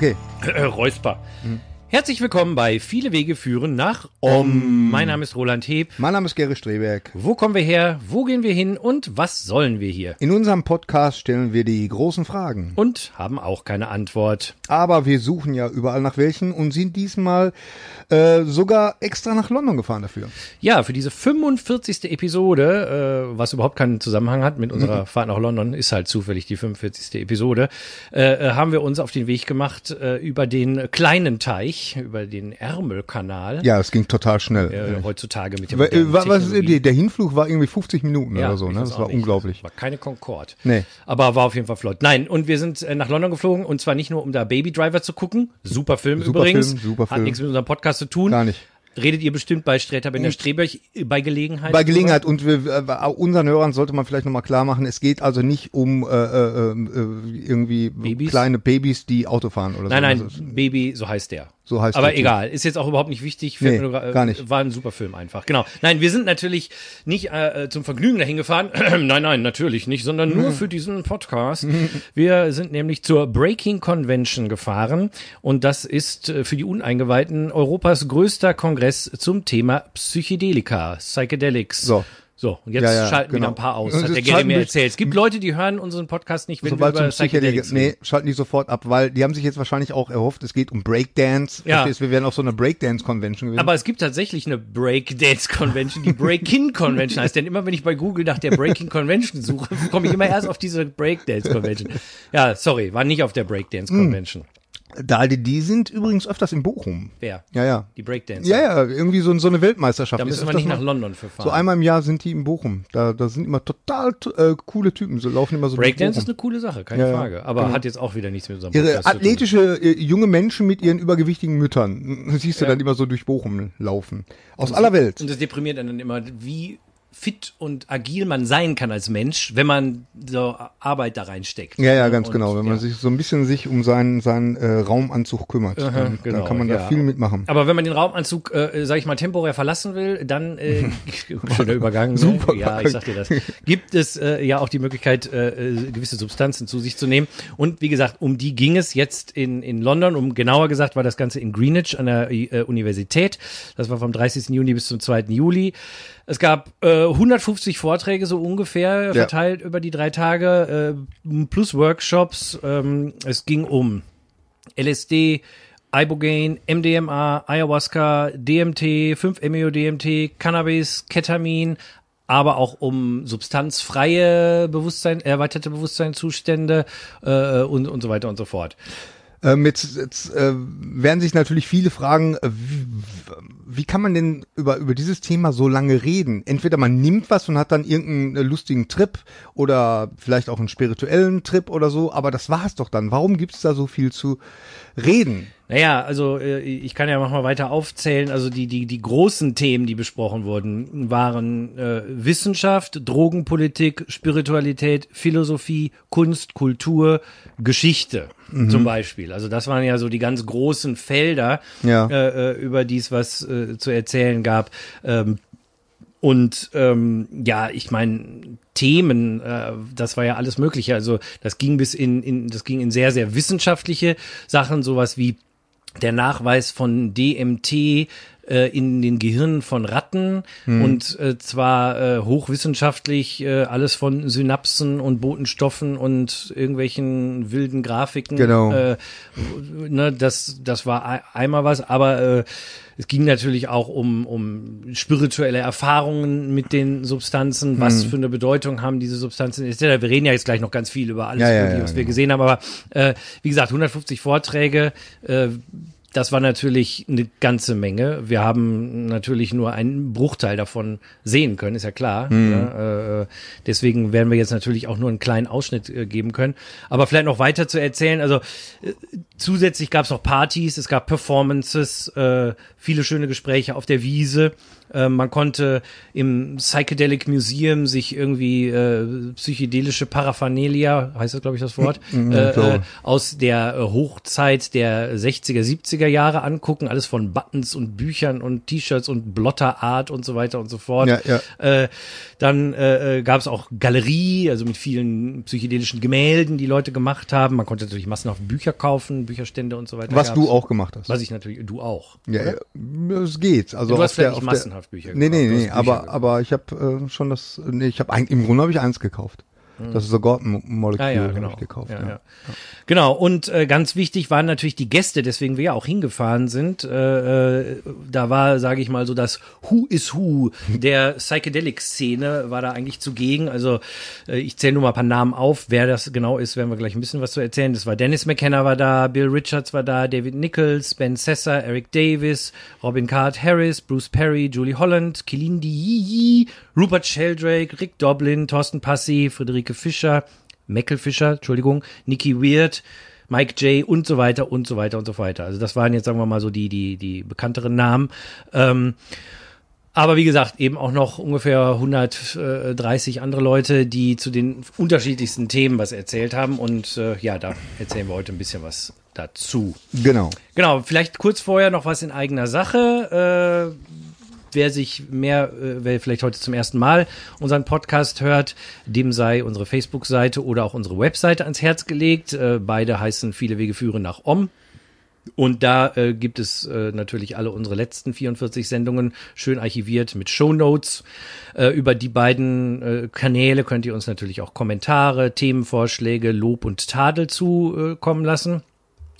Okay. Äh, Räusper. Herzlich willkommen bei Viele Wege führen nach Om. Mein Name ist Roland Heb. Mein Name ist Gary Streberg. Wo kommen wir her? Wo gehen wir hin? Und was sollen wir hier? In unserem Podcast stellen wir die großen Fragen. Und haben auch keine Antwort. Aber wir suchen ja überall nach welchen und sind diesmal äh, sogar extra nach London gefahren dafür. Ja, für diese 45. Episode, äh, was überhaupt keinen Zusammenhang hat mit unserer Fahrt nach London, ist halt zufällig die 45. Episode, äh, äh, haben wir uns auf den Weg gemacht äh, über den kleinen Teich, über den Ärmelkanal. Ja, es ging total schnell. Äh, heutzutage mit dem Wa- äh, wa- was, Technologie. der Hinflug war irgendwie 50 Minuten oder so, ne? Das war nicht. unglaublich. War keine Concorde. Nee. Aber war auf jeden Fall flott. Nein, und wir sind äh, nach London geflogen und zwar nicht nur, um da Baby Driver zu gucken. Super Film Super übrigens. Film, super Hat Film. nichts mit unserem Podcast zu tun. Gar nicht. Redet ihr bestimmt bei Sträter Bender Streberg äh, bei Gelegenheit? Bei Gelegenheit und wir, äh, unseren Hörern sollte man vielleicht nochmal klar machen, es geht also nicht um äh, äh, äh, irgendwie Babys? kleine Babys, die Auto fahren oder Nein, so. nein, ist- Baby, so heißt der. So heißt Aber Typ. egal, ist jetzt auch überhaupt nicht wichtig. Nee, gar nicht. War ein super Film einfach. Genau. Nein, wir sind natürlich nicht äh, zum Vergnügen dahin gefahren. nein, nein, natürlich nicht, sondern nur für diesen Podcast. Wir sind nämlich zur Breaking Convention gefahren und das ist äh, für die Uneingeweihten Europas größter Kongress zum Thema Psychedelika, Psychedelics. So. So, und jetzt Ja, ja, schalten wieder genau. ein paar aus, Und hat es der Gary mir erzählt. Es gibt Leute, die hören unseren Podcast nicht, wenn Sobald wir über Psychedelics nee, schalten die sofort ab, weil die haben sich jetzt wahrscheinlich auch erhofft, es geht um Breakdance. Ja. Verstehst, wir werden auf so einer Breakdance-Convention gewesen. Aber es gibt tatsächlich eine Breakdance Convention, die Breaking Convention heißt. Denn immer wenn ich bei Google nach der Breaking Convention suche, komme ich immer erst auf diese Breakdance Convention. Ja, sorry, war nicht auf der Breakdance Convention. Da, die, die sind übrigens öfters in Bochum. Wer? Ja, ja. Die Breakdance. Ja, ja, irgendwie so, so eine Weltmeisterschaft. Da müssen wir nicht nach London für fahren. So einmal im Jahr sind die in Bochum. Da, da sind immer total äh, coole Typen. So laufen immer so Breakdance ist eine coole Sache, keine Ja, ja, Frage. Aber hat jetzt auch wieder nichts mit unserem Ihre athletische äh, junge Menschen mit ihren übergewichtigen Müttern. Siehst du dann immer so durch Bochum laufen. Aus aller Welt. Und das deprimiert einen dann immer, wie fit und agil man sein kann als Mensch, wenn man so Arbeit da reinsteckt. Ja, ja, ganz Und, genau. Wenn man ja. sich so ein bisschen sich um seinen, seinen äh, Raumanzug kümmert, dann, genau, dann kann man da ja. viel mitmachen. Aber wenn man den Raumanzug, äh, sag ich mal, temporär verlassen will, dann äh, schöner Übergang. Ne? Super Ja, ich sag dir das. Gibt es äh, ja auch die Möglichkeit, äh, äh, gewisse Substanzen zu sich zu nehmen. Und wie gesagt, um die ging es jetzt in, in London. Um genauer gesagt war das Ganze in Greenwich an der äh, Universität. Das war vom 30. Juni bis zum 2. Juli. Es gab äh, 150 Vorträge so ungefähr verteilt über die drei Tage äh, plus Workshops. Ähm, es ging um LSD, Ibogaine, MDMA, Ayahuasca, DMT, 5-MeO-DMT, Cannabis, Ketamin, aber auch um substanzfreie Bewusstsein, erweiterte Bewusstseinszustände äh, und, und so weiter und so fort. Ähm, jetzt äh, werden sich natürlich viele fragen, äh, wie, wie kann man denn über, über dieses Thema so lange reden? Entweder man nimmt was und hat dann irgendeinen äh, lustigen Trip oder vielleicht auch einen spirituellen Trip oder so, aber das war's doch dann. Warum gibt's da so viel zu reden? Naja, also äh, ich kann ja mal weiter aufzählen. Also die, die, die großen Themen, die besprochen wurden, waren äh, Wissenschaft, Drogenpolitik, Spiritualität, Philosophie, Kunst, Kultur, Geschichte zum Beispiel. Also das waren ja so die ganz großen Felder, Ja. äh, äh, über die es was äh, zu erzählen gab. Ähm, und ähm, ja, ich meine, Themen, äh, das war ja alles Mögliche. Also das ging bis in, in, das ging in sehr, sehr wissenschaftliche Sachen, sowas wie der Nachweis von DMT äh, in den Gehirnen von Ratten und äh, zwar äh, hochwissenschaftlich äh, alles von Synapsen und Botenstoffen und irgendwelchen wilden Grafiken. Genau. Äh, ne, das, das war ei- einmal was, aber äh, es ging natürlich auch um, um spirituelle Erfahrungen mit den Substanzen, Hm. was für eine Bedeutung haben diese Substanzen. etc. Wir reden ja jetzt gleich noch ganz viel über alles, Ja, ja, Mögliche, ja, was wir genau. gesehen haben, aber äh, wie gesagt, 150 Vorträge, äh, das war natürlich eine ganze Menge. Wir haben natürlich nur einen Bruchteil davon sehen können, ist ja klar. Mhm. Ja, äh, deswegen werden wir jetzt natürlich auch nur einen kleinen Ausschnitt äh, geben können. Aber vielleicht noch weiter zu erzählen. Also äh, zusätzlich gab es noch Partys, es gab Performances, äh, viele schöne Gespräche auf der Wiese. Äh, man konnte im Psychedelic Museum sich irgendwie äh, psychedelische Paraphernalia, heißt das glaube ich das Wort, äh, glaube. äh, aus der äh, Hochzeit der 60er, 70er 80er Jahre angucken, alles von Buttons und Büchern und T-Shirts und Blotterart und so weiter und so fort. Ja, ja. Äh, dann äh, gab es auch Galerie, also mit vielen psychedelischen Gemälden, die Leute gemacht haben. Man konnte natürlich massenhaft Bücher kaufen, Bücherstände und so weiter. Was gab's. du auch gemacht hast. Was ich natürlich, du auch. Ja, ja, es geht. Also Du hast der, vielleicht auf nicht der, massenhaft Bücher Nee, nee, gekauft, nee, hast Bücher aber, aber ich habe äh, schon das, nee, ich habe im Grunde habe ich eins gekauft. Das ist so Gordon-Molekül, Ah, ja, genau. ich gekauft. Ja, ja. Genau, und äh, ganz wichtig waren natürlich die Gäste, deswegen wir ja auch hingefahren sind. Äh, äh, da war, sage ich mal, so das Who is Who der Psychedelic-Szene war da eigentlich zugegen. Also äh, ich zähle nur mal ein paar Namen auf. Wer das genau ist, werden wir gleich ein bisschen was zu erzählen. Das war Dennis McKenna war da, Bill Richards war da, David Nichols, Ben Sessa, Eric Davis, Robin Card Harris, Bruce Perry, Julie Holland, Kilindi Yee, Rupert Sheldrake, Rick Doblin, Thorsten Passy, Friederike Fischer, Meckel Fischer, Entschuldigung, Nikki Weird, Mike J und so weiter und so weiter und so weiter. Also das waren jetzt, sagen wir mal, so die, die, die bekannteren Namen. Ähm, aber wie gesagt, eben auch noch ungefähr 130 andere Leute, die zu den unterschiedlichsten Themen was erzählt haben. Und äh, ja, da erzählen wir heute ein bisschen was dazu. Genau. Genau, vielleicht kurz vorher noch was in eigener Sache. Äh, wer sich mehr, äh, wer vielleicht heute zum ersten Mal unseren Podcast hört, dem sei unsere Facebook-Seite oder auch unsere Webseite ans Herz gelegt. Äh, beide heißen Viele Wege führen nach Om. Und da äh, gibt es äh, natürlich alle unsere letzten 44 Sendungen schön archiviert mit Shownotes. Äh, über die beiden äh, Kanäle könnt ihr uns natürlich auch Kommentare, Themenvorschläge, Lob und Tadel zukommen lassen.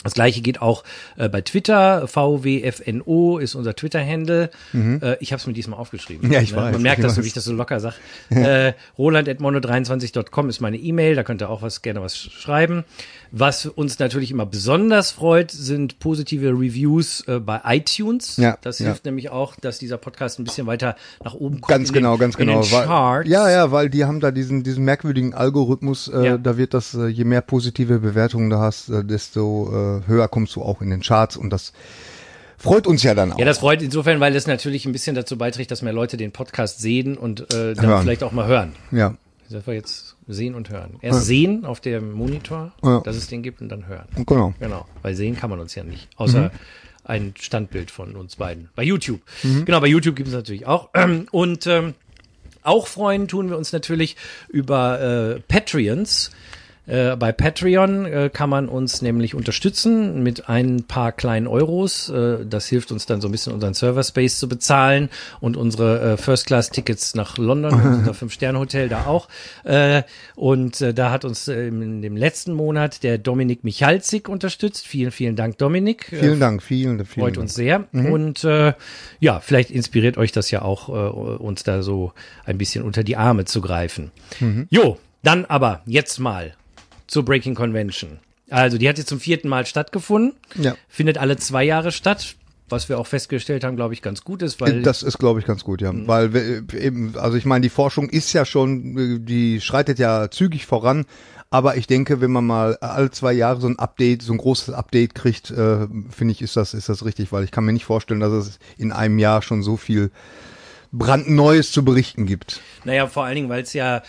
Das gleiche geht auch äh, bei Twitter. VWFNO ist unser Twitter-Handle. Äh, ich habe es mir diesmal aufgeschrieben. Mhm. Ja, ich ne? weiß, Man merkt ich das, weiß. wie ich das so locker sage. äh, Roland.mono23.com ist meine E-Mail. Da könnt ihr auch was gerne was schreiben. Was uns natürlich immer besonders freut, sind positive Reviews äh, bei iTunes. Ja, das ja. hilft nämlich auch, dass dieser Podcast ein bisschen weiter nach oben kommt. Ganz in genau, den, ganz genau. Weil, ja, ja, weil die haben da diesen, diesen merkwürdigen Algorithmus, äh, Ja. da wird das, äh, je mehr positive Bewertungen du hast, äh, desto äh, höher kommst du auch in den Charts und das freut uns ja dann auch. Ja, das freut insofern, weil es natürlich ein bisschen dazu beiträgt, dass mehr Leute den Podcast sehen und äh, dann Hören. vielleicht auch mal hören. ja. Das wir jetzt sehen und hören. Erst sehen auf dem Monitor, Ja. dass es den gibt und dann hören. genau. Genau, weil sehen kann man uns ja nicht, außer Mhm. ein Standbild von uns beiden. Bei YouTube. Genau, bei YouTube gibt es natürlich auch. Und ähm, auch freuen tun wir uns natürlich über äh, Patreons. Äh, bei Patreon äh, kann man uns nämlich unterstützen mit ein paar kleinen Euros. Äh, das hilft uns dann so ein bisschen unseren Server-Space zu bezahlen und unsere äh, First-Class-Tickets nach London, unser Fünf-Sterne-Hotel da auch. Äh, und äh, da hat uns in dem letzten Monat der Dominik Michalzik unterstützt. Vielen, vielen Dank, Dominik. Vielen Dank, vielen, vielen Freut uns sehr. Und äh, ja, vielleicht inspiriert euch das ja auch, uns da so ein bisschen unter die Arme zu greifen. Jo, dann aber jetzt mal zur Breaking Convention. Also, die hat jetzt zum vierten Mal stattgefunden. Ja. Findet alle zwei Jahre statt. Was wir auch festgestellt haben, glaube ich, ganz gut ist, weil Das ist, glaube ich, ganz gut, ja. Weil wir, äh, eben, also ich meine, die Forschung ist ja schon, äh, die schreitet ja zügig voran. Aber ich denke, wenn man mal alle zwei Jahre so ein Update, so ein großes Update kriegt, äh, finde ich, ist das, ist das richtig, weil ich kann mir nicht vorstellen, dass es in einem Jahr schon so viel brandneues zu berichten gibt. Naja, vor allen Dingen, weil es ja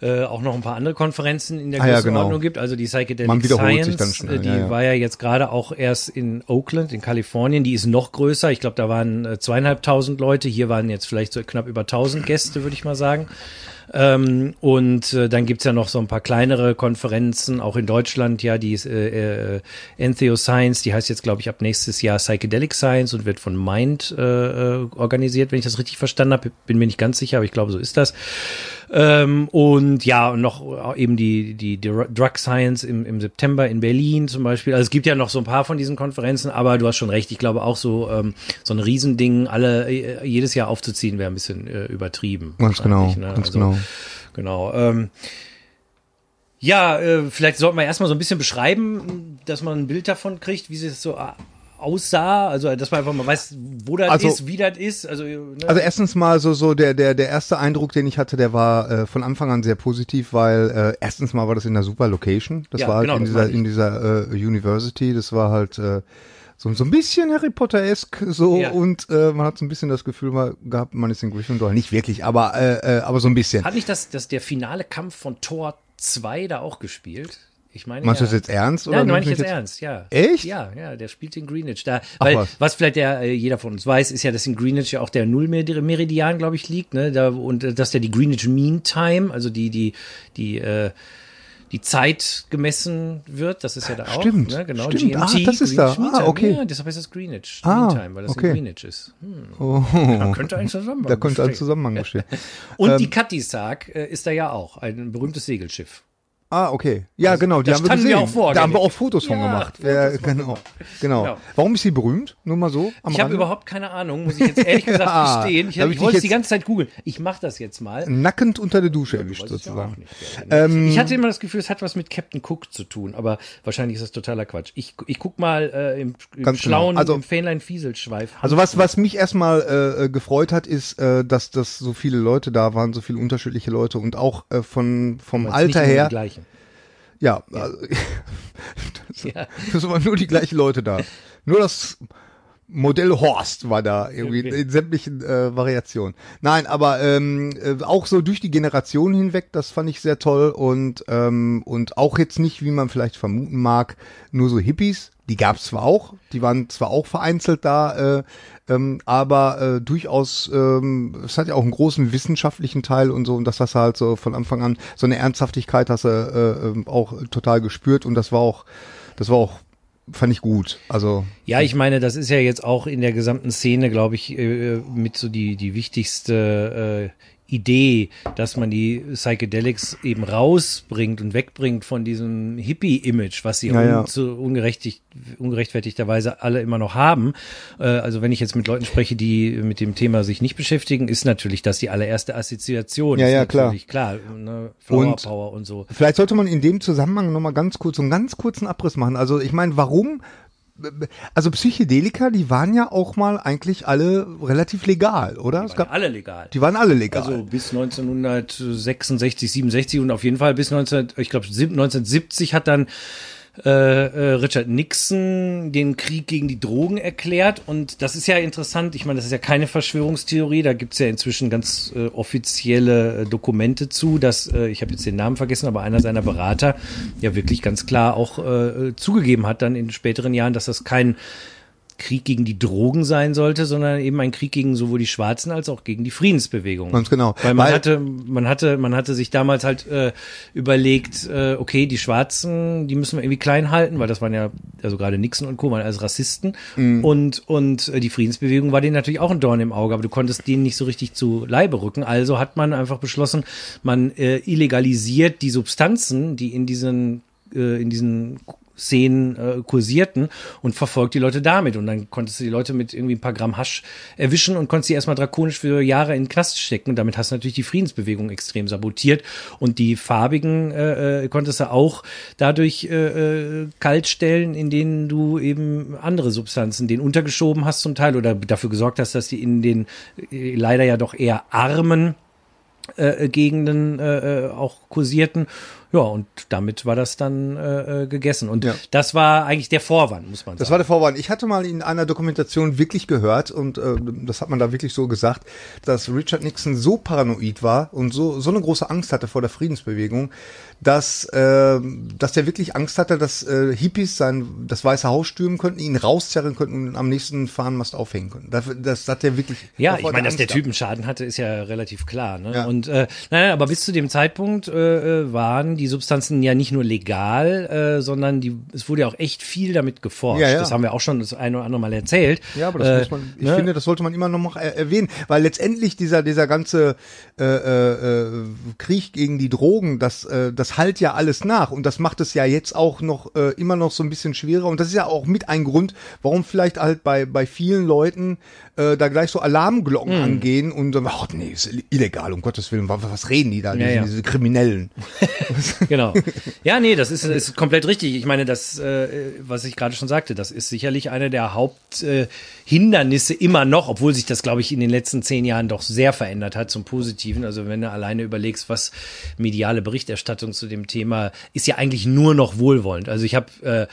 äh, auch noch ein paar andere Konferenzen in der Ah, ja, Größenordnung genau. gibt. Also die Psychedelic Science, schnell, äh, die ja, ja. war ja jetzt gerade auch erst in Oakland, in Kalifornien. Die ist noch größer. Ich glaube, da waren äh, zweieinhalbtausend Leute. Hier waren jetzt vielleicht so knapp über tausend Gäste, würde ich mal sagen. Ähm, und äh, dann gibt's ja noch so ein paar kleinere Konferenzen, auch in Deutschland, ja, die äh, äh, Entheoscience, die heißt jetzt, glaube ich, ab nächstes Jahr Psychedelic Science und wird von Mind äh, äh, organisiert, wenn ich das richtig verstanden habe. Bin mir nicht ganz sicher, aber ich glaube, so ist das. Ähm, und ja, und noch eben die, die, die Drug Science im, im September in Berlin zum Beispiel. Also es gibt ja noch so ein paar von diesen Konferenzen, aber du hast schon recht. Ich glaube auch so, ähm, so ein Riesending, alle äh, jedes Jahr aufzuziehen, wäre ein bisschen äh, übertrieben. Ganz genau, ne? ganz Also, genau. Genau. Ähm, ja, äh, vielleicht sollten wir erstmal so ein bisschen beschreiben, dass man ein Bild davon kriegt, wie es so äh, aussah. Also, dass man einfach mal weiß, wo das Also- ist, wie das ist. Also, ne? Also erstens mal so so der der der erste Eindruck, den ich hatte, der war äh, von Anfang an sehr positiv, weil äh, erstens mal war das in einer super Location. Das Ja, war halt genau, in dieser in dieser äh, University. Das war halt äh, so so ein bisschen Harry Potter-esk so Ja. und äh, man hat so ein bisschen das Gefühl mal gehabt, man ist in Gryffindor. Nicht wirklich, aber äh, äh, aber so ein bisschen. Hat nicht das, das der finale Kampf von Tor 2 da auch gespielt? Ich meine, Meinst du ja. das jetzt ernst? Oder Nein, meine ich mich jetzt ernst, ja. Echt? Ja, ja, der spielt in Greenwich. Da, weil, was. was. vielleicht der, äh, jeder von uns weiß, ist ja, dass in Greenwich ja auch der Nullmeridian, glaube ich, liegt, ne? Da, und äh, dass der die Greenwich Mean Time, also die, die, die, äh, die Zeit gemessen wird, das ist ja da auch. Stimmt, Ne? Genau, stimmt. GMT, Ah, das ist da. Greenwich Mean Ah, okay. Ja, deshalb heißt das Greenwich Ah, Mean Time, weil das okay. in Greenwich ist. Hm. Oh, Da könnte ein Zusammenhang da könnte ein bestehen. Zusammenhang bestehen. Und Ähm, die Cutty-Sark äh, ist da ja auch, ein berühmtes Segelschiff. Ah, okay. Ja, genau, die da haben wir gesehen. wir auch vor, da haben wir auch Fotos von Ja, gemacht. Fotos ja, genau. genau. Genau. Warum ist sie berühmt? Nur mal so Ich habe überhaupt keine Ahnung, muss ich jetzt ehrlich gesagt Ah, gestehen. Ich, ich ich wollte es die ganze Zeit googeln. Ich mache das jetzt mal. nackend unter der Dusche Du erwischt ja sozusagen. nicht? Ähm, ich hatte immer das Gefühl, es hat was mit Captain Cook zu tun, aber wahrscheinlich ist das totaler Quatsch. Ich, ich guck mal äh, im, im genau. schlauen, Also- im Fähnlein-Fieselschweif. Also was, was mich erstmal äh, äh, gefreut hat, ist, äh, dass, dass so viele Leute da waren, so viele unterschiedliche Leute und auch äh, von, vom Alter her. Ja, also, das, Ja. das waren nur die gleichen Leute da. Nur das Modell Horst war da irgendwie Okay. in sämtlichen äh, Variationen. Nein, aber ähm, äh, auch so durch die Generationen hinweg, das fand ich sehr toll und ähm, und auch jetzt nicht, wie man vielleicht vermuten mag, nur so Hippies. Die gab es zwar auch, die waren zwar auch vereinzelt da, äh, ähm, aber äh, durchaus, ähm, es hat ja auch einen großen wissenschaftlichen Teil und so und das hast du halt so von Anfang an so eine Ernsthaftigkeit hast du äh, ähm, auch total gespürt und das war auch, das war auch fand ich gut. Also Ja, ich meine, das ist ja jetzt auch in der gesamten Szene, glaube ich, äh, mit so die, die wichtigste äh, Idee, dass man die Psychedelics eben rausbringt und wegbringt von diesem Hippie-Image, was sie Ja, ja. un zu ungerechtigt, ungerechtfertigterweise alle immer noch haben. Äh, also wenn ich jetzt mit Leuten spreche, die mit dem Thema sich nicht beschäftigen, ist natürlich das die allererste Assoziation. Ja, ist ja, klar. klar. Ne? Flower Und- Power und so. Vielleicht sollte man in dem Zusammenhang nochmal ganz kurz, so einen ganz kurzen Abriss machen. Also ich meine, warum? Also Psychedelika, die waren ja auch mal eigentlich alle relativ legal, oder? Die waren gab, alle legal. die waren alle legal. Also bis 1966, 67 und auf jeden Fall bis 19, ich glaube 1970 hat dann äh, äh, Richard Nixon den Krieg gegen die Drogen erklärt und das ist ja interessant. Ich meine, das ist ja keine Verschwörungstheorie. Da gibt's ja inzwischen ganz äh, offizielle äh, Dokumente zu, dass äh, ich habe jetzt den Namen vergessen, aber einer seiner Berater ja wirklich ganz klar auch äh, zugegeben hat dann in späteren Jahren, dass das kein Krieg gegen die Drogen sein sollte, sondern eben ein Krieg gegen sowohl die Schwarzen als auch gegen die Friedensbewegung. Ganz genau. Weil man Weil- hatte, man hatte, man hatte sich damals halt äh, überlegt, äh, okay, die Schwarzen, die müssen wir irgendwie klein halten, weil das waren ja, also gerade Nixon und Co. waren als Rassisten. Mhm. Und, und äh, die Friedensbewegung war denen natürlich auch ein Dorn im Auge, aber du konntest denen nicht so richtig zu Leibe rücken. Also hat man einfach beschlossen, man äh, illegalisiert die Substanzen, die in diesen, äh, in diesen Szenen äh, kursierten und verfolgt die Leute damit. Und dann konntest du die Leute mit irgendwie ein paar Gramm Hasch erwischen und konntest sie erstmal drakonisch für Jahre in den Knast stecken. Und damit hast du natürlich die Friedensbewegung extrem sabotiert. Und die Farbigen äh, äh, konntest du auch dadurch äh, äh, kalt stellen, in denen du eben andere Substanzen denen untergeschoben hast zum Teil oder dafür gesorgt hast, dass die in den äh, leider ja doch eher armen äh, Gegenden äh, äh, auch kursierten. Ja, und damit war das dann äh, äh, gegessen. Und Ja. das war eigentlich der Vorwand, muss man Das sagen. war der Vorwand. Ich hatte mal in einer Dokumentation wirklich gehört und äh, das hat man da wirklich so gesagt, dass Richard Nixon so paranoid war und so so eine große Angst hatte vor der Friedensbewegung, dass äh, dass der wirklich Angst hatte, dass äh, Hippies sein das Weiße Haus stürmen könnten, ihn rauszerren könnten und am nächsten Fahnenmast aufhängen könnten. Das, das hat er wirklich. Ja, ich meine, dass er der Angst Typ einen Schaden hatte, ist ja relativ klar. Ne? Ja. Und äh, nein, aber bis zu dem Zeitpunkt äh, äh, waren die Substanzen ja nicht nur legal, äh, sondern die, es wurde ja auch echt viel damit geforscht. Ja, ja. Das haben wir auch schon das eine oder andere Mal erzählt. Ja, aber das Äh, muss man, ich ne? finde, das sollte man immer noch mal er erwähnen, weil letztendlich dieser, dieser ganze äh, äh, äh, Krieg gegen die Drogen, das, äh, das halt ja alles nach und das macht es ja jetzt auch noch äh, immer noch so ein bisschen schwerer und das ist ja auch mit ein Grund, warum vielleicht halt bei, bei vielen Leuten äh, da gleich so Alarmglocken Hm. angehen und sagen, ach nee, ist illegal, um Gottes Willen, was, was reden die da, Ja, diese, ja. diese Kriminellen. Genau. Ja, nee, das ist, ist komplett richtig. Ich meine, das, äh, was ich gerade schon sagte, das ist sicherlich eine der Haupthindernisse äh, immer noch, obwohl sich das, glaube ich, in den letzten zehn Jahren doch sehr verändert hat zum Positiven. Also wenn du alleine überlegst, was mediale Berichterstattung zu dem Thema ist ja eigentlich nur noch wohlwollend. Also ich habe äh,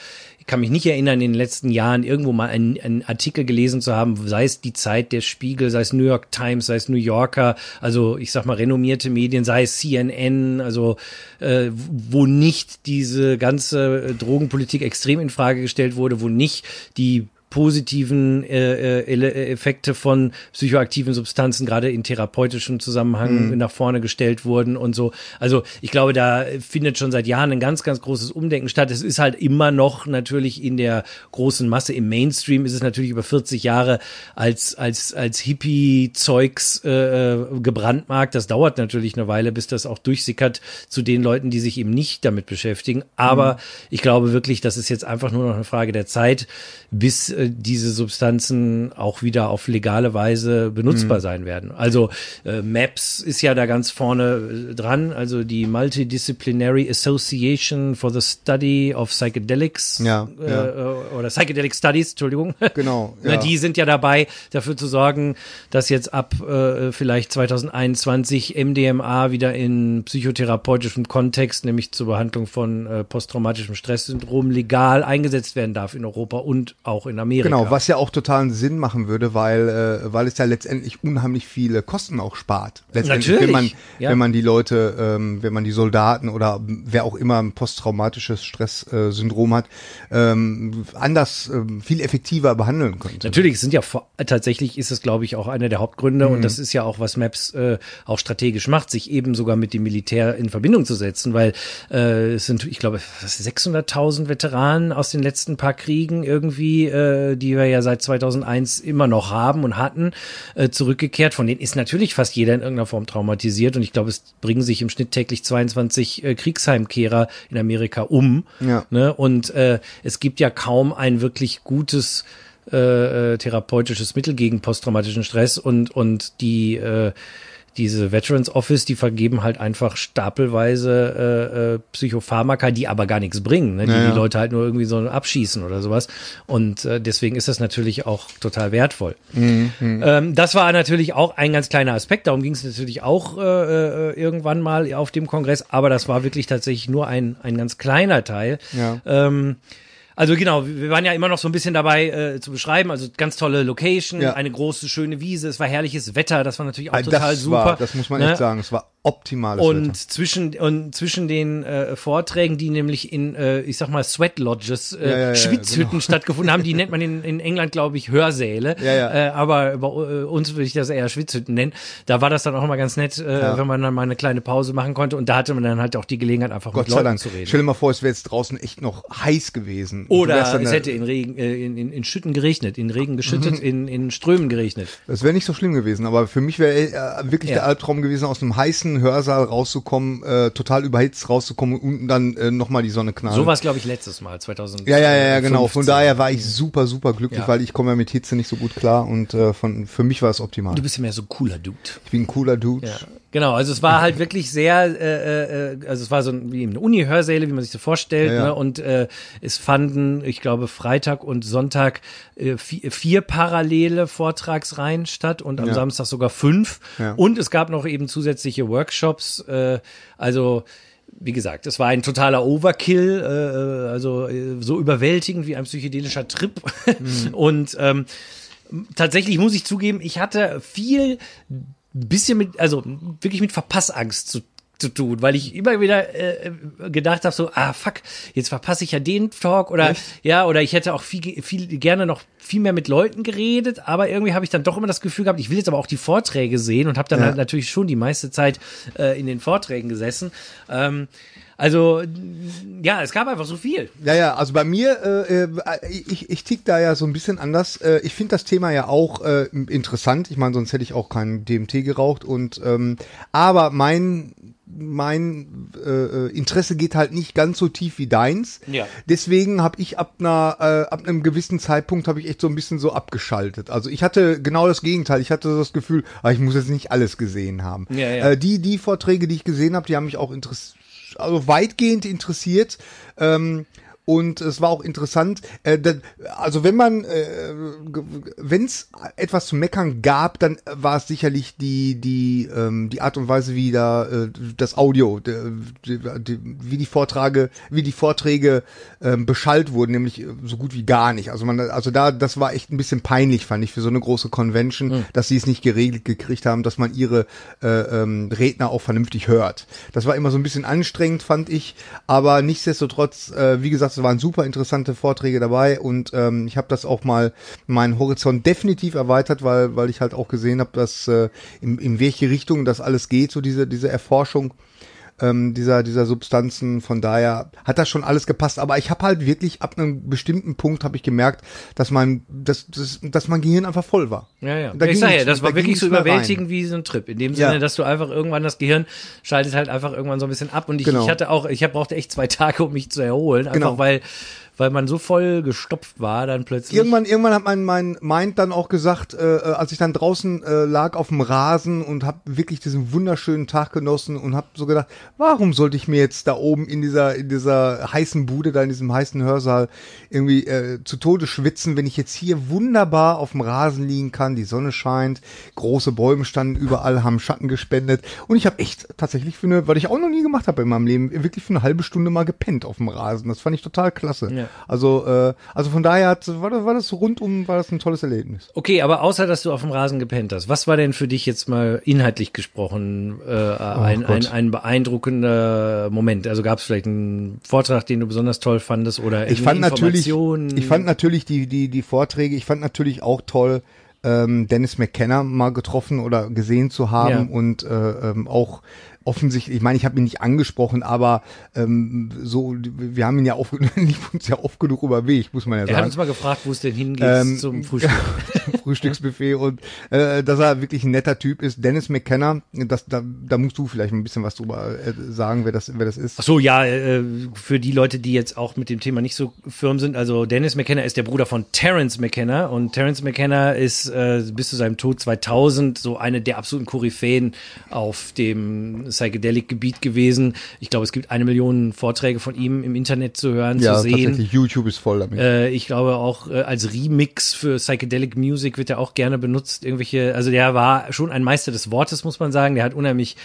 kann mich nicht erinnern, in den letzten Jahren irgendwo mal einen, einen Artikel gelesen zu haben, sei es die Zeit der Spiegel, sei es New York Times, sei es New Yorker, also ich sag mal renommierte Medien, sei es CNN, also äh, wo nicht diese ganze Drogenpolitik extrem in Frage gestellt wurde, wo nicht die positiven äh, äh, Effekte von psychoaktiven Substanzen gerade in therapeutischem Zusammenhang mhm. nach vorne gestellt wurden und so. Also ich glaube, da findet schon seit Jahren ein ganz, ganz großes Umdenken statt. Es ist halt immer noch natürlich in der großen Masse im Mainstream ist es natürlich über 40 Jahre als als als Hippie-Zeugs äh, gebrandmarkt. Das dauert natürlich eine Weile, bis das auch durchsickert zu den Leuten, die sich eben nicht damit beschäftigen. Aber mhm. ich glaube wirklich, das ist jetzt einfach nur noch eine Frage der Zeit, bis äh, diese Substanzen auch wieder auf legale Weise benutzbar mhm. sein werden. Also äh, MAPS ist ja da ganz vorne äh, dran, also die Multidisciplinary Association for the Study of Psychedelics ja, äh, ja. oder Psychedelic Studies, Entschuldigung. Genau. Ja. die sind ja dabei, dafür zu sorgen, dass jetzt ab äh, vielleicht 2021 MDMA wieder in psychotherapeutischem Kontext, nämlich zur Behandlung von äh, posttraumatischem Stresssyndrom, legal eingesetzt werden darf in Europa und auch in Amerika. Amerika. Genau, was ja auch totalen Sinn machen würde, weil, äh, weil es ja letztendlich unheimlich viele Kosten auch spart. Letztendlich, Natürlich, wenn man, ja. wenn man die Leute, ähm, wenn man die Soldaten oder wer auch immer ein posttraumatisches Stresssyndrom hat, ähm, anders, ähm, viel effektiver behandeln könnte. Natürlich, es sind ja vor, tatsächlich ist es, glaube ich, auch einer der Hauptgründe mhm. und das ist ja auch, was Maps äh, auch strategisch macht, sich eben sogar mit dem Militär in Verbindung zu setzen, weil äh, es sind, ich glaube, 600.000 Veteranen aus den letzten paar Kriegen irgendwie äh, die wir ja seit 2001 immer noch haben und hatten, äh, zurückgekehrt. Von denen ist natürlich fast jeder in irgendeiner Form traumatisiert und ich glaube, es bringen sich im Schnitt täglich 22 äh, Kriegsheimkehrer in Amerika um. Ja. Ne? Und äh, es gibt ja kaum ein wirklich gutes äh, äh therapeutisches Mittel gegen posttraumatischen Stress und und die äh, diese Veterans Office, die vergeben halt einfach stapelweise äh, äh, Psychopharmaka, die aber gar nichts bringen, ne? die ja, ja. die Leute halt nur irgendwie so abschießen oder sowas. Und äh, deswegen ist das natürlich auch total wertvoll. Mhm, mhm. ähm, das war natürlich auch ein ganz kleiner Aspekt. Darum ging es natürlich auch äh, äh, irgendwann mal auf dem Kongress, aber das war wirklich tatsächlich nur ein, ein ganz kleiner Teil. Ja. Ähm, also genau, wir waren ja immer noch so ein bisschen dabei äh, zu beschreiben. Also ganz tolle Location, ja. eine große, schöne Wiese. Es war herrliches Wetter, das war natürlich auch also total das super. War, das muss man ne? echt sagen. Es war optimales und Wetter. zwischen und zwischen den äh, Vorträgen, die nämlich in, äh, ich sag mal, Sweat Lodges, äh, ja, ja, Schwitzhütten genau. stattgefunden haben, die nennt man in, in England, glaube ich, Hörsäle. Ja, ja. Äh, aber bei äh, uns würde ich das eher Schwitzhütten nennen. Da war das dann auch immer ganz nett, äh, ja. wenn man dann mal eine kleine Pause machen konnte. Und da hatte man dann halt auch die Gelegenheit, einfach Gott mit Leuten Dank. zu reden. Stell dir mal vor, es wäre jetzt draußen echt noch heiß gewesen. Oder es hätte in Regen, äh, in, in, in Schütten geregnet, in Regen geschüttet, mhm. in, in Strömen geregnet. Das wäre nicht so schlimm gewesen, aber für mich wäre äh, wirklich der Albtraum gewesen, aus einem heißen Hörsaal rauszukommen, äh, total überhitzt rauszukommen und unten dann äh, nochmal die Sonne knallen. So war es, glaube ich, letztes Mal, 2000. Ja, ja, ja, ja genau. Von daher war ich super, super glücklich, ja. weil ich komme ja mit Hitze nicht so gut klar und äh, von, für mich war es optimal. Du bist ja mehr so ein cooler Dude. Ich bin ein cooler Dude. Ja. Genau, also es war halt wirklich sehr, äh, äh, also es war so wie eine Uni-Hörsäle, wie man sich so vorstellt, ja, ja. Ne? und äh, es fanden, ich glaube, Freitag und Sonntag äh, vier, vier parallele Vortragsreihen statt und am ja. Samstag sogar fünf. Und es gab noch eben zusätzliche Workshops, äh, also wie gesagt, es war ein totaler Overkill, äh, also äh, so überwältigend wie ein psychedelischer Trip. Mhm. Und ähm, tatsächlich muss ich zugeben, ich hatte viel bisschen mit, also wirklich mit Verpassangst zu zu tun, weil ich immer wieder äh, gedacht habe so, ah fuck, jetzt verpasse ich ja den Talk oder Echt? ja, oder ich hätte auch viel, viel gerne noch viel mehr mit Leuten geredet, aber irgendwie habe ich dann doch immer das Gefühl gehabt, ich will jetzt aber auch die Vorträge sehen und habe dann ja. halt natürlich schon die meiste Zeit äh, in den Vorträgen gesessen. Ähm, also ja, es gab einfach so viel. Ja, ja, also bei mir, äh, äh, ich, ich tick da ja so ein bisschen anders. Äh, ich finde das Thema ja auch äh, interessant. Ich meine, sonst hätte ich auch keinen DMT geraucht. Und ähm, aber mein mein äh, äh, Interesse geht halt nicht ganz so tief wie deins. Ja. Deswegen habe ich ab einer äh, ab einem gewissen Zeitpunkt habe ich echt so ein bisschen so abgeschaltet. Also ich hatte genau das Gegenteil. Ich hatte das Gefühl, ah, ich muss jetzt nicht alles gesehen haben. Ja, ja. Äh, die die Vorträge, die ich gesehen habe, die haben mich auch interessiert also weitgehend interessiert. Ähm, und es war auch interessant. Äh, da, also wenn man, äh, wenn es etwas zu meckern gab, dann war es sicherlich die die ähm, die Art und Weise, wie da äh, das Audio, die, die, wie die Vortrage, wie die Vorträge ähm, beschallt wurden, nämlich so gut wie gar nicht. Also man, also da, das war echt ein bisschen peinlich, fand ich, für so eine große Convention, mhm. dass sie es nicht geregelt gekriegt haben, dass man ihre äh, ähm, Redner auch vernünftig hört. Das war immer so ein bisschen anstrengend, fand ich, aber nichtsdestotrotz, äh, wie gesagt, es waren super interessante Vorträge dabei und ähm, ich habe das auch mal meinen Horizont definitiv erweitert, weil weil ich halt auch gesehen habe, dass äh, in, in welche Richtung das alles geht, so diese diese Erforschung ähm, dieser, dieser Substanzen. Von daher hat das schon alles gepasst. Aber ich habe halt wirklich ab einem bestimmten Punkt habe ich gemerkt, dass mein, dass, dass, dass mein Gehirn einfach voll war. Ja, ja. Da ich sag ja, das war da wirklich so überwältigend wie so ein Trip. In dem Sinne, ja. dass du einfach irgendwann das Gehirn schaltet halt einfach irgendwann so ein bisschen ab. Und ich, genau. ich hatte auch, ich hab, brauchte echt zwei Tage, um mich zu erholen. Einfach genau. weil weil man so voll gestopft war dann plötzlich. Irgendwann, irgendwann hat mein, mein Mind dann auch gesagt, äh, äh als ich dann draußen äh, lag auf dem Rasen und habe wirklich diesen wunderschönen Tag genossen und habe so gedacht, warum sollte ich mir jetzt da oben in dieser in dieser heißen Bude, da in diesem heißen Hörsaal irgendwie äh, zu Tode schwitzen, wenn ich jetzt hier wunderbar auf dem Rasen liegen kann, die Sonne scheint, große Bäume standen überall, haben Schatten gespendet und ich habe echt tatsächlich für eine, weil ich auch noch nie gemacht habe in meinem Leben, wirklich für eine halbe Stunde mal gepennt auf dem Rasen. Das fand ich total klasse. Ja. Also, äh, also von daher hat, war, das, war das rundum, war das ein tolles Erlebnis. Okay, aber außer, dass du auf dem Rasen gepennt hast, was war denn für dich jetzt mal inhaltlich gesprochen äh, oh ein, ein, ein beeindruckender Moment? Also gab es vielleicht einen Vortrag, den du besonders toll fandest oder ich fand natürlich, ich fand natürlich die, die, die Vorträge, ich fand natürlich auch toll, ähm, Dennis McKenna mal getroffen oder gesehen zu haben ja. und äh, ähm, auch offensichtlich, ich meine, ich habe ihn nicht angesprochen, aber ähm, so, wir haben ihn ja oft, lief uns ja oft genug über Weg, muss man ja sagen. Er hat uns mal gefragt, wo es denn hingeht ähm, zum Frühstück. Frühstücksbuffet und äh, dass er wirklich ein netter Typ ist. Dennis McKenna, das, da, da musst du vielleicht ein bisschen was drüber äh, sagen, wer das, wer das ist. Ach so, ja, äh, für die Leute, die jetzt auch mit dem Thema nicht so firm sind, also Dennis McKenna ist der Bruder von Terence McKenna und Terence McKenna ist äh, bis zu seinem Tod 2000 so eine der absoluten Koryphäen auf dem Psychedelic-Gebiet gewesen. Ich glaube, es gibt eine Million Vorträge von ihm im Internet zu hören, ja, zu sehen. Tatsächlich, YouTube ist voll damit. Äh, ich glaube auch äh, als Remix für Psychedelic Music wird er auch gerne benutzt. Irgendwelche, also der war schon ein Meister des Wortes, muss man sagen. Der hat unheimlich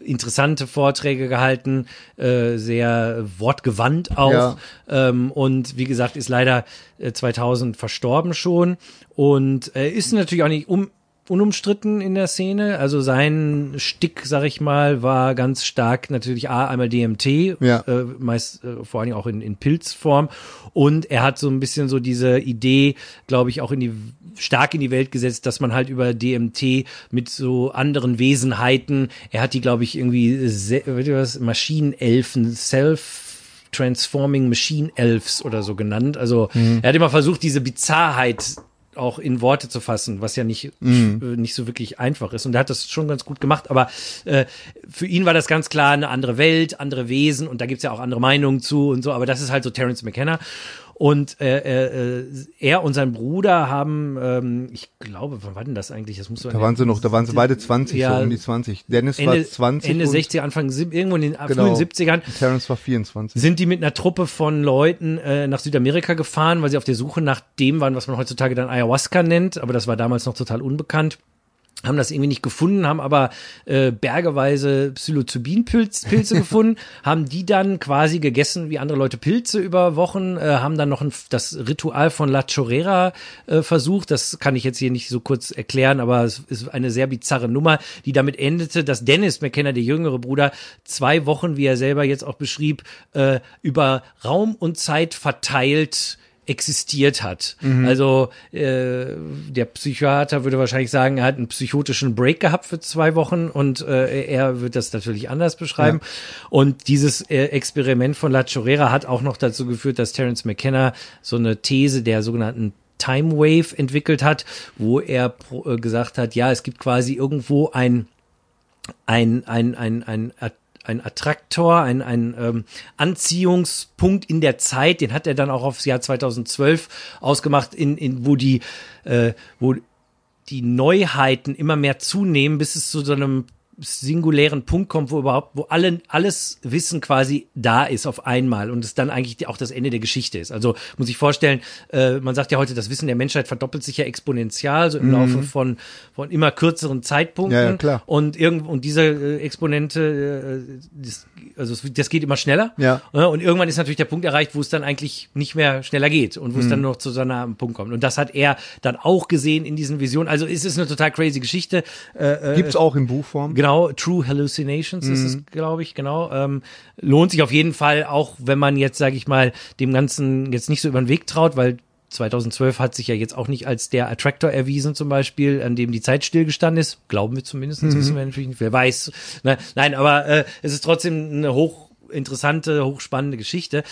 interessante Vorträge gehalten, äh, sehr wortgewandt auch. Ja. Ähm, und wie gesagt, ist leider äh, 2000 verstorben schon. Und äh, ist natürlich auch nicht um unumstritten in der Szene. Also sein Stick, sag ich mal, war ganz stark natürlich A, einmal DMT, ja. äh, meist äh, vor allen Dingen auch in, in Pilzform. Und er hat so ein bisschen so diese Idee, glaube ich, auch in die stark in die Welt gesetzt, dass man halt über DMT mit so anderen Wesenheiten, er hat die, glaube ich, irgendwie was, Maschinenelfen, Self Transforming Machine Elves oder so genannt. Also mhm. er hat immer versucht, diese Bizarrheit auch in Worte zu fassen, was ja nicht, mhm. nicht so wirklich einfach ist. Und er hat das schon ganz gut gemacht, aber äh, für ihn war das ganz klar eine andere Welt, andere Wesen und da gibt's ja auch andere Meinungen zu und so, aber das ist halt so Terence McKenna. Und äh, äh, er und sein Bruder haben, ähm, ich glaube, wann war denn das eigentlich? Das muss da waren sie noch, da waren sie beide 20, ja, so um die 20. Dennis Ende, war 20. Ende 60, Anfang, irgendwo in den genau. frühen 70ern. Terence war 24. Sind die mit einer Truppe von Leuten äh, nach Südamerika gefahren, weil sie auf der Suche nach dem waren, was man heutzutage dann Ayahuasca nennt, aber das war damals noch total unbekannt haben das irgendwie nicht gefunden, haben aber äh, bergeweise Psilocybin-Pilze gefunden, haben die dann quasi gegessen wie andere Leute Pilze über Wochen, äh, haben dann noch ein, das Ritual von La Chorera äh, versucht. Das kann ich jetzt hier nicht so kurz erklären, aber es ist eine sehr bizarre Nummer, die damit endete, dass Dennis McKenna, der jüngere Bruder, zwei Wochen, wie er selber jetzt auch beschrieb, äh, über Raum und Zeit verteilt existiert hat. Mhm. Also äh, der Psychiater würde wahrscheinlich sagen, er hat einen psychotischen Break gehabt für zwei Wochen und äh, er wird das natürlich anders beschreiben. Ja. Und dieses äh, Experiment von La Chorera hat auch noch dazu geführt, dass Terence McKenna so eine These der sogenannten Time Wave entwickelt hat, wo er äh, gesagt hat, ja, es gibt quasi irgendwo ein ein, ein, ein, ein, ein Attraktor, ein, ein ähm, Anziehungspunkt in der Zeit, den hat er dann auch aufs Jahr 2012 ausgemacht, in, in wo die, äh, wo die Neuheiten immer mehr zunehmen, bis es zu so einem singulären Punkt kommt, wo überhaupt, wo alle, alles Wissen quasi da ist auf einmal und es dann eigentlich auch das Ende der Geschichte ist. Also muss ich vorstellen, äh, man sagt ja heute, das Wissen der Menschheit verdoppelt sich ja exponentiell, so im mhm. Laufe von, von immer kürzeren Zeitpunkten. Ja, ja, klar. Und irgend, und diese äh, Exponente, äh, das, also das geht immer schneller. Ja. Und irgendwann ist natürlich der Punkt erreicht, wo es dann eigentlich nicht mehr schneller geht und wo mhm. es dann noch zu so einem Punkt kommt. Und das hat er dann auch gesehen in diesen Visionen. Also es ist eine total crazy Geschichte. Äh, äh Gibt's auch in Buchform? Genau Genau, True Hallucinations mhm. ist es, glaube ich, genau. Ähm, lohnt sich auf jeden Fall, auch wenn man jetzt, sage ich mal, dem Ganzen jetzt nicht so über den Weg traut, weil 2012 hat sich ja jetzt auch nicht als der Attractor erwiesen, zum Beispiel, an dem die Zeit stillgestanden ist. Glauben wir zumindest, mhm. wissen wir natürlich nicht, wer weiß. Ne? Nein, aber äh, es ist trotzdem eine hoch interessante, hochspannende Geschichte.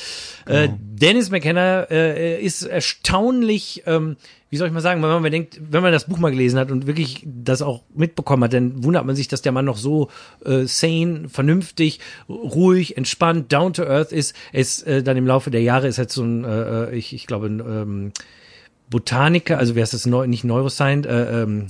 Genau. Äh, Dennis McKenna äh, ist erstaunlich ähm, wie soll ich mal sagen, wenn man denkt, wenn man das Buch mal gelesen hat und wirklich das auch mitbekommen hat, dann wundert man sich, dass der Mann noch so äh, sane, vernünftig, ruhig, entspannt, down to earth ist. Es äh, dann im Laufe der Jahre ist halt so ein, äh, äh ich, ich glaube, ein ähm, Botaniker, also wer ist das, Neu nicht Neuroscience, äh, ähm,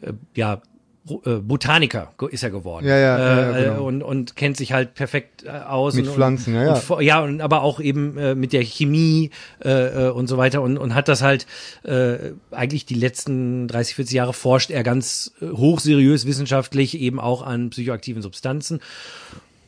äh, ja, Botaniker ist er geworden. Ja, ja, ja, äh, genau. und, und kennt sich halt perfekt äh, aus. Mit und, Pflanzen, ja, ja. Und, ja, und aber auch eben äh, mit der Chemie äh, und so weiter und, und hat das halt äh, eigentlich die letzten 30, 40 Jahre forscht er ganz hochseriös wissenschaftlich eben auch an psychoaktiven Substanzen.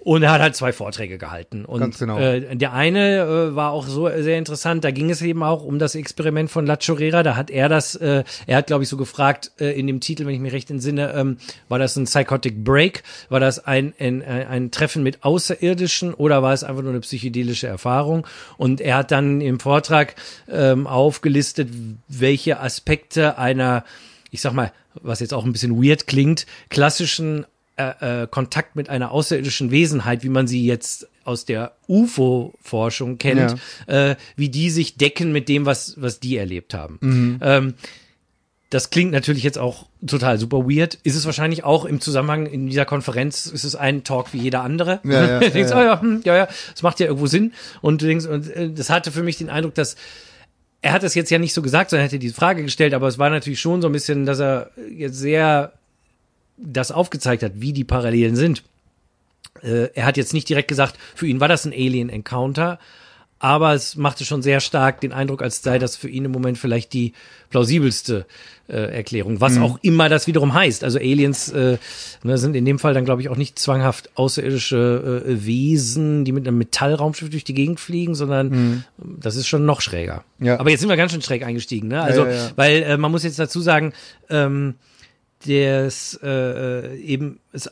Und er hat halt zwei Vorträge gehalten. Und Ganz genau. äh, der eine äh, war auch so sehr interessant. Da ging es eben auch um das Experiment von La Chorera. Da hat er das, äh, er hat, glaube ich, so gefragt, äh, in dem Titel, wenn ich mich recht entsinne, ähm, war das ein Psychotic Break? War das ein, ein, ein Treffen mit Außerirdischen oder war es einfach nur eine psychedelische Erfahrung? Und er hat dann im Vortrag ähm, aufgelistet, welche Aspekte einer ich sag mal, was jetzt auch ein bisschen weird klingt, klassischen äh, äh, Kontakt mit einer außerirdischen Wesenheit, wie man sie jetzt aus der UFO-Forschung kennt, ja. äh, wie die sich decken mit dem, was, was die erlebt haben. Mhm. Ähm, das klingt natürlich jetzt auch total super weird. Ist es wahrscheinlich auch im Zusammenhang in dieser Konferenz, ist es ein Talk wie jeder andere. Ja, ja, du denkst, ja, ja. Oh ja, hm, ja, ja, das macht ja irgendwo Sinn. Und du denkst, und äh, das hatte für mich den Eindruck, dass er hat das jetzt ja nicht so gesagt, sondern hätte diese Frage gestellt, aber es war natürlich schon so ein bisschen, dass er jetzt sehr das aufgezeigt hat, wie die Parallelen sind. Äh, er hat jetzt nicht direkt gesagt, für ihn war das ein Alien Encounter, aber es machte schon sehr stark den Eindruck, als sei das für ihn im Moment vielleicht die plausibelste äh, Erklärung, was mhm. auch immer das wiederum heißt. Also Aliens äh, ne, sind in dem Fall dann, glaube ich, auch nicht zwanghaft außerirdische äh, Wesen, die mit einem Metallraumschiff durch die Gegend fliegen, sondern mhm. das ist schon noch schräger. Ja. Aber jetzt sind wir ganz schön schräg eingestiegen, ne? Also, ja, ja, weil äh, man muss jetzt dazu sagen, ähm, das äh, äh, eben es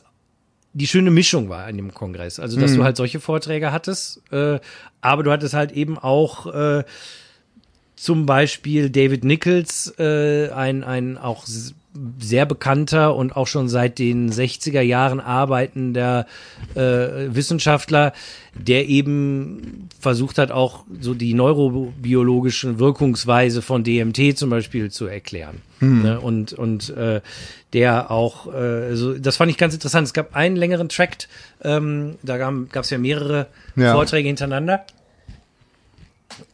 die schöne Mischung war in dem Kongress. Also, dass mhm. du halt solche Vorträge hattest, äh, aber du hattest halt eben auch äh, zum Beispiel David Nichols, äh, ein, ein auch sehr bekannter und auch schon seit den 60er Jahren arbeitender äh, Wissenschaftler, der eben versucht hat, auch so die neurobiologische Wirkungsweise von DMT zum Beispiel zu erklären. Hm. Ne? Und, und äh, der auch, äh, so, das fand ich ganz interessant. Es gab einen längeren Tract, ähm, da gab es ja mehrere ja. Vorträge hintereinander.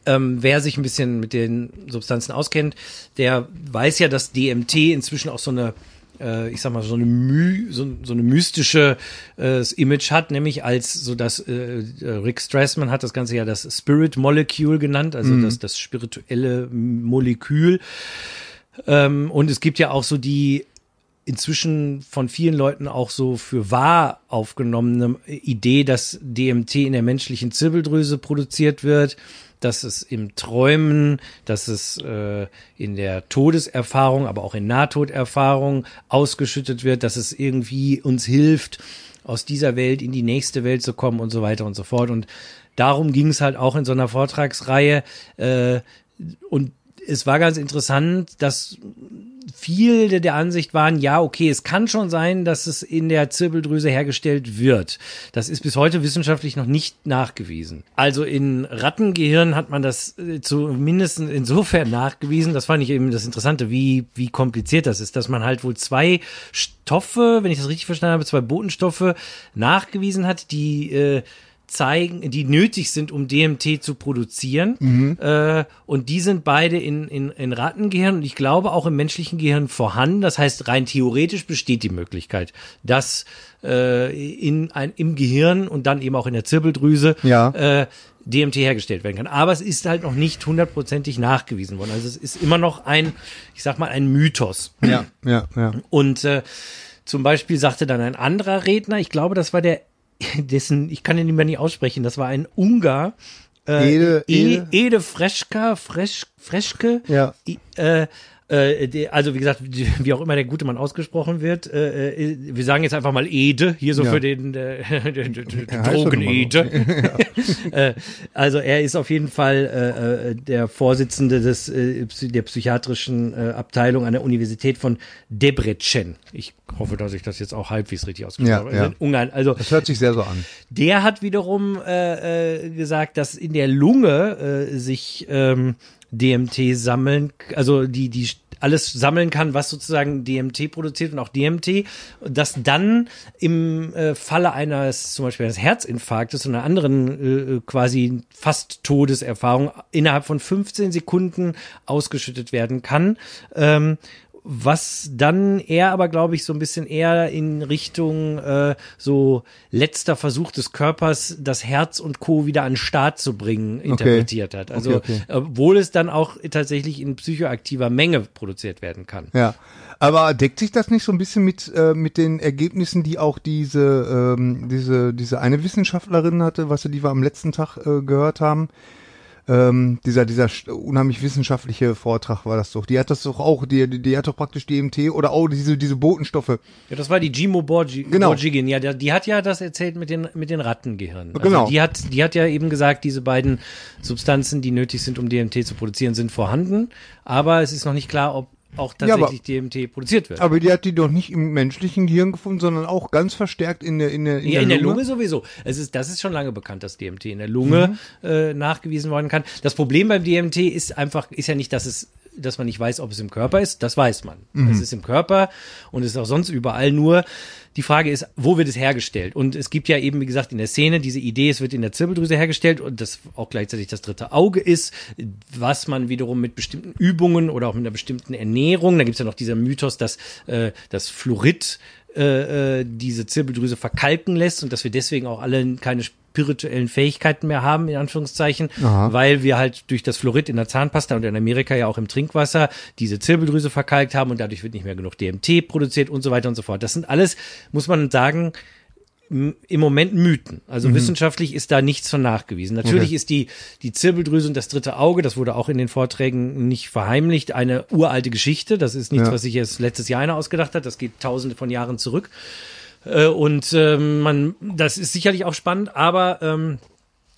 Ähm, wer sich ein bisschen mit den Substanzen auskennt, der weiß ja, dass DMT inzwischen auch so eine äh, ich sag mal, so eine, My so, so eine mystische äh, Image hat, nämlich als so das, äh, Rick Strassman hat das Ganze ja das Spirit Molecule genannt, also mhm. das, das spirituelle Molekül. Ähm, und es gibt ja auch so die inzwischen von vielen Leuten auch so für wahr aufgenommene Idee, dass DMT in der menschlichen Zirbeldrüse produziert wird dass es im Träumen, dass es äh, in der Todeserfahrung, aber auch in Nahtoderfahrung ausgeschüttet wird, dass es irgendwie uns hilft, aus dieser Welt in die nächste Welt zu kommen und so weiter und so fort. Und darum ging es halt auch in so einer Vortragsreihe. Äh, und es war ganz interessant, dass viele der Ansicht waren, ja, okay, es kann schon sein, dass es in der Zirbeldrüse hergestellt wird. Das ist bis heute wissenschaftlich noch nicht nachgewiesen. Also in Rattengehirn hat man das äh, zumindest insofern nachgewiesen, das fand ich eben das Interessante, wie, wie kompliziert das ist, dass man halt wohl zwei Stoffe, wenn ich das richtig verstanden habe, zwei Botenstoffe nachgewiesen hat, die äh, zeigen, die nötig sind, um DMT zu produzieren. Mhm. Äh, und die sind beide in, in, in Rattengehirn und ich glaube auch im menschlichen Gehirn vorhanden. Das heißt, rein theoretisch besteht die Möglichkeit, dass äh, in ein, im Gehirn und dann eben auch in der Zirbeldrüse Ja. äh, DMT hergestellt werden kann. Aber es ist halt noch nicht hundertprozentig nachgewiesen worden. Also es ist immer noch ein, ich sag mal, ein Mythos. Ja, ja, ja. Und äh, zum Beispiel sagte dann ein anderer Redner, ich glaube, das war der, dessen, ich kann den mehr nicht aussprechen, das war ein Ungar, äh, Ede- E- Ede? Ede Freschka, Fresch, Freschke, Ja. Äh, äh, die- also wie gesagt, die- wie auch immer der gute Mann ausgesprochen wird, äh, äh, wir sagen jetzt einfach mal Ede, hier so Ja. für den äh, Ja, Drogen-Ede. äh, also er ist auf jeden Fall der Vorsitzende des, der psychiatrischen Abteilung an der Universität von Debrecen. Ich hoffe, dass ich das jetzt auch halbwegs richtig ausgesprochen Ja, habe. ja. In Ungarn. Also Das hört sich sehr so an. der hat wiederum gesagt, dass in der Lunge sich ähm, DMT sammeln, also die die alles sammeln kann, was sozusagen DMT produziert und auch DMT, dass dann im äh, Falle eines zum Beispiel eines Herzinfarktes und einer anderen äh, quasi fast Todeserfahrung innerhalb von 15 Sekunden ausgeschüttet werden kann. Ähm, was dann eher aber, glaube ich, so ein bisschen eher in Richtung äh, so letzter Versuch des Körpers, das Herz und Co. wieder an den Start zu bringen, interpretiert hat. Also, Okay, okay. obwohl es dann auch tatsächlich in psychoaktiver Menge produziert werden kann. Ja. Aber deckt sich das nicht so ein bisschen mit, äh, mit den Ergebnissen, die auch diese, ähm, diese, diese eine Wissenschaftlerin hatte, was wir, die wir am letzten Tag äh, gehört haben? Ähm, dieser, dieser unheimlich wissenschaftliche Vortrag war das doch. Die hat das doch auch, die, die, die hat doch praktisch DMT oder auch diese, diese Botenstoffe. Ja, das war die Jimo Borgi Genau. Borgigin. Ja, der, die hat ja das erzählt mit den, mit den Rattengehirnen. Also Genau. Die hat, die hat ja eben gesagt, diese beiden Substanzen, die nötig sind, um DMT zu produzieren, sind vorhanden. Aber es ist noch nicht klar, ob auch Ja, aber- tatsächlich DMT produziert wird. Aber die hat die doch nicht im menschlichen Gehirn gefunden, sondern auch ganz verstärkt in der, in der, in Ja, der, in der Lunge. Lunge sowieso. Es ist, das ist schon lange bekannt, dass DMT in der Lunge Mhm. äh, nachgewiesen werden kann. Das Problem beim DMT ist einfach, ist ja nicht, dass es, dass man nicht weiß, ob es im Körper ist. Das weiß man. Mhm. Es ist im Körper und es ist auch sonst überall. Nur die Frage ist, wo wird es hergestellt? Und es gibt ja eben, wie gesagt, in der Szene diese Idee, es wird in der Zirbeldrüse hergestellt und das auch gleichzeitig das dritte Auge ist, was man wiederum mit bestimmten Übungen oder auch mit einer bestimmten Ernährung, da gibt's ja noch dieser Mythos, dass äh, das Fluorid äh, äh, diese Zirbeldrüse verkalken lässt und dass wir deswegen auch alle keine spirituellen Fähigkeiten mehr haben, in Anführungszeichen, Aha. weil wir halt durch das Fluorid in der Zahnpasta und in Amerika ja auch im Trinkwasser diese Zirbeldrüse verkalkt haben und dadurch wird nicht mehr genug DMT produziert und so weiter und so fort. Das sind alles, muss man sagen, im Moment Mythen. Also wissenschaftlich ist da nichts von nachgewiesen. Natürlich Okay. ist die, die Zirbeldrüse und das dritte Auge, das wurde auch in den Vorträgen nicht verheimlicht, eine uralte Geschichte. Das ist nichts, Ja. was sich jetzt letztes Jahr einer ausgedacht hat. Das geht tausende von Jahren zurück. Äh, und ähm, man, das ist sicherlich auch spannend, aber ähm,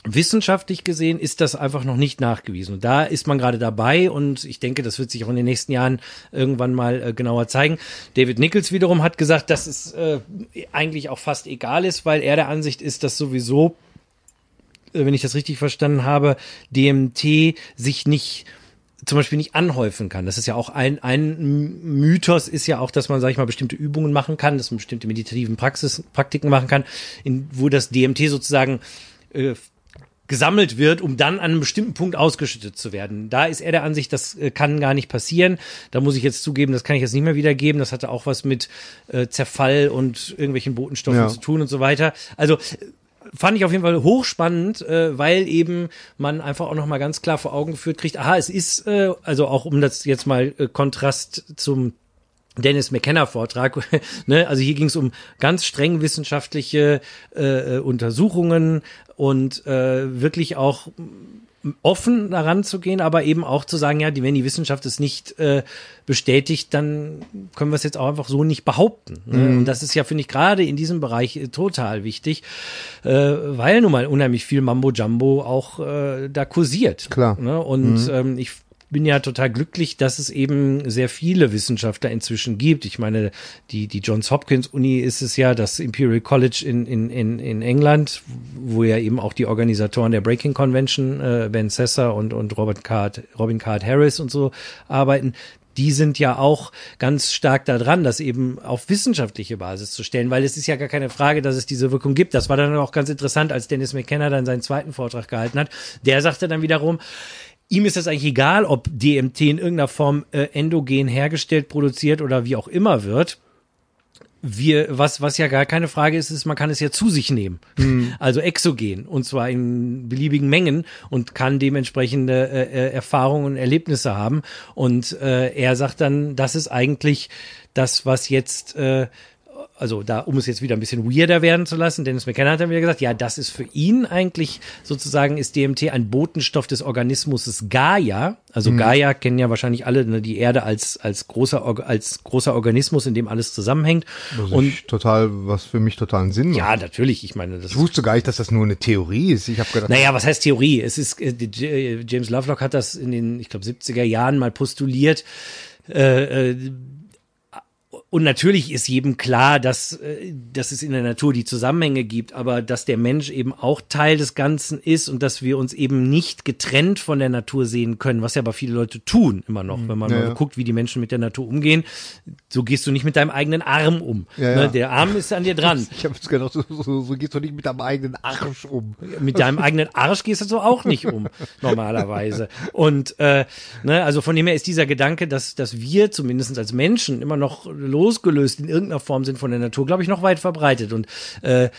wissenschaftlich gesehen ist das einfach noch nicht nachgewiesen. Und da ist man gerade dabei und ich denke, das wird sich auch in den nächsten Jahren irgendwann mal äh, genauer zeigen. David Nichols wiederum hat gesagt, dass es äh, eigentlich auch fast egal ist, weil er der Ansicht ist, dass sowieso äh, wenn ich das richtig verstanden habe, DMT sich nicht zum Beispiel nicht anhäufen kann. Das ist ja auch ein, ein Mythos ist ja auch, dass man, sag ich mal, bestimmte Übungen machen kann, dass man bestimmte meditativen Praxis, Praktiken machen kann, in, wo das DMT sozusagen äh, gesammelt wird, um dann an einem bestimmten Punkt ausgeschüttet zu werden. Da ist er der Ansicht, das äh, kann gar nicht passieren. Da muss ich jetzt zugeben, das kann ich jetzt nicht mehr wiedergeben. Das hatte auch was mit äh, Zerfall und irgendwelchen Botenstoffen Ja. zu tun und so weiter. Also fand ich auf jeden Fall hochspannend, äh, weil eben man einfach auch noch mal ganz klar vor Augen geführt kriegt, aha, es ist, äh, also auch um das jetzt mal äh, Kontrast zum Dennis McKenna Vortrag, ne? also hier ging es um ganz streng wissenschaftliche äh, äh, Untersuchungen und äh, wirklich auch offen daran zu gehen, aber eben auch zu sagen, ja, die, wenn die Wissenschaft es nicht äh, bestätigt, dann können wir es jetzt auch einfach so nicht behaupten. Ne? Und das ist ja, finde ich, gerade in diesem Bereich äh, total wichtig, äh, weil nun mal unheimlich viel Mambo-Jumbo auch äh, da kursiert. Klar. Ne? Und ähm, ich bin ja total glücklich, dass es eben sehr viele Wissenschaftler inzwischen gibt. Ich meine, die, die Johns Hopkins Uni ist es ja, das Imperial College in, in, in, in England, wo ja eben auch die Organisatoren der Breaking Convention, äh, Ben Sessa und, und Robert Card, Robin Card Harris und so arbeiten. die sind ja auch ganz stark daran, das eben auf wissenschaftliche Basis zu stellen, weil es ist ja gar keine Frage, dass es diese Wirkung gibt. Das war dann auch ganz interessant, als Dennis McKenna dann seinen zweiten Vortrag gehalten hat. Der sagte dann wiederum, ihm ist es eigentlich egal, ob DMT in irgendeiner Form äh, endogen hergestellt, produziert oder wie auch immer wird wir, was, was ja gar keine Frage ist, ist, man kann es ja zu sich nehmen. Mhm. Also exogen. Und zwar in beliebigen Mengen und kann dementsprechende äh, äh, Erfahrungen und Erlebnisse haben. Und äh, er sagt dann, das ist eigentlich das, was jetzt äh, also da, um es jetzt wieder ein bisschen weirder werden zu lassen, Dennis McKenna hat dann wieder gesagt, ja, das ist für ihn eigentlich sozusagen ist DMT ein Botenstoff des Organismus Gaia. Also mhm. Gaia kennen ja wahrscheinlich alle ne, die Erde als als großer als großer Organismus, in dem alles zusammenhängt. Das und total was für mich totalen Sinn macht. Ja, natürlich. Ich meine, das ich wusste gar nicht, dass das nur eine Theorie ist. Ich habe gedacht, naja, was heißt Theorie? Es ist äh, James Lovelock hat das in den, ich glaube, 70er Jahren mal postuliert. Äh, äh, und natürlich ist jedem klar, dass, äh, dass es in der Natur die Zusammenhänge gibt, aber dass der Mensch eben auch Teil des Ganzen ist und dass wir uns eben nicht getrennt von der Natur sehen können, was ja aber viele Leute tun immer noch. Mhm. Wenn man ja, mal guckt, wie die Menschen mit der Natur umgehen, so gehst du nicht mit deinem eigenen Arm um. Ja, ne? Der Arm ist an dir dran. Ich habe jetzt gedacht, so, so, so gehst du nicht mit deinem eigenen Arsch um. Mit deinem eigenen Arsch gehst du so auch nicht um, normalerweise. Und äh, ne, also von dem her ist dieser Gedanke, dass, dass wir zumindest als Menschen immer noch losgelöst in irgendeiner Form sind von der Natur, glaube ich, noch weit verbreitet. Und äh,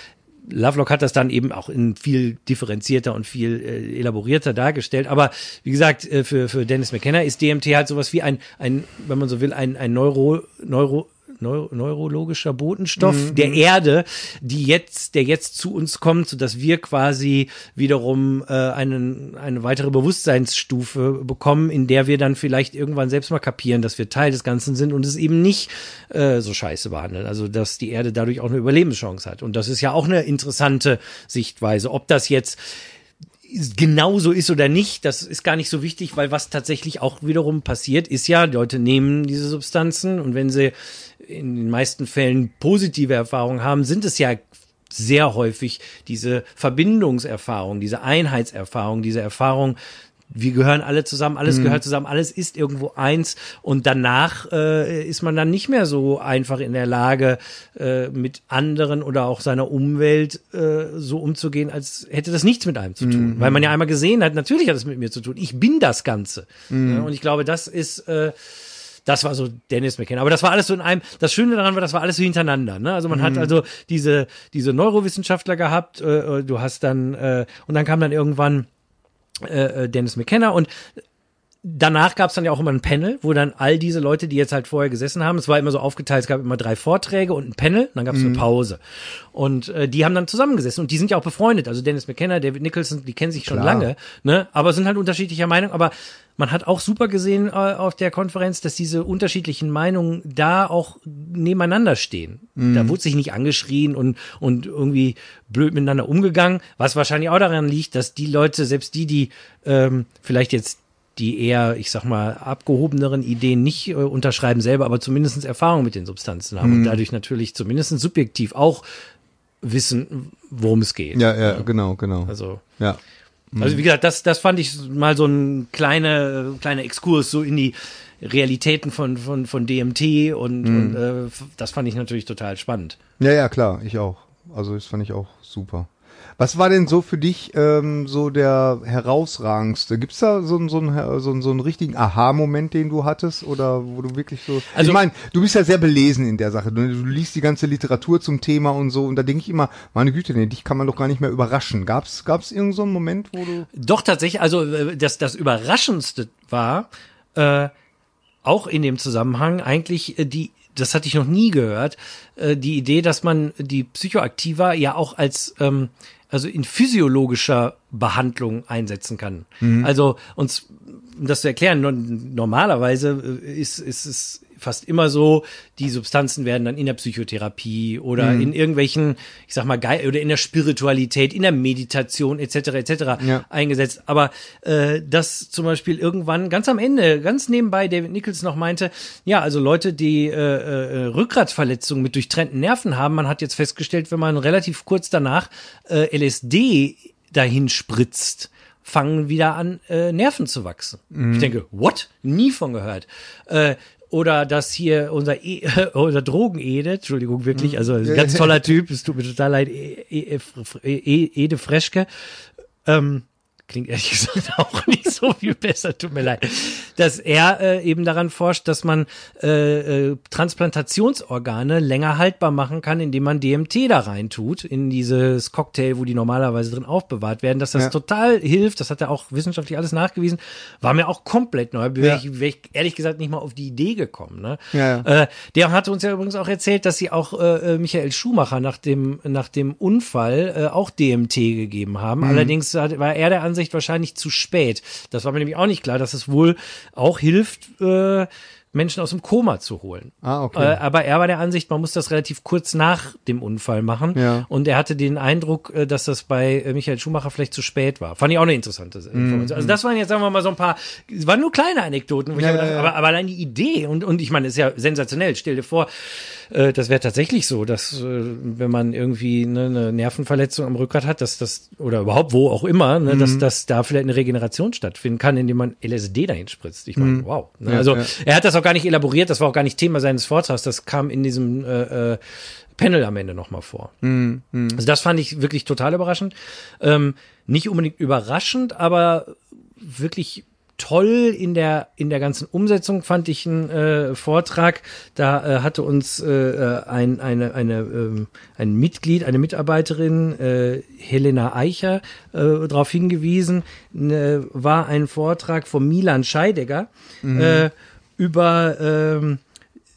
Lovelock hat das dann eben auch in viel differenzierter und viel äh, elaborierter dargestellt. Aber wie gesagt, äh, für, für Dennis McKenna ist DMT halt sowas wie ein, ein, wenn man so will, ein, ein Neuro, Neuro, Neu neurologischer Botenstoff mhm. der Erde, die jetzt, der jetzt zu uns kommt, so dass wir quasi wiederum äh, einen, eine weitere Bewusstseinsstufe bekommen, in der wir dann vielleicht irgendwann selbst mal kapieren, dass wir Teil des Ganzen sind und es eben nicht äh, so scheiße behandeln. Also dass die Erde dadurch auch eine Überlebenschance hat. Und das ist ja auch eine interessante Sichtweise. Ob das jetzt genauso ist oder nicht, das ist gar nicht so wichtig, weil was tatsächlich auch wiederum passiert, ist ja, Leute nehmen diese Substanzen und wenn sie in den meisten Fällen positive Erfahrungen haben, sind es ja sehr häufig diese Verbindungserfahrung, diese Einheitserfahrung, diese Erfahrung, wir gehören alle zusammen, alles mhm. gehört zusammen, alles ist irgendwo eins und danach äh, ist man dann nicht mehr so einfach in der Lage, äh, mit anderen oder auch seiner Umwelt äh, so umzugehen, als hätte das nichts mit einem zu tun. Mhm. Weil man ja einmal gesehen hat, natürlich hat es mit mir zu tun. Ich bin das Ganze. Mhm. Ja, und ich glaube, das ist äh, das war so Dennis McKenna. Aber das war alles so in einem, das Schöne daran war, das war alles so hintereinander. Ne? Also man mhm. hat also diese, diese Neurowissenschaftler gehabt, äh, äh, du hast dann, äh, und dann kam dann irgendwann äh, äh Dennis McKenna und danach gab es dann ja auch immer ein Panel, wo dann all diese Leute, die jetzt halt vorher gesessen haben, es war immer so aufgeteilt, es gab immer drei Vorträge und ein Panel, dann gab es mhm. eine Pause. Und äh, die haben dann zusammengesessen und die sind ja auch befreundet. Also Dennis McKenna, David Nicholson, die kennen sich schon Klar. lange, ne? Aber sind halt unterschiedlicher Meinung. Aber man hat auch super gesehen äh, auf der Konferenz, dass diese unterschiedlichen Meinungen da auch nebeneinander stehen. Mhm. Da wurde sich nicht angeschrien und, und irgendwie blöd miteinander umgegangen, was wahrscheinlich auch daran liegt, dass die Leute, selbst die, die ähm, vielleicht jetzt die eher, ich sag mal, abgehobeneren Ideen nicht äh, unterschreiben selber, aber zumindest Erfahrung mit den Substanzen haben mhm. und dadurch natürlich zumindest subjektiv auch wissen, worum es geht. Ja, ja, ja. genau, genau. Also, ja. Mhm. Also wie gesagt, das, das fand ich mal so ein kleiner, kleiner Exkurs so in die Realitäten von, von, von DMT und, mhm. und äh, das fand ich natürlich total spannend. Ja, ja, klar, ich auch. Also das fand ich auch super. Was war denn so für dich ähm, so der herausragendste? Gibt's da so, so, einen, so, so einen richtigen Aha-Moment, den du hattest? Oder wo du wirklich so. Also, ich meine, du bist ja sehr belesen in der Sache. Du, du liest die ganze Literatur zum Thema und so. Und da denke ich immer, meine Güte, nee, dich kann man doch gar nicht mehr überraschen. Gab's, gab's irgend so einen Moment, wo du. Doch, tatsächlich, also äh, das, das Überraschendste war, äh, auch in dem Zusammenhang eigentlich äh, die das hatte ich noch nie gehört, äh, die Idee, dass man die Psychoaktiva ja auch als ähm, also in physiologischer Behandlung einsetzen kann. Mhm. Also uns um das zu erklären, normalerweise äh, ist, ist es fast immer so, die Substanzen werden dann in der Psychotherapie oder mhm. in irgendwelchen, ich sag mal, geil oder in der Spiritualität, in der Meditation etc. etc. Ja. eingesetzt. Aber äh, das zum Beispiel irgendwann ganz am Ende, ganz nebenbei, David Nichols noch meinte, ja, also Leute, die äh, äh, Rückgratverletzungen mit durchtrennten Nerven haben, man hat jetzt festgestellt, wenn man relativ kurz danach äh, LSD dahin spritzt, fangen wieder an, äh, Nerven zu wachsen. Mhm. Ich denke, what? Nie von gehört. Äh, oder dass hier unser, e unser Drogen-Ede, Entschuldigung, wirklich, also ein ganz toller Typ, es tut mir total leid, E- E- E- Ede Freschke, ähm, klingt ehrlich gesagt auch nicht so viel besser, tut mir leid, dass er äh, eben daran forscht, dass man äh, äh, Transplantationsorgane länger haltbar machen kann, indem man DMT da rein tut, in dieses Cocktail, wo die normalerweise drin aufbewahrt werden, dass das Ja. total hilft, das hat er auch wissenschaftlich alles nachgewiesen, war mir auch komplett neu, wäre Ja. ich, wär ich ehrlich gesagt nicht mal auf die Idee gekommen. Ne? Ja, ja. Äh, der hatte uns ja übrigens auch erzählt, dass sie auch äh, äh, Michael Schumacher nach dem, nach dem Unfall äh, auch DMT gegeben haben. Allerdings hat, war er der Ansicht wahrscheinlich zu spät. Das war mir nämlich auch nicht klar, dass es wohl auch hilft, äh, Menschen aus dem Koma zu holen. Ah, okay. Äh, aber er war der Ansicht, man muss das relativ kurz nach dem Unfall machen. Ja. Und er hatte den Eindruck, äh, dass das bei äh, Michael Schumacher vielleicht zu spät war. Fand ich auch eine interessante Information. Also das waren jetzt, sagen wir mal, so ein paar, es waren nur kleine Anekdoten, wo ich Ja, aber, ja, aber, aber allein die Idee und, und ich meine, ist ja sensationell. Stell dir vor, äh, das wäre tatsächlich so, dass äh, wenn man irgendwie ne, eine Nervenverletzung am Rückgrat hat, dass das, oder überhaupt wo auch immer, ne, Mhm. dass, dass da vielleicht eine Regeneration stattfinden kann, indem man LSD dahin spritzt. Ich meine, wow. Ne? Mhm. Also er hat das auch gar nicht elaboriert, das war auch gar nicht Thema seines Vortrags, das kam in diesem äh, äh, Panel am Ende nochmal vor. Mhm, Also das fand ich wirklich total überraschend. Ähm, nicht unbedingt überraschend, aber wirklich toll in der in der ganzen Umsetzung fand ich einen äh, Vortrag. Da äh, hatte uns äh, äh, ein eine eine ähm, ein Mitglied, eine Mitarbeiterin äh, Helena Eicher äh, darauf hingewiesen. Ne, war ein Vortrag von Milan Scheidegger äh, über ähm,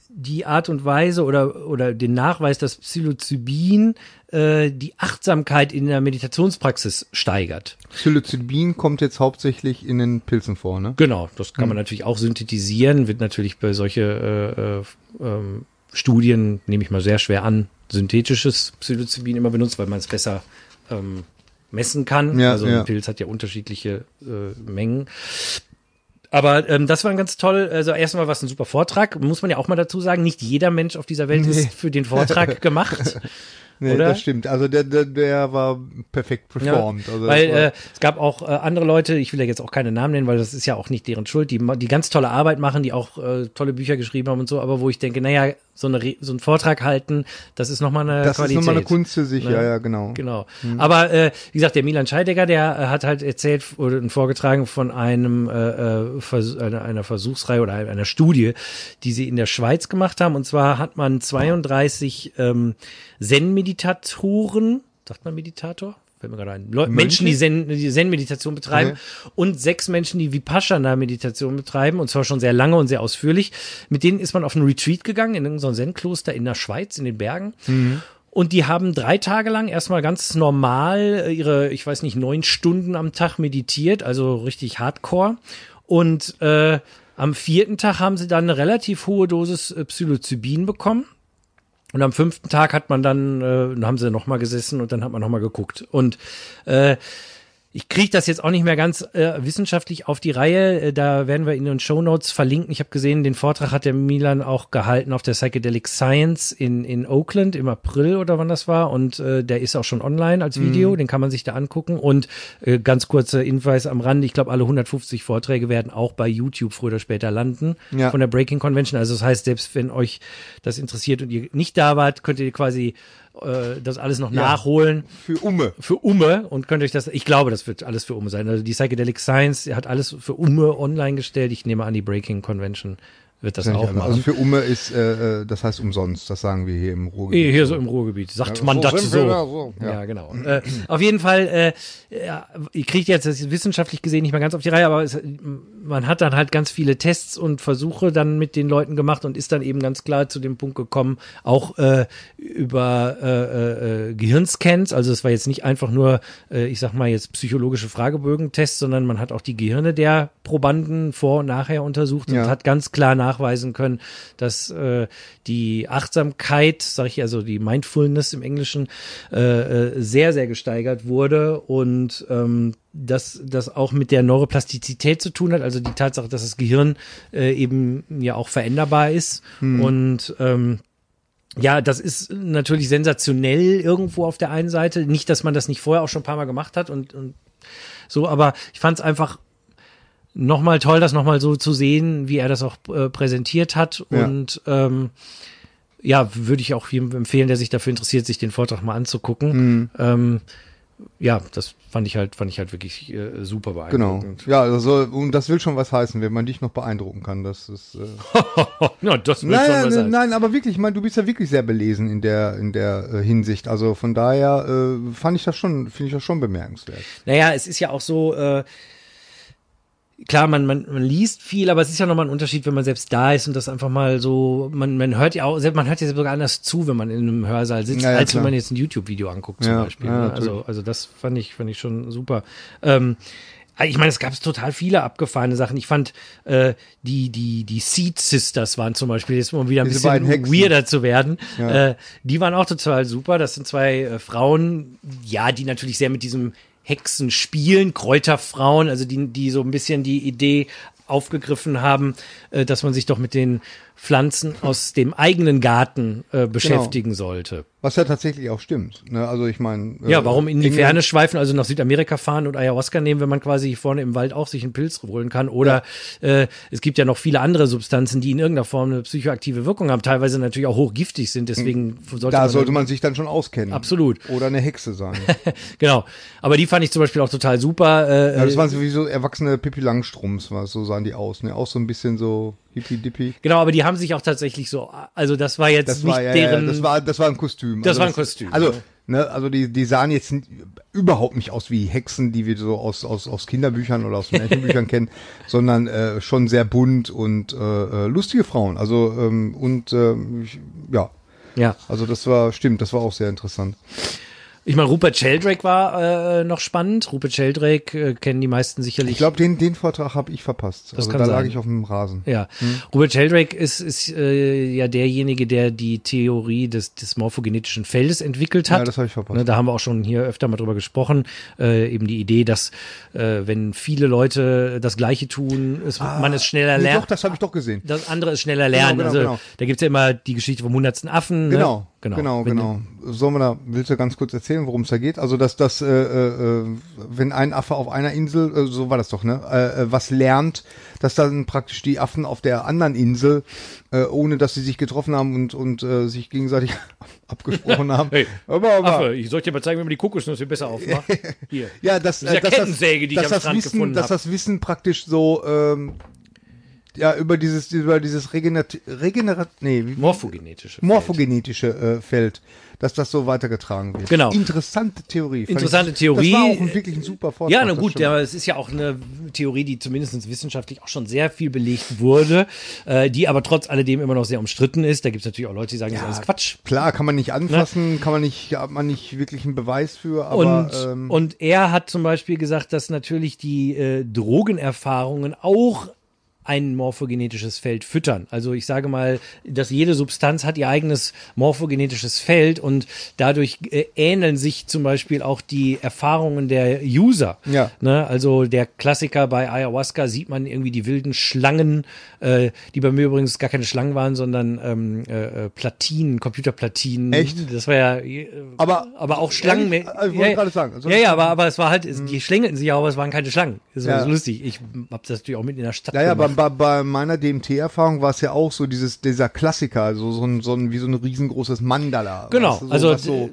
die Art und Weise oder, oder den Nachweis, dass Psilocybin äh, die Achtsamkeit in der Meditationspraxis steigert. Psilocybin kommt jetzt hauptsächlich in den Pilzen vor, ne? Genau, das kann man natürlich auch synthetisieren, wird natürlich bei solche äh, äh, ähm, Studien, nehme ich mal sehr schwer an, synthetisches Psilocybin immer benutzt, weil man es besser ähm, messen kann. Ja, also ja. ein Pilz hat ja unterschiedliche äh, Mengen. Aber ähm, das war ein ganz toll, also erstmal war es ein super Vortrag, muss man ja auch mal dazu sagen, nicht jeder Mensch auf dieser Welt ist für den Vortrag gemacht. Nee, Oder? das stimmt. Also der, der, der war perfekt performt. also weil das äh, es gab auch äh, andere Leute, ich will ja jetzt auch keine Namen nennen, weil das ist ja auch nicht deren Schuld, die, die ganz tolle Arbeit machen, die auch äh, tolle Bücher geschrieben haben und so, aber wo ich denke, naja, so, eine, so einen Vortrag halten, das ist nochmal eine das Qualität. ist nochmal eine Kunst für sich, Ne? ja, ja, genau. Genau. Aber äh, wie gesagt, der Milan Scheidegger, der äh, hat halt erzählt oder vorgetragen von einem äh, äh, Vers einer, einer Versuchsreihe oder einer Studie, die sie in der Schweiz gemacht haben. Und zwar hat man 32 ähm, Zen-Meditatoren, sagt man Meditator? Fällt mir gerade ein. Leu Menschen, die Zen- Zen-Meditation betreiben Okay. und sechs Menschen, die Vipassana-Meditation betreiben und zwar schon sehr lange und sehr ausführlich. Mit denen ist man auf ein Retreat gegangen in irgendein Zen-Kloster in der Schweiz, in den Bergen. Und die haben drei Tage lang erstmal ganz normal äh, ihre, ich weiß nicht, neun Stunden am Tag meditiert, also richtig hardcore. Und äh, am vierten Tag haben sie dann eine relativ hohe Dosis äh, Psilocybin bekommen. Und am fünften Tag hat man dann, äh, haben sie nochmal gesessen und dann hat man nochmal geguckt. Und äh, ich kriege das jetzt auch nicht mehr ganz äh, wissenschaftlich auf die Reihe. Äh, da werden wir in den Show Notes verlinken. Ich habe gesehen, den Vortrag hat der Milan auch gehalten auf der Psychedelic Science in, in Oakland im April oder wann das war. Und äh, der ist auch schon online als Video. Den kann man sich da angucken. Und äh, ganz kurzer Hinweis am Rande. Ich glaube, alle 150 Vorträge werden auch bei YouTube früher oder später landen Ja. von der Breaking Convention. Also das heißt, selbst wenn euch das interessiert und ihr nicht da wart, könnt ihr quasi äh, das alles noch nachholen Für Umme. für Umme und könnt euch das, ich glaube, das wird alles für Umme sein. Also die Psychedelic Science hat alles für Umme online gestellt. Ich nehme an, die Breaking Convention wird das auch Also machen. für Umme ist, äh, äh, das heißt umsonst. Das sagen wir hier im Ruhrgebiet. Hier, so im Ruhrgebiet. Sagt Ja, man so das so. da so, Ja, ja. genau. Äh, auf jeden Fall, äh, ja, ihr kriegt jetzt das wissenschaftlich gesehen nicht mehr ganz auf die Reihe, aber es, man hat dann halt ganz viele Tests und Versuche dann mit den Leuten gemacht und ist dann eben ganz klar zu dem Punkt gekommen, auch äh, über äh, äh, Gehirnscans. Also es war jetzt nicht einfach nur, äh, ich sag mal jetzt psychologische Fragebögen-Tests, sondern man hat auch die Gehirne der Probanden vor und nachher untersucht und hat ganz klar nachweisen können, dass äh, die Achtsamkeit, sage ich also die Mindfulness im Englischen, äh, äh, sehr, sehr gesteigert wurde und ähm, dass das auch mit der Neuroplastizität zu tun hat, also die Tatsache, dass das Gehirn äh, eben ja auch veränderbar ist und ähm, ja, das ist natürlich sensationell irgendwo auf der einen Seite. Nicht, dass man das nicht vorher auch schon ein paar Mal gemacht hat und, und so, aber ich fand es einfach nochmal toll, das nochmal so zu sehen, wie er das auch äh, präsentiert hat. Ja. Und ähm, ja, würde ich auch jedem empfehlen, der sich dafür interessiert, sich den Vortrag mal anzugucken. Mhm. Ähm, ja, das fand ich halt, fand ich halt wirklich äh, super Genau. beeindruckend. Ja, also, und das will schon was heißen, wenn man dich noch beeindrucken kann. Das ist. Äh ja, das will nein, schon nein, was sein. nein, aber wirklich, ich meine, du bist ja wirklich sehr belesen in der in der äh, Hinsicht. Also von daher äh, fand ich das schon, finde ich das schon bemerkenswert. Naja, es ist ja auch so, äh, klar, man, man, man liest viel, aber es ist ja nochmal ein Unterschied, wenn man selbst da ist und das einfach mal so, man, man hört ja auch, selbst- man hört ja sogar anders zu, wenn man in einem Hörsaal sitzt, Ja, ja, als wenn klar. man jetzt ein YouTube-Video anguckt zum Ja, Beispiel. ne? also, also das fand ich, fand ich schon super. Ähm, ich meine, es gab total viele abgefahrene Sachen. Ich fand äh, die die die Seed Sisters waren zum Beispiel jetzt mal wieder ein Diese bisschen weirder zu werden. Äh, die waren auch total super. Das sind zwei äh, Frauen, ja, die natürlich sehr mit diesem Hexen spielen, Kräuterfrauen, also die, die so ein bisschen die Idee aufgegriffen haben, äh, dass man sich doch mit den Pflanzen aus dem eigenen Garten Genau. äh, beschäftigen sollte. Was ja tatsächlich auch stimmt. Ne? Also ich meine. äh, Ja, warum in die Ferne schweifen, also nach Südamerika fahren und Ayahuasca nehmen, wenn man quasi hier vorne im Wald auch sich einen Pilz holen kann? Oder äh, es gibt ja noch viele andere Substanzen, die in irgendeiner Form eine psychoaktive Wirkung haben, teilweise natürlich auch hochgiftig sind. Deswegen sollte Da man sollte man sich dann schon auskennen. Absolut. Oder eine Hexe sein. genau. Aber die fand ich zum Beispiel auch total super. Äh, Ja, das waren sowieso erwachsene Pippi Langstrums, was so sahen die aus. Ne? Auch so ein bisschen so hippie-dippy. Genau, aber die haben sich auch tatsächlich so, also das war jetzt Das nicht war, ja, deren. das war, das war ein Kostüm. Das war ein Kostüm, Also, ne, also die, die sahen jetzt überhaupt nicht aus wie Hexen, die wir so aus, aus, aus Kinderbüchern oder aus Märchenbüchern kennen, sondern äh, schon sehr bunt und äh, äh, lustige Frauen. Also, ähm, und ich, ja, ja. also das war, stimmt, das war auch sehr interessant. Ich meine, Rupert Sheldrake war äh, noch spannend. Rupert Sheldrake äh, kennen die meisten sicherlich. Ich glaube, den, den Vortrag habe ich verpasst. Das also kann da lag sein. ich auf dem Rasen. Ja, Robert Sheldrake ist, ist äh, ja derjenige, der die Theorie des, des morphogenetischen Feldes entwickelt hat. Ja, das habe ich verpasst. Ne, da haben wir auch schon hier öfter mal drüber gesprochen. Äh, eben die Idee, dass äh, wenn viele Leute das Gleiche tun, es, man es schneller Ah, Nee, lernt. doch, das habe ich doch gesehen. das andere ist schneller lernen. genau, also genau. da gibt's ja immer die Geschichte vom hundertsten Affen. Genau, ne? Genau, Wenn- genau. Sollen wir da, willst du ganz kurz erzählen, worum es da geht? Also, dass das, äh, äh, wenn ein Affe auf einer Insel, äh, so war das doch, ne, äh, äh, was lernt, dass dann praktisch die Affen auf der anderen Insel, äh, ohne dass sie sich getroffen haben und, und äh, sich gegenseitig abgesprochen haben. Hey, aber, aber, Affe, ich soll dir mal zeigen, wie man die Kokosnüsse besser aufmacht. Hier. ja, das, Das ist ja äh, dass Kettensäge, die ich dass am das Strand Wissen, dass das Wissen praktisch so, ähm, ja, über dieses, über dieses regenerat, regenerat, nee, wie, Morphogenetische. Feld. morphogenetische äh, Feld, dass das so weitergetragen wird. Genau. Interessante Theorie. Interessante ich. Theorie. Das war auch ein, wirklich ein super Vortrag. Ja, na gut, ja, es ist ja auch eine Theorie, die zumindest wissenschaftlich auch schon sehr viel belegt wurde, äh, die aber trotz alledem immer noch sehr umstritten ist. Da gibt es natürlich auch Leute, die sagen, das ist alles Quatsch. Klar, kann man nicht anfassen, kann man nicht, hat man nicht wirklich einen Beweis für, aber Und, ähm, und er hat zum Beispiel gesagt, dass natürlich die äh, Drogenerfahrungen auch ein morphogenetisches Feld füttern. Also ich sage mal, dass jede Substanz hat ihr eigenes morphogenetisches Feld und dadurch äh, ähneln sich zum Beispiel auch die Erfahrungen der User. Ja. Ne? Also der Klassiker bei Ayahuasca sieht man irgendwie die wilden Schlangen, äh, die bei mir übrigens gar keine Schlangen waren, sondern ähm, äh, äh, Platinen, Computerplatinen. Echt? Das war ja, äh, Aber- aber auch Schlangen. Ehrlich? Ich wollte gerade sagen, also- ja, ja, aber, aber es war halt, es, die schlängelten sich ja, aber es waren keine Schlangen. Das war Ja. so lustig. Ich hab das natürlich auch mitten in der Stadt ja, ja, bei, gemacht. Bei, bei meiner DMT-Erfahrung war es ja auch so dieses, dieser Klassiker, so, so ein, so ein, wie so ein riesengroßes Mandala. Genau, weißt du, so, also so,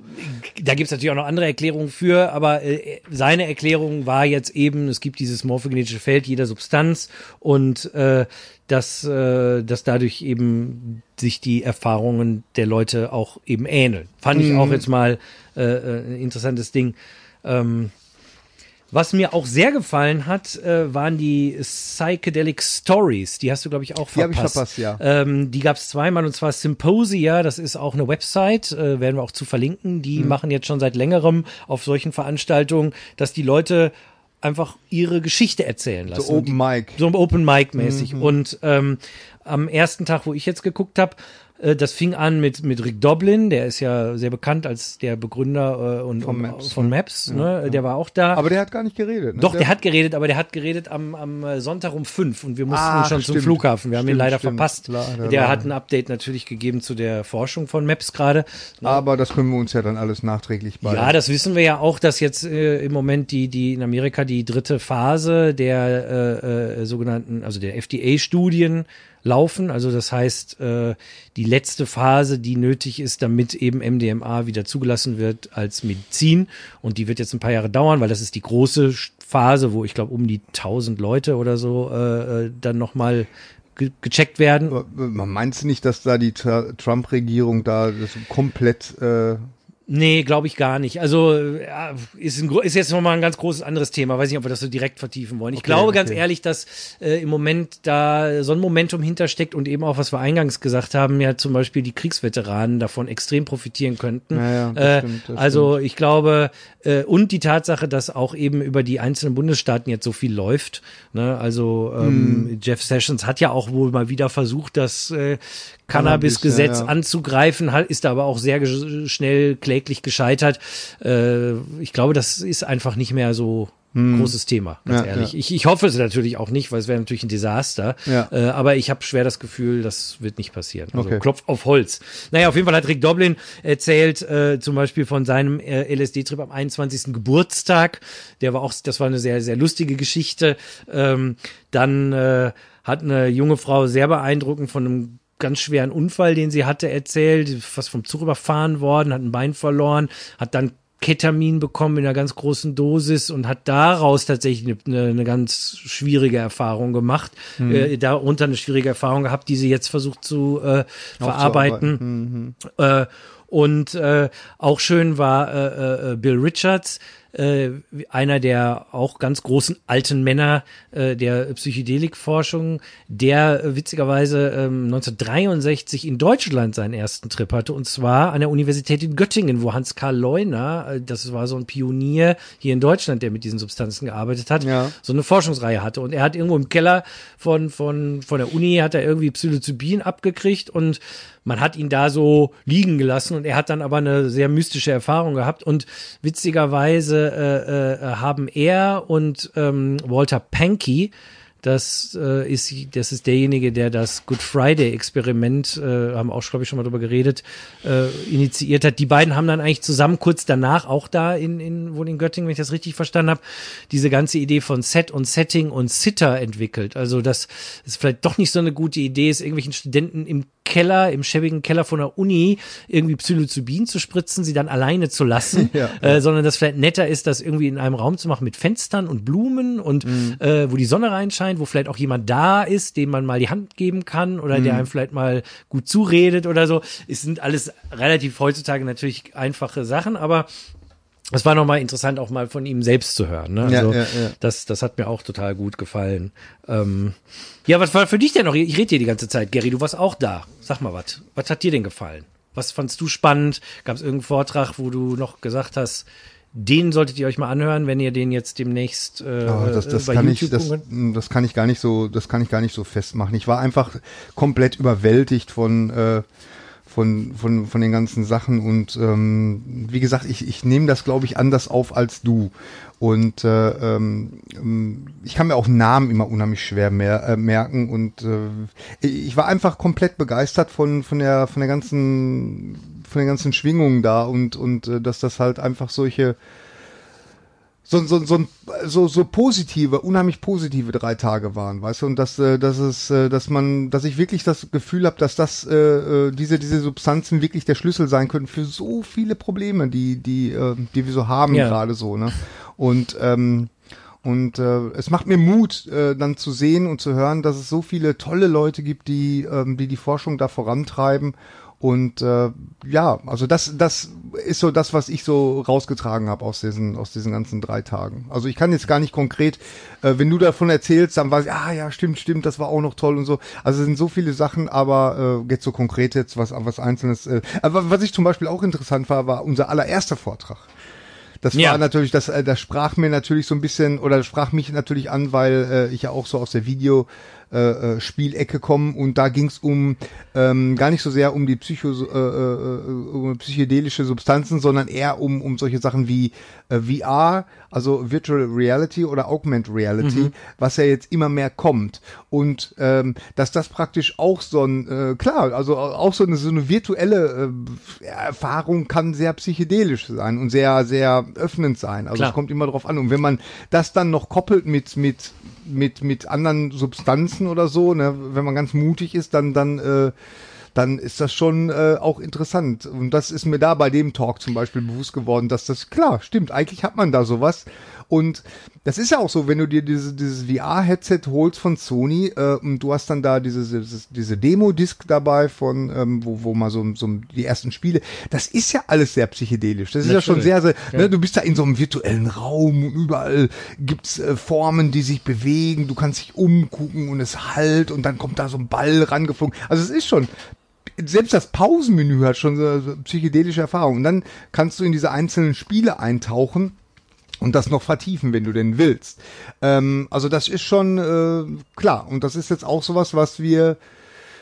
äh, da gibt's natürlich auch noch andere Erklärungen für, aber äh, seine Erklärung war jetzt eben, es gibt dieses morphogenetische Feld jeder Substanz und äh, dass, äh, dass dadurch eben sich die Erfahrungen der Leute auch eben ähneln. Fand ich auch jetzt mal äh, äh, ein interessantes Ding. Ähm, was mir auch sehr gefallen hat, äh, waren die Psychedelic Stories. Die hast du, glaube ich, auch verpasst. Die hab ich verpasst, ja. Ähm, die gab es zweimal und zwar Symposia, das ist auch eine Website, äh, werden wir auch zu verlinken. Die Mhm. machen jetzt schon seit längerem auf solchen Veranstaltungen, dass die Leute einfach ihre Geschichte erzählen lassen. so Open Mic. So Open Mic mäßig. Mhm. Und ähm, am ersten Tag, wo ich jetzt geguckt habe, das fing an mit, mit Rick Doblin, der ist ja sehr bekannt als der Begründer äh, und, Von und- Maps. von Maps ne? Der war auch da. Aber der hat gar nicht geredet. Ne? Doch, der, hat geredet, aber der hat geredet am, am äh, Sonntag um fünf und wir mussten Ach, schon zum stimmt. Flughafen. Wir haben ihn Stimmt, leider stimmt. verpasst. Leider, der hat ein Update natürlich gegeben zu der Forschung von Maps gerade. Aber das können wir uns ja dann alles nachträglich bei. Ja, das wissen wir ja auch, dass jetzt äh, im Moment die, die in Amerika die dritte Phase der äh, äh, sogenannten, also der FDA-Studien laufen. Also das heißt, äh, die letzte Phase, die nötig ist, damit eben MDMA wieder zugelassen wird als Medizin. Und die wird jetzt ein paar Jahre dauern, weil das ist die große Phase, wo ich glaube um die 1000 Leute oder so äh, äh, dann nochmal ge gecheckt werden. Äh, Man meinst du nicht, dass da die Trump-Regierung da das komplett äh, Nee, glaube ich gar nicht. Also ja, ist, ein, ist jetzt nochmal ein ganz großes anderes Thema. Weiß nicht, ob wir das so direkt vertiefen wollen. Ich Okay, glaube ganz okay. ehrlich, dass äh, im Moment da so ein Momentum hintersteckt und eben auch, was wir eingangs gesagt haben, ja zum Beispiel die Kriegsveteranen davon extrem profitieren könnten. Ja, ja, äh, stimmt, also ich glaube, äh, und die Tatsache, dass auch eben über die einzelnen Bundesstaaten jetzt so viel läuft. Ne? Also ähm, Hm. Jeff Sessions hat ja auch wohl mal wieder versucht, das äh, Cannabis-Gesetz ja, ja. anzugreifen, hat- ist da aber auch sehr schnell kläglich gescheitert. Äh, ich glaube, das ist einfach nicht mehr so großes Thema, ganz Hm. Ja, ehrlich. ja. Ich, ich hoffe es natürlich auch nicht, weil es wäre natürlich ein Desaster. Ja. Äh, aber ich habe schwer das Gefühl, das wird nicht passieren. Also Okay. Klopf auf Holz. Naja, auf jeden Fall hat Rick Doblin erzählt äh, zum Beispiel von seinem äh, LSD-Trip am 21. Geburtstag. Der war auch, das war eine sehr, sehr lustige Geschichte. Ähm, dann äh, hat eine junge Frau sehr beeindruckend von einem ganz schweren Unfall, den sie hatte, erzählt, fast vom Zug überfahren worden, hat ein Bein verloren, hat dann Ketamin bekommen in einer ganz großen Dosis und hat daraus tatsächlich eine, eine, ganz schwierige Erfahrung gemacht, äh, darunter eine schwierige Erfahrung gehabt, die sie jetzt versucht zu äh, verarbeiten. Äh, und äh, auch schön war äh, äh, Bill Richards, äh, einer der auch ganz großen alten Männer äh, der Psychedelikforschung, der äh, witzigerweise ähm, 1963 in Deutschland seinen ersten Trip hatte und zwar an der Universität in Göttingen, wo Hans Karl Leuner, äh, das war so ein Pionier hier in Deutschland, der mit diesen Substanzen gearbeitet hat, Ja. so eine Forschungsreihe hatte. Und er hat irgendwo im Keller von von von der Uni hat er irgendwie Psilocybin abgekriegt und man hat ihn da so liegen gelassen. Und er hat dann aber eine sehr mystische Erfahrung gehabt. Und witzigerweise äh, äh, haben er und ähm, Walter Pankey das äh, ist das ist derjenige, der das Good Friday Experiment, äh, haben auch glaube ich schon mal drüber geredet, äh, initiiert hat. Die beiden haben dann eigentlich zusammen kurz danach auch da in in wohl in Göttingen, wenn ich das richtig verstanden habe, diese ganze Idee von Set und Setting und Sitter entwickelt. Also das ist vielleicht doch nicht so eine gute Idee, ist irgendwelchen Studenten im Keller, im schäbigen Keller von der Uni irgendwie Psilocybin zu spritzen, sie dann alleine zu lassen, Ja. äh, sondern dass vielleicht netter ist, das irgendwie in einem Raum zu machen mit Fenstern und Blumen und äh, wo die Sonne reinscheint, wo vielleicht auch jemand da ist, dem man mal die Hand geben kann oder der einem vielleicht mal gut zuredet oder so. Es sind alles relativ heutzutage natürlich einfache Sachen, aber es war nochmal interessant, auch mal von ihm selbst zu hören. Ne? Ja, Also ja, ja. Das, das hat mir auch total gut gefallen. Ähm, ja, was war für dich denn noch? Ich rede dir die ganze Zeit, Gary, du warst auch da. Sag mal was. Was hat dir denn gefallen? Was fandst du spannend? Gab es irgendeinen Vortrag, wo du noch gesagt hast, den solltet ihr euch mal anhören, wenn ihr den jetzt demnächst äh, Oh, das, das bei kann ich, YouTube das, gucken könnt? das kann ich gar nicht so, das kann ich gar nicht so festmachen. Ich war einfach komplett überwältigt von, äh, von, von, von den ganzen Sachen. Und ähm, wie gesagt, ich, ich nehme das, glaube ich, anders auf als du. Und äh, ähm, ähm, ich kann mir auch Namen immer unheimlich schwer mer äh, merken. Und äh, ich war einfach komplett begeistert von, von der, von der ganzen, von den ganzen Schwingungen da. Und, und äh, dass das halt einfach solche so, so, so, so, so positive, unheimlich positive drei Tage waren, weißt du, und dass, äh, dass es, äh, dass man, dass ich wirklich das Gefühl habe, dass das, äh, äh, diese, diese Substanzen wirklich der Schlüssel sein können für so viele Probleme, die, die, äh, die wir so haben Ja. gerade so, ne? Und ähm, und äh, es macht mir Mut, äh, dann zu sehen und zu hören, dass es so viele tolle Leute gibt, die, ähm, die die Forschung da vorantreiben. Und äh, ja, also das, das ist so das, was ich so rausgetragen habe aus diesen, aus diesen ganzen drei Tagen. Also ich kann jetzt gar nicht konkret, äh, wenn du davon erzählst, dann weiß ich, ah ja, stimmt, stimmt, das war auch noch toll und so. Also es sind so viele Sachen, aber äh, jetzt so konkret jetzt was, was Einzelnes. Äh, aber was ich zum Beispiel auch interessant war, war unser allererster Vortrag. Das Ja. war natürlich, das, äh, das sprach mir natürlich so ein bisschen, oder das sprach mich natürlich an, weil äh, ich ja auch so aus der Video, äh, äh, Spielecke kommen und da ging es um ähm, gar nicht so sehr um die Psycho, äh, äh, um psychedelische Substanzen, sondern eher um um solche Sachen wie äh, VR, also Virtual Reality oder Augmented Reality, mhm. was ja jetzt immer mehr kommt und ähm, dass das praktisch auch so ein äh, klar, also auch so eine so eine virtuelle äh, Erfahrung kann sehr psychedelisch sein und sehr sehr öffnend sein. Also es kommt immer drauf an und wenn man das dann noch koppelt mit mit mit mit anderen Substanzen oder so, ne, wenn man ganz mutig ist, dann dann äh, dann ist das schon äh, auch interessant. Und das ist mir da bei dem Talk zum Beispiel bewusst geworden, dass das klar stimmt. Eigentlich hat man da sowas. Und das ist ja auch so, wenn du dir diese, dieses VR-Headset holst von Sony äh, und du hast dann da diese, diese, diese Demo-Disc dabei von, ähm, wo, wo mal so, so die ersten Spiele, das ist ja alles sehr psychedelisch. Das ist Natürlich. ja schon sehr, sehr, ja. Ne, du bist da in so einem virtuellen Raum und überall gibt's äh, Formen, die sich bewegen, du kannst dich umgucken und es halt und dann kommt da so ein Ball rangeflogen. Also es ist schon selbst das Pausenmenü hat schon so, so psychedelische Erfahrungen. Und dann kannst du in diese einzelnen Spiele eintauchen und das noch vertiefen, wenn du denn willst. Ähm, also das ist schon äh, klar und das ist jetzt auch sowas, was wir,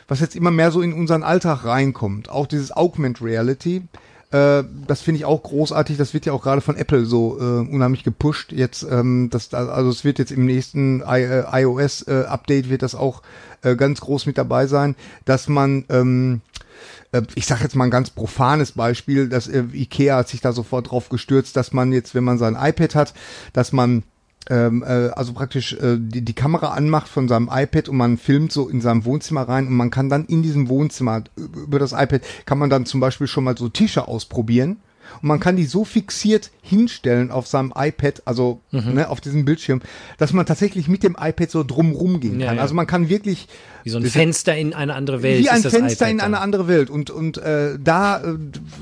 was jetzt immer mehr so in unseren Alltag reinkommt. Auch dieses Augment Reality. Äh, das finde ich auch großartig. Das wird ja auch gerade von Apple so äh, unheimlich gepusht. Jetzt, ähm, das, also es wird jetzt im nächsten äh, iOS äh, wird das auch äh, ganz groß mit dabei sein, dass man ähm, äh, ich sage jetzt mal ein ganz profanes Beispiel, dass äh, Ikea hat sich da sofort drauf gestürzt, dass man jetzt, wenn man sein iPad hat, dass man ähm, äh, also praktisch äh, die, die Kamera anmacht von seinem iPad und man filmt so in seinem Wohnzimmer rein und man kann dann in diesem Wohnzimmer über das iPad kann man dann zum Beispiel schon mal so Tische ausprobieren und man kann die so fixiert hinstellen auf seinem iPad, also mhm. ne, auf diesem Bildschirm, dass man tatsächlich mit dem iPad so drumrum gehen kann. Ja, ja. Also man kann wirklich wie so ein Fenster in eine andere Welt. Wie ein Fenster in eine andere Welt und und äh, da äh,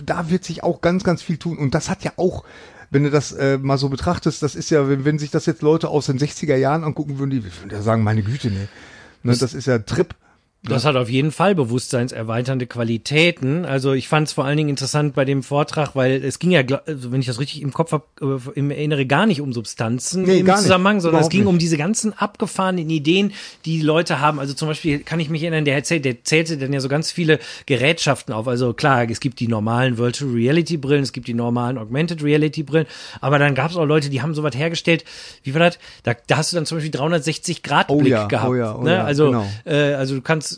da wird sich auch ganz ganz viel tun und das hat ja auch wenn du das äh, mal so betrachtest, das ist ja, wenn, wenn sich das jetzt Leute aus den 60er Jahren angucken würden, die würden ja sagen, meine Güte, ne. ne das ist ja Trip. Das hat auf jeden Fall bewusstseinserweiternde Qualitäten. Also ich fand es vor allen Dingen interessant bei dem Vortrag, weil es ging ja, also wenn ich das richtig im Kopf habe, äh, im Erinnere gar nicht um Substanzen nee, im Zusammenhang, sondern es ging nicht. um diese ganzen abgefahrenen Ideen, die, die Leute haben. Also zum Beispiel kann ich mich erinnern, der erzählt, der zählte dann ja so ganz viele Gerätschaften auf. Also klar, es gibt die normalen Virtual Reality Brillen, es gibt die normalen Augmented Reality Brillen, aber dann gab es auch Leute, die haben sowas hergestellt. Wie war das? Da, da hast du dann zum Beispiel 360 Grad Blick oh ja, gehabt. Oh ja, oh ne? ja, also, genau. äh, also du kannst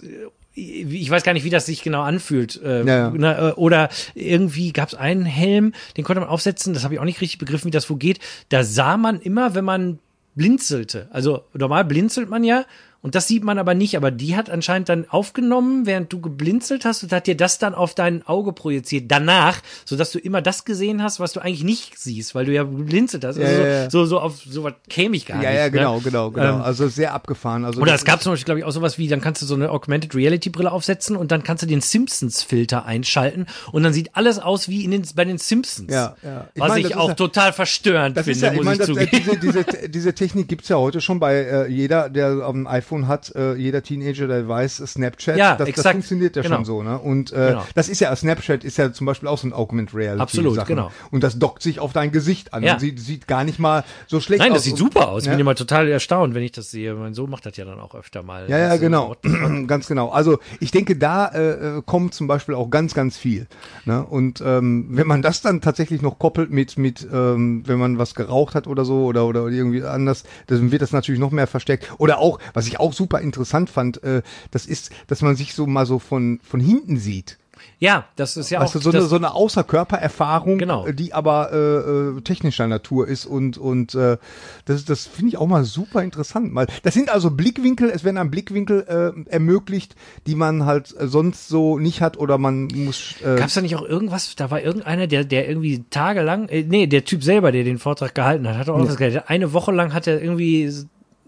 ich weiß gar nicht, wie das sich genau anfühlt. Äh, ja, ja. Äh, oder irgendwie gab es einen Helm, den konnte man aufsetzen, das habe ich auch nicht richtig begriffen, wie das wo geht. Da sah man immer, wenn man blinzelte. Also normal blinzelt man ja und das sieht man aber nicht, aber die hat anscheinend dann aufgenommen, während du geblinzelt hast und hat dir das dann auf dein Auge projiziert. Danach, sodass du immer das gesehen hast, was du eigentlich nicht siehst, weil du ja geblinzelt hast. Also ja, so, so, so, auf sowas käme ich gar ja, nicht. Ja, genau, ne? genau, genau. Ähm, also sehr abgefahren. Also oder es gab zum Beispiel, glaube ich, auch sowas wie, dann kannst du so eine Augmented Reality Brille aufsetzen und dann kannst du den Simpsons Filter einschalten und dann sieht alles aus wie in den, bei den Simpsons. Ja, ja. Ich was mein, ich auch ja, total verstörend finde, ja, muss ich, mein, ich zugeben. Diese, diese, diese Technik gibt's ja heute schon bei äh, jeder, der auf dem iPhone hat, äh, jeder Teenager, der weiß, Snapchat, ja, das, das funktioniert ja genau. schon so, ne? Und äh, genau. das ist ja, Snapchat ist ja zum Beispiel auch so ein Augmented Reality. Absolut, Sache. genau. Und das dockt sich auf dein Gesicht an. Ja. Und sieht, sieht gar nicht mal so schlecht Nein, aus. Nein, das sieht super aus. Ich ja. bin immer total erstaunt, wenn ich das sehe. Mein Sohn macht das ja dann auch öfter mal. Ja, ja, genau. ganz genau. Also ich denke, da äh, äh, kommt zum Beispiel auch ganz, ganz viel. Ne? Und ähm, wenn man das dann tatsächlich noch koppelt mit, mit ähm, wenn man was geraucht hat oder so oder, oder irgendwie anders, dann wird das natürlich noch mehr verstärkt. Oder auch, was ich auch super interessant fand, äh, das ist, dass man sich so mal so von, von hinten sieht. Ja, das ist ja weißt auch so, eine, so eine Außerkörpererfahrung, genau. die aber äh, äh, technischer Natur ist und und äh, das das finde ich auch mal super interessant. Mal, das sind also Blickwinkel, es werden ein Blickwinkel äh, ermöglicht, die man halt sonst so nicht hat oder man muss. Äh, Gab es da nicht auch irgendwas? Da war irgendeiner, der der irgendwie tagelang, äh, nee, der Typ selber, der den Vortrag gehalten hat, hat auch ja. was Eine Woche lang hat er irgendwie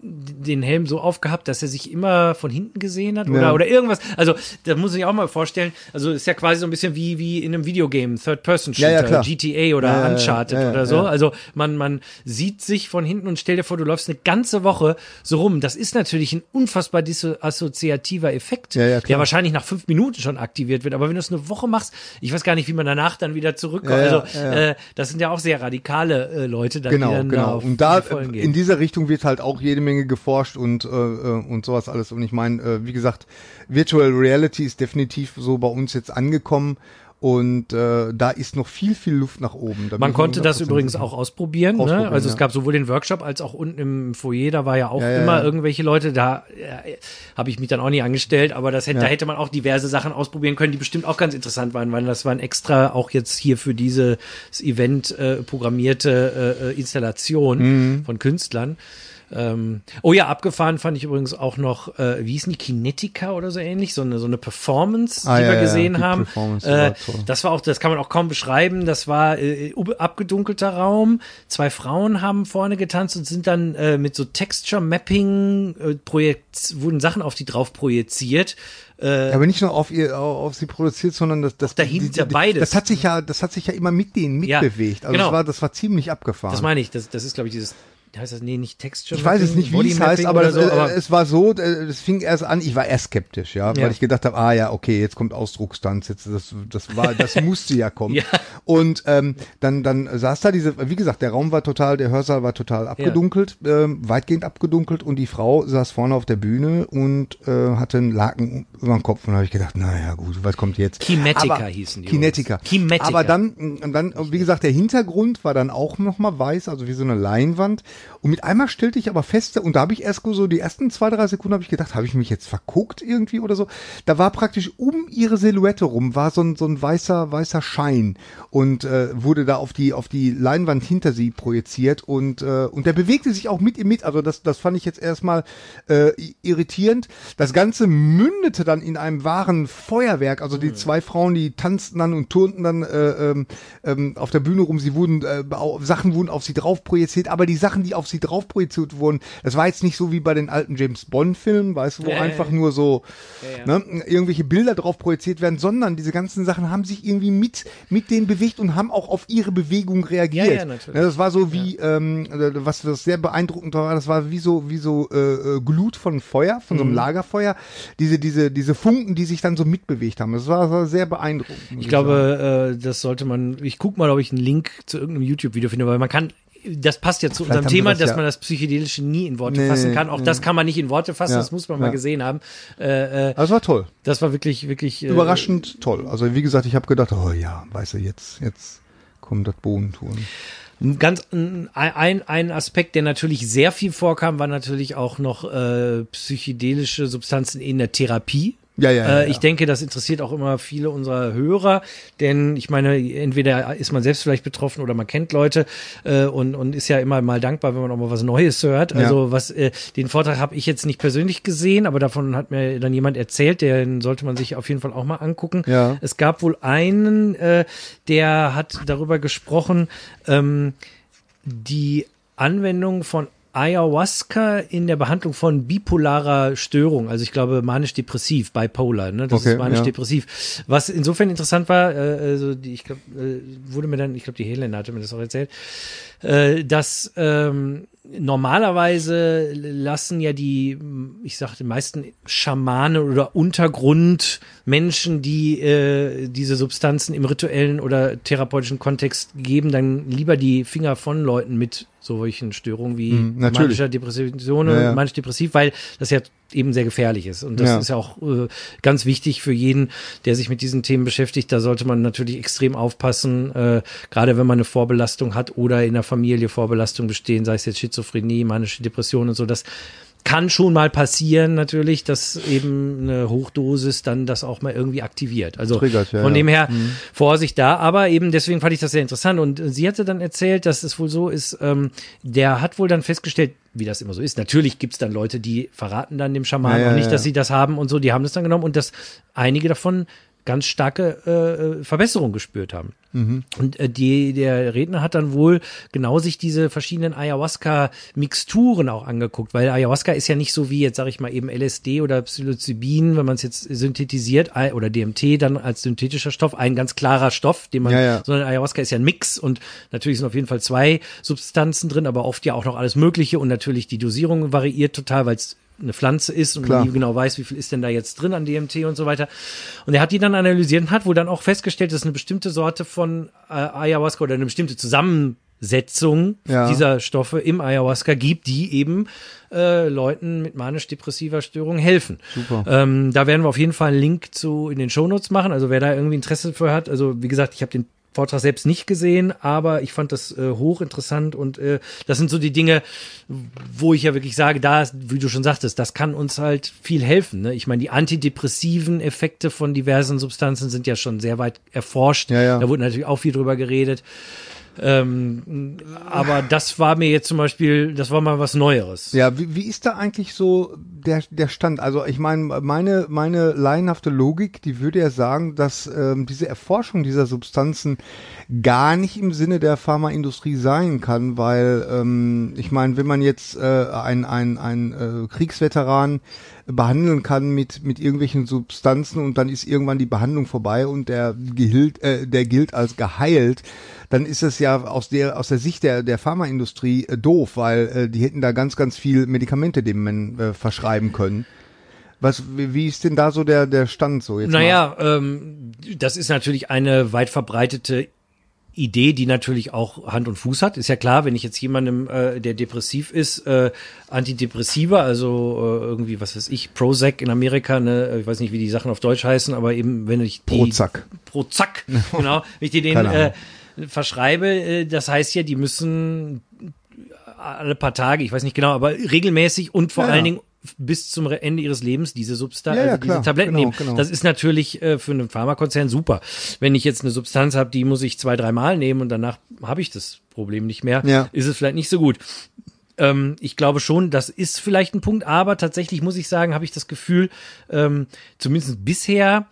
den Helm so aufgehabt, dass er sich immer von hinten gesehen hat oder, ja. oder irgendwas. Also, da muss ich auch mal vorstellen. Also, ist ja quasi so ein bisschen wie, wie in einem Videogame, Third-Person-Shooter, ja, ja, GTA oder Uncharted oder so. Also, man, man sieht sich von hinten und stell dir vor, du läufst eine ganze Woche so rum. Das ist natürlich ein unfassbar dissoziativer Effekt, der wahrscheinlich nach fünf Minuten schon aktiviert wird. Aber wenn du es eine Woche machst, ich weiß gar nicht, wie man danach dann wieder zurückkommt. also, Äh, das sind ja auch sehr radikale äh, Leute, dann, genau, die dann genau. Da und da, in dieser Richtung wird halt auch jede Menge Menge geforscht und, äh, äh, und sowas alles. Und ich meine, äh, wie gesagt, Virtual Reality ist definitiv so bei uns jetzt angekommen. Und äh, da ist noch viel, viel Luft nach oben. Da Man konnte das 100% übrigens sicher. auch ausprobieren. Ausprobieren, ne? Also es ja. gab sowohl den Workshop als auch unten im Foyer, da war ja auch Ja, ja, immer irgendwelche Leute, da äh, habe ich mich dann auch nie angestellt, aber das hätte, da hätte man auch diverse Sachen ausprobieren können, die bestimmt auch ganz interessant waren, weil das waren extra auch jetzt hier für dieses Event äh, programmierte äh, äh, Installation Mhm. von Künstlern. Ähm, oh ja, abgefahren fand ich übrigens auch noch, äh, wie hießen die, Kinetica oder so ähnlich, so eine, so eine Performance, Ah, die ja, wir ja, gesehen die haben. Die Äh, war das war auch, das kann man auch kaum beschreiben. Das war äh, abgedunkelter Raum. Zwei Frauen haben vorne getanzt und sind dann äh, mit so Texture Mapping äh, Projekt wurden Sachen auf die drauf projiziert. Äh, Ja, aber nicht nur auf ihr, auf, sie produziert, sondern das, das dahinter beides. Das hat sich ja, das hat sich ja immer mit denen Ja, mitbewegt. Also genau. das war, das war ziemlich abgefahren. das meine ich. Das, das ist glaube ich dieses heißt das nee nicht Texture. Ich weiß es nicht, wie es heißt, aber, so, aber es war so, äh, das fing erst an, ich war erst skeptisch, ja, Ja. weil ich gedacht habe, ah ja, okay, jetzt kommt Ausdruckstanz, jetzt das, das war, das musste ja kommen. Ja. Und ähm, dann, dann saß da diese, wie gesagt, der Raum war total, der Hörsaal war total abgedunkelt, ähm, weitgehend abgedunkelt und die Frau saß vorne auf der Bühne und äh, hatte einen Laken über den Kopf und da habe ich gedacht, naja gut, was kommt jetzt? Kinetica Aber- hießen die Kinetica. Kinetica. Aber dann, und dann, wie gesagt, der Hintergrund war dann auch nochmal weiß, also wie so eine Leinwand. Und mit einmal stellte ich aber fest, und da habe ich erst so die ersten zwei, drei Sekunden habe ich gedacht, habe ich mich jetzt verguckt irgendwie oder so. Da war praktisch um ihre Silhouette rum, war so ein, so ein weißer, weißer Schein und äh, wurde da auf die, auf die Leinwand hinter sie projiziert und, äh, und der bewegte sich auch mit ihr mit. Also das, das fand ich jetzt erstmal äh, irritierend. Das Ganze mündete dann in einem wahren Feuerwerk. Also die zwei Frauen, die tanzten dann und turnten dann äh, ähm, ähm, auf der Bühne rum. Sie wurden, äh, Sachen wurden auf sie drauf projiziert, aber die Sachen, die auf sie drauf projiziert wurden, das war jetzt nicht so wie bei den alten James Bond Filmen, weißt du, wo Ja, einfach ja. nur so Ne, irgendwelche Bilder drauf projiziert werden, sondern diese ganzen Sachen haben sich irgendwie mit mit denen bewegt und haben auch auf ihre Bewegung reagiert. Ne, das war so wie ähm, was, was sehr beeindruckend war, das war wie so wie so äh, äh, Glut von Feuer, von Mhm. so einem Lagerfeuer, diese diese diese Funken, die sich dann so mitbewegt haben. Das war, war sehr beeindruckend. Ich glaube, äh, das sollte man, ich guck mal, ob ich einen Link zu irgendeinem YouTube-Video finde, weil man kann, das passt ja zu Vielleicht unserem Thema, das dass ja- man das Psychedelische nie in Worte Nee, fassen kann. Auch nee. das kann man nicht in Worte fassen, Ja, das muss man mal ja. gesehen haben. Äh, äh, das war toll. das war wirklich, wirklich äh, Überraschend toll. Also wie gesagt, ich habe gedacht, oh ja, weißt du, jetzt jetzt kommt das. Ein Ganz ein, ein, ein Aspekt, der natürlich sehr viel vorkam, war natürlich auch noch äh, psychedelische Substanzen in der Therapie. Ja, ja, ja, äh, Ich denke, das interessiert auch immer viele unserer Hörer, denn ich meine, entweder ist man selbst vielleicht betroffen oder man kennt Leute äh, und, und ist ja immer mal dankbar, wenn man auch mal was Neues hört. Also was äh, den Vortrag habe ich jetzt nicht persönlich gesehen, aber davon hat mir dann jemand erzählt, den sollte man sich auf jeden Fall auch mal angucken. Ja. Es gab wohl einen, äh, der hat darüber gesprochen, ähm, die Anwendung von Ayahuasca in der Behandlung von bipolarer Störung, also ich glaube manisch-depressiv, bipolar, ne? Das Okay, ist manisch-depressiv. Was insofern interessant war, äh, also die, ich glaube, äh, wurde mir dann, ich glaube, die Helena hatte mir das auch erzählt, äh, dass ähm, normalerweise lassen ja die, ich sag die meisten Schamane oder Untergrundmenschen, die äh, diese Substanzen im rituellen oder therapeutischen Kontext geben, dann lieber die Finger von Leuten mit solchen Störungen wie natürlich. manischer Depression Ja, ja. und manisch-depressiv, weil das ja eben sehr gefährlich ist. Und das Ja. ist ja auch äh, ganz wichtig für jeden, der sich mit diesen Themen beschäftigt. Da sollte man natürlich extrem aufpassen, äh, gerade wenn man eine Vorbelastung hat oder in der Familie Vorbelastung bestehen, sei es jetzt Schizophrenie, manische Depression und so. Das kann schon mal passieren, natürlich, dass eben eine Hochdosis dann das auch mal irgendwie aktiviert. Also Triggert, ja, von ja. dem her Vorsicht da, aber eben deswegen fand ich das sehr interessant. Und sie hatte dann erzählt, dass es wohl so ist, ähm, der hat wohl dann festgestellt, wie das immer so ist. Natürlich gibt's dann Leute, die verraten dann dem Schaman Ja, ja, auch nicht, ja. dass sie das haben und so, die haben das dann genommen und dass einige davon ganz starke äh, Verbesserung gespürt haben. Und äh, die, der Redner hat dann wohl genau sich diese verschiedenen Ayahuasca-Mixturen auch angeguckt, weil Ayahuasca ist ja nicht so wie jetzt, sage ich mal, eben LSD oder Psilocybin, wenn man es jetzt synthetisiert, ei- oder DMT dann als synthetischer Stoff, ein ganz klarer Stoff, den man, Ja, ja. sondern Ayahuasca ist ja ein Mix und natürlich sind auf jeden Fall zwei Substanzen drin, aber oft ja auch noch alles Mögliche und natürlich die Dosierung variiert total, weil es eine Pflanze ist und Klar. man nie genau weiß, wie viel ist denn da jetzt drin an DMT und so weiter. Und er hat die dann analysiert und hat wohl dann auch festgestellt, dass eine bestimmte Sorte von äh, Ayahuasca oder eine bestimmte Freisetzung Ja. dieser Stoffe im Ayahuasca gibt, die eben äh, Leuten mit manisch-depressiver Störung helfen. Super. Ähm, da werden wir auf jeden Fall einen Link zu in den Shownotes machen. Also wer da irgendwie Interesse für hat, also wie gesagt, ich habe den Vortrag selbst nicht gesehen, aber ich fand das äh, hochinteressant und äh, das sind so die Dinge, wo ich ja wirklich sage, da, wie du schon sagtest, das kann uns halt viel helfen. Ne? Ich meine, die antidepressiven Effekte von diversen Substanzen sind ja schon sehr weit erforscht. Ja, ja. Da wurde natürlich auch viel drüber geredet. Ähm, aber das war mir jetzt zum Beispiel, das war mal was Neueres. Ja, wie, wie ist da eigentlich so der, der Stand? Also ich meine, meine, meine laienhafte Logik, die würde ja sagen, dass ähm, diese Erforschung dieser Substanzen gar nicht im Sinne der Pharmaindustrie sein kann, weil ähm, ich meine, wenn man jetzt äh, ein, ein, ein äh, Kriegsveteran behandeln kann mit, mit irgendwelchen Substanzen und dann ist irgendwann die Behandlung vorbei und der gilt, äh, der gilt als geheilt, dann ist es ja aus der, aus der Sicht der, der Pharmaindustrie äh, doof, weil äh, die hätten da ganz, ganz viel Medikamente dem man äh, verschreiben können. Was, wie, ist denn da so der, der Stand so jetzt? mal? Naja, ähm, das ist natürlich eine weit verbreitete Idee, die natürlich auch Hand und Fuß hat. Ist ja klar, wenn ich jetzt jemandem, äh, der depressiv ist, äh, Antidepressiva, also äh, irgendwie, was weiß ich, Prozac in Amerika, ne, ich weiß nicht, wie die Sachen auf Deutsch heißen, aber eben, wenn ich die Prozac. Prozac, genau, wenn ich die denen Keine äh, verschreibe, äh, das heißt ja, die müssen alle paar Tage, ich weiß nicht genau, aber regelmäßig und vor ja. allen Dingen bis zum Ende ihres Lebens diese Substanz, Ja, ja, also diese klar. Tabletten Genau, nehmen. genau. Das ist natürlich äh, für einen Pharmakonzern super. Wenn ich jetzt eine Substanz habe, die muss ich zwei, dreimal nehmen und danach habe ich das Problem nicht mehr, Ja. ist es vielleicht nicht so gut. Ähm, ich glaube schon, das ist vielleicht ein Punkt, aber tatsächlich muss ich sagen, habe ich das Gefühl, ähm, zumindest bisher,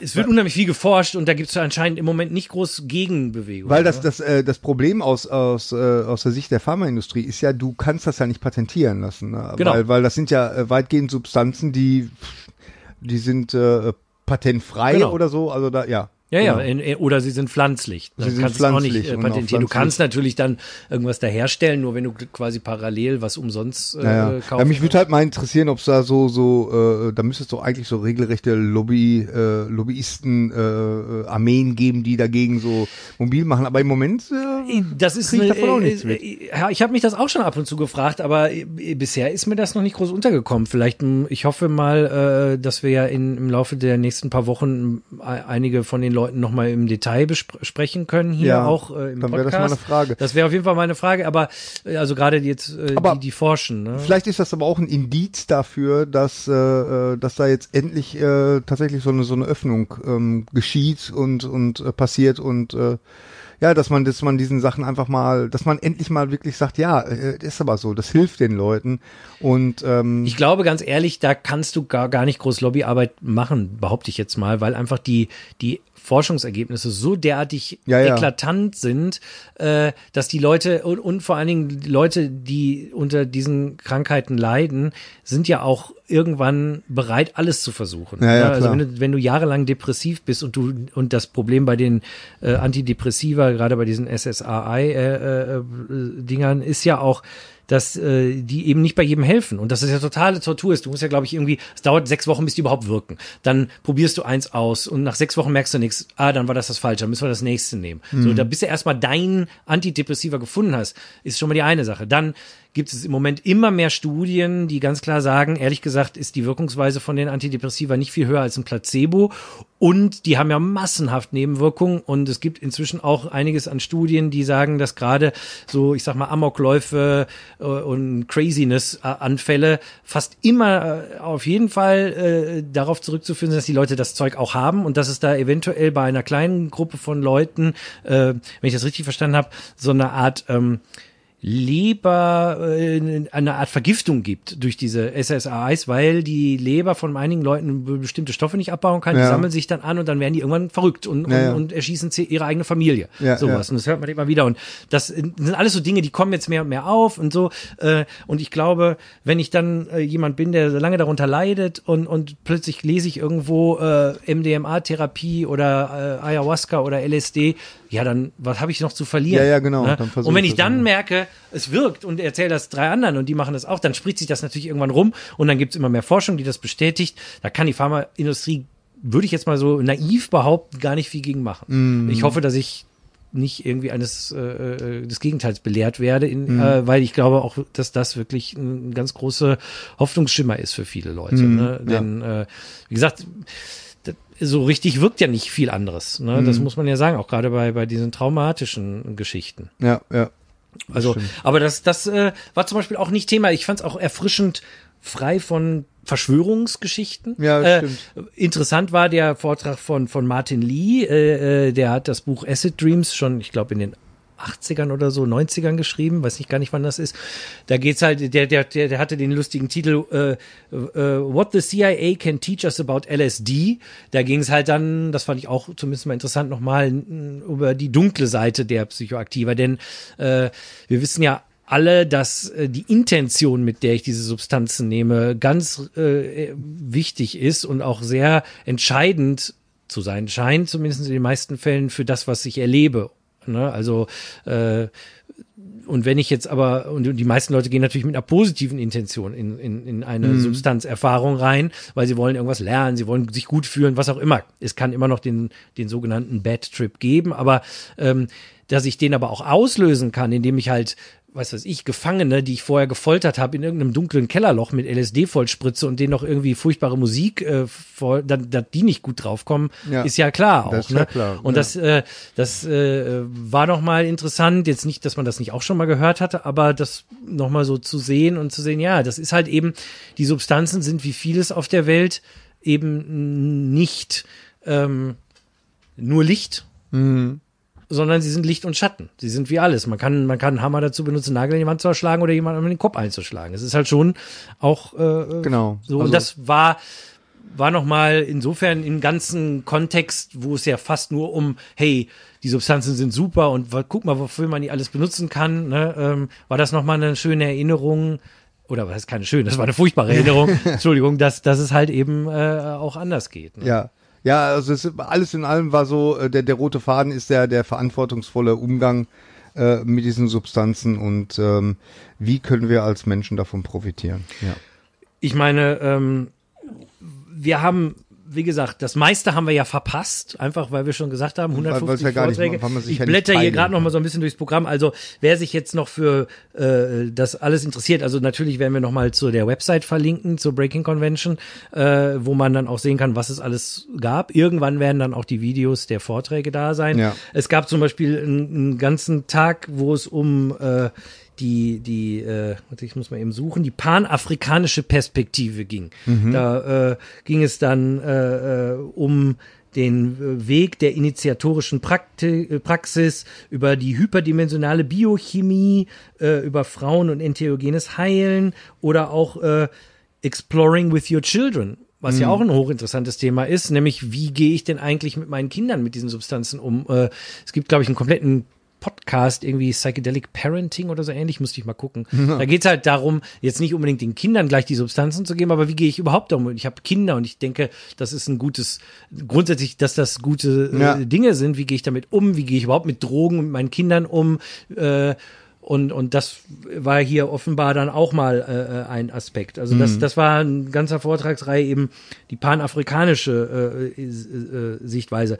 es wird unheimlich viel geforscht und da gibt es anscheinend im Moment nicht groß Gegenbewegung. Weil das, oder? das, äh, das Problem aus, aus, äh, aus der Sicht der Pharmaindustrie ist ja, du kannst das ja nicht patentieren lassen. Ne? Genau. Weil, weil das sind ja äh, weitgehend Substanzen, die, die sind äh, patentfrei Genau. oder so. Also da, ja. Ja, ja, Genau. in, in, oder sie sind pflanzlich. Sie sind auch nicht pflanzlich äh, patentieren. Du pflanzlich. kannst natürlich dann irgendwas da herstellen, nur wenn du quasi parallel was umsonst äh, Ja, ja. kaufst. ja, mich würde halt mal interessieren, ob es da so, so, äh, da müsste es doch eigentlich so regelrechte Lobby, äh, Lobbyisten, äh, äh, Armeen geben, die dagegen so mobil machen. Aber im Moment, äh, Das ist ich davon auch äh, nichts mit. äh, ja, ich habe mich das auch schon ab und zu gefragt, aber äh, bisher ist mir das noch nicht groß untergekommen. Vielleicht, m, ich hoffe mal, äh, dass wir ja in, im Laufe der nächsten paar Wochen m, e- einige von den Leuten noch mal im Detail bespr sprechen können hier Ja, auch äh, im dann wäre Podcast. das mal eine Frage. Das wäre auf jeden Fall mal eine Frage, aber äh, also gerade jetzt äh, Aber die, die forschen. Ne? Vielleicht ist das aber auch ein Indiz dafür, dass, äh, äh, dass da jetzt endlich äh, tatsächlich so eine, so eine Öffnung ähm, geschieht und, und äh, passiert und äh, ja, dass man, dass man diesen Sachen einfach mal, dass man endlich mal wirklich sagt, ja, äh, ist aber so, das hilft den Leuten und ähm, Ich glaube ganz ehrlich, da kannst du gar, gar nicht groß Lobbyarbeit machen, behaupte ich jetzt mal, weil einfach die, die Forschungsergebnisse so derartig Ja, ja. eklatant sind, äh, dass die Leute und, und vor allen Dingen die Leute, die unter diesen Krankheiten leiden, sind ja auch irgendwann bereit, alles zu versuchen. Ja, ja, also klar. wenn du, wenn du jahrelang depressiv bist und du und das Problem bei den äh, Antidepressiva, gerade bei diesen SSRI-Dingern, äh, ist ja auch, dass äh, die eben nicht bei jedem helfen und dass es ja totale Tortur ist. Du musst ja, glaube ich, irgendwie, es dauert sechs Wochen, bis die überhaupt wirken. Dann probierst du eins aus und nach sechs Wochen merkst du nichts. Ah, dann war das das Falsche, dann müssen wir das nächste nehmen. So, da bis du erstmal dein Antidepressiva gefunden hast, ist schon mal die eine Sache. Dann gibt es im Moment immer mehr Studien, die ganz klar sagen, ehrlich gesagt, ist die Wirkungsweise von den Antidepressiva nicht viel höher als ein Placebo. Und die haben ja massenhaft Nebenwirkungen. Und es gibt inzwischen auch einiges an Studien, die sagen, dass gerade so, ich sag mal, Amokläufe äh, und Craziness-Anfälle fast immer äh, auf jeden Fall äh, darauf zurückzuführen sind, dass die Leute das Zeug auch haben und dass es da eventuell bei einer kleinen Gruppe von Leuten, äh, wenn ich das richtig verstanden habe, so eine Art ähm, Leber, äh, eine Art Vergiftung gibt durch diese SSRIs, weil die Leber von einigen Leuten bestimmte Stoffe nicht abbauen kann, die Ja. sammeln sich dann an und dann werden die irgendwann verrückt und, Ja, ja. und, und erschießen ihre eigene Familie. Ja, Sowas. Und das hört man immer wieder. Und das sind alles so Dinge, die kommen jetzt mehr und mehr auf und so. Äh, und ich glaube, wenn ich dann äh, jemand bin, der so lange darunter leidet und, und plötzlich lese ich irgendwo äh, MDMA-Therapie oder äh, Ayahuasca oder LSD, ja, dann was habe ich noch zu verlieren? Ja, ja, genau. Ne? Und wenn ich dann merke, es wirkt und erzähle das drei anderen und die machen das auch, dann spricht sich das natürlich irgendwann rum und dann gibt's immer mehr Forschung, die das bestätigt. Da kann die Pharmaindustrie, würde ich jetzt mal so naiv behaupten, gar nicht viel gegen machen. Mm. Ich hoffe, dass ich nicht irgendwie eines äh, äh, des Gegenteils belehrt werde, in, mhm. äh, weil ich glaube auch, dass das wirklich ein ganz großer Hoffnungsschimmer ist für viele Leute. Mhm, ne? Denn ja. äh, wie gesagt, so richtig wirkt ja nicht viel anderes. Ne? Mhm. Das muss man ja sagen, auch gerade bei bei diesen traumatischen Geschichten. Ja, ja. Also, aber das, das äh, war zum Beispiel auch nicht Thema. Ich fand es auch erfrischend frei von Verschwörungsgeschichten. Ja, äh, stimmt. Interessant war der Vortrag von, von Martin Lee, äh, äh der hat das Buch Acid Dreams schon, ich glaube, in den 80ern oder so, 90ern geschrieben, weiß nicht gar nicht, wann das ist. Da geht's halt, der, der, der, der hatte den lustigen Titel äh, äh, What the CIA Can Teach Us About LSD. Da ging es halt dann, das fand ich auch zumindest mal interessant, nochmal über die dunkle Seite der Psychoaktiver. Denn äh, wir wissen ja alle, dass äh, die Intention, mit der ich diese Substanzen nehme, ganz äh, wichtig ist und auch sehr entscheidend zu sein scheint, zumindest in den meisten Fällen, für das, was ich erlebe. Ne? Also äh, und wenn ich jetzt aber, und die meisten Leute gehen natürlich mit einer positiven Intention in, in, in eine mhm. Substanzerfahrung rein, weil sie wollen irgendwas lernen, sie wollen sich gut fühlen, was auch immer. Es kann immer noch den, den sogenannten Bad Trip geben, aber ähm, dass ich den aber auch auslösen kann, indem ich halt was weiß ich, Gefangene, die ich vorher gefoltert habe, in irgendeinem dunklen Kellerloch mit LSD vollspritze und denen noch irgendwie furchtbare Musik, äh, voll, dann, dass die nicht gut draufkommen, ja, ist ja klar auch. Ne? ja klar. Und ja. das, äh, das äh, war noch mal interessant. Jetzt nicht, dass man das nicht auch schon mal gehört hatte, aber das noch mal so zu sehen und zu sehen, ja, das ist halt eben, die Substanzen sind wie vieles auf der Welt eben nicht ähm, nur Licht. Mhm sondern sie sind Licht und Schatten. Sie sind wie alles. Man kann, man kann einen Hammer dazu benutzen, Nagel in die Wand zu erschlagen oder jemanden in den Kopf einzuschlagen. Es ist halt schon auch äh, genau. so. Also, und das war war noch mal insofern im ganzen Kontext, wo es ja fast nur um, hey, die Substanzen sind super und guck mal, wofür man die alles benutzen kann, ne, ähm, war das noch mal eine schöne Erinnerung oder was ist keine schöne, das war eine furchtbare Erinnerung, Entschuldigung, dass, dass es halt eben äh, auch anders geht. Ne? Ja, ja, also es, alles in allem war so, äh, der, der rote Faden ist der, der verantwortungsvolle Umgang äh, mit diesen Substanzen und ähm, wie können wir als Menschen davon profitieren. Ja. Ich meine, ähm, wir haben wie gesagt, das meiste haben wir ja verpasst, einfach weil wir schon gesagt haben, 150 ja Vorträge. Nicht, ich ja blätter hier gerade noch mal so ein bisschen durchs Programm. Also wer sich jetzt noch für äh, das alles interessiert, also natürlich werden wir noch mal zu der Website verlinken, zur Breaking Convention, äh, wo man dann auch sehen kann, was es alles gab. Irgendwann werden dann auch die Videos der Vorträge da sein. Ja. Es gab zum Beispiel einen, einen ganzen Tag, wo es um äh, die, die, äh, ich muss mal eben suchen, die panafrikanische Perspektive ging. Mhm. Da äh, ging es dann äh, äh um den äh, Weg der initiatorischen Prakti äh, Praxis, über die hyperdimensionale Biochemie, äh, über Frauen und entheogenes Heilen oder auch äh, Exploring with Your Children, was mhm. ja auch ein hochinteressantes Thema ist, nämlich wie gehe ich denn eigentlich mit meinen Kindern mit diesen Substanzen um? Äh, es gibt, glaube ich, einen kompletten Podcast, irgendwie Psychedelic Parenting oder so ähnlich, musste ich mal gucken. Ja. Da geht's halt darum, jetzt nicht unbedingt den Kindern gleich die Substanzen zu geben, aber wie gehe ich überhaupt darum? Ich habe Kinder und ich denke, das ist ein gutes, grundsätzlich, dass das gute äh, ja. Dinge sind. Wie gehe ich damit um? Wie gehe ich überhaupt mit Drogen mit meinen Kindern um? Äh, und, und das war hier offenbar dann auch mal äh, äh ein Aspekt. Also das, mhm. das war ein ganzer Vortragsreihe eben die panafrikanische äh, äh, äh, Sichtweise.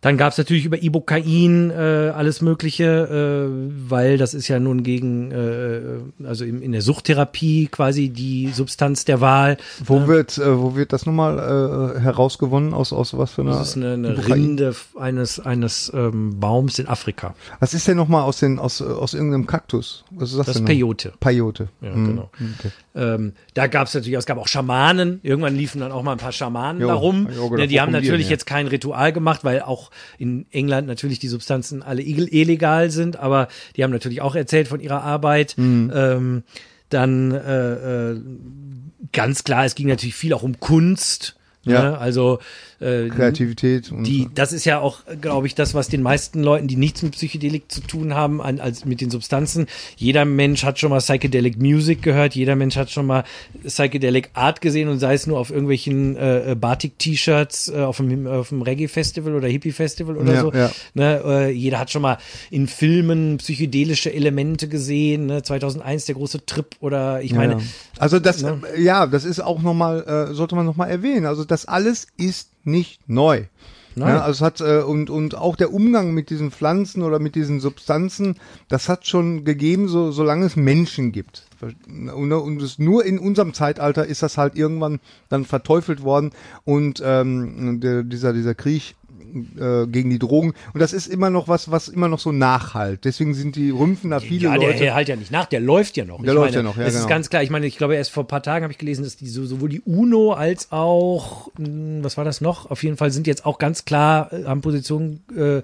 Dann gab es natürlich über Ibokain äh, alles Mögliche, äh, weil das ist ja nun gegen, äh, also in, in der Suchttherapie quasi die Substanz der Wahl. Wo ähm, wird, äh, wo wird das nochmal äh, herausgewonnen aus aus was für einer? Das ist eine, eine Rinde eines eines ähm, Baums in Afrika. Was ist denn nochmal aus den aus aus irgendeinem Kaktus? Was ist das? Das ist Peyote. Peyote. Ja, mhm. genau. Okay. Ähm, da gab es natürlich, es gab auch Schamanen. Irgendwann liefen dann auch mal ein paar Schamanen jo, da rum. Ne, die haben natürlich jetzt kein Ritual gemacht, weil auch in England natürlich die Substanzen alle illegal sind, aber die haben natürlich auch erzählt von ihrer Arbeit. Mhm. Ähm, dann äh, äh, ganz klar, es ging natürlich viel auch um Kunst. Ja. Ne? Also äh, Kreativität. Und die, das ist ja auch, glaube ich, das, was den meisten Leuten, die nichts mit Psychedelik zu tun haben, an, als mit den Substanzen. Jeder Mensch hat schon mal Psychedelic Music gehört, jeder Mensch hat schon mal Psychedelic Art gesehen und sei es nur auf irgendwelchen äh, Batik-T-Shirts äh, auf dem, auf dem Reggae-Festival oder Hippie-Festival oder ja, so. Ja. Ne, äh, jeder hat schon mal in Filmen psychedelische Elemente gesehen. Ne? 2001 der große Trip oder ich meine. Ja. Also das, ne? ja, das ist auch nochmal, äh, sollte man nochmal erwähnen. Also das alles ist nicht neu. Ja, also es hat äh, und und auch der Umgang mit diesen Pflanzen oder mit diesen Substanzen, das hat schon gegeben, so solange es Menschen gibt. Und, und es nur in unserem Zeitalter ist das halt irgendwann dann verteufelt worden und ähm, der, dieser dieser Krieg äh, gegen die Drogen. Und das ist immer noch was, was immer noch so nachhalt. Deswegen sind die Rümpfen da viele ja, Leute. der, der halt ja nicht nach, der läuft ja noch. Der ich läuft meine, ja noch, ja, Das ist genau. ganz klar. Ich meine, ich glaube, erst vor ein paar Tagen habe ich gelesen, dass die so, sowohl die UNO als auch, mh, was war das noch? Auf jeden Fall sind jetzt auch ganz klar, äh, haben Positionen, äh,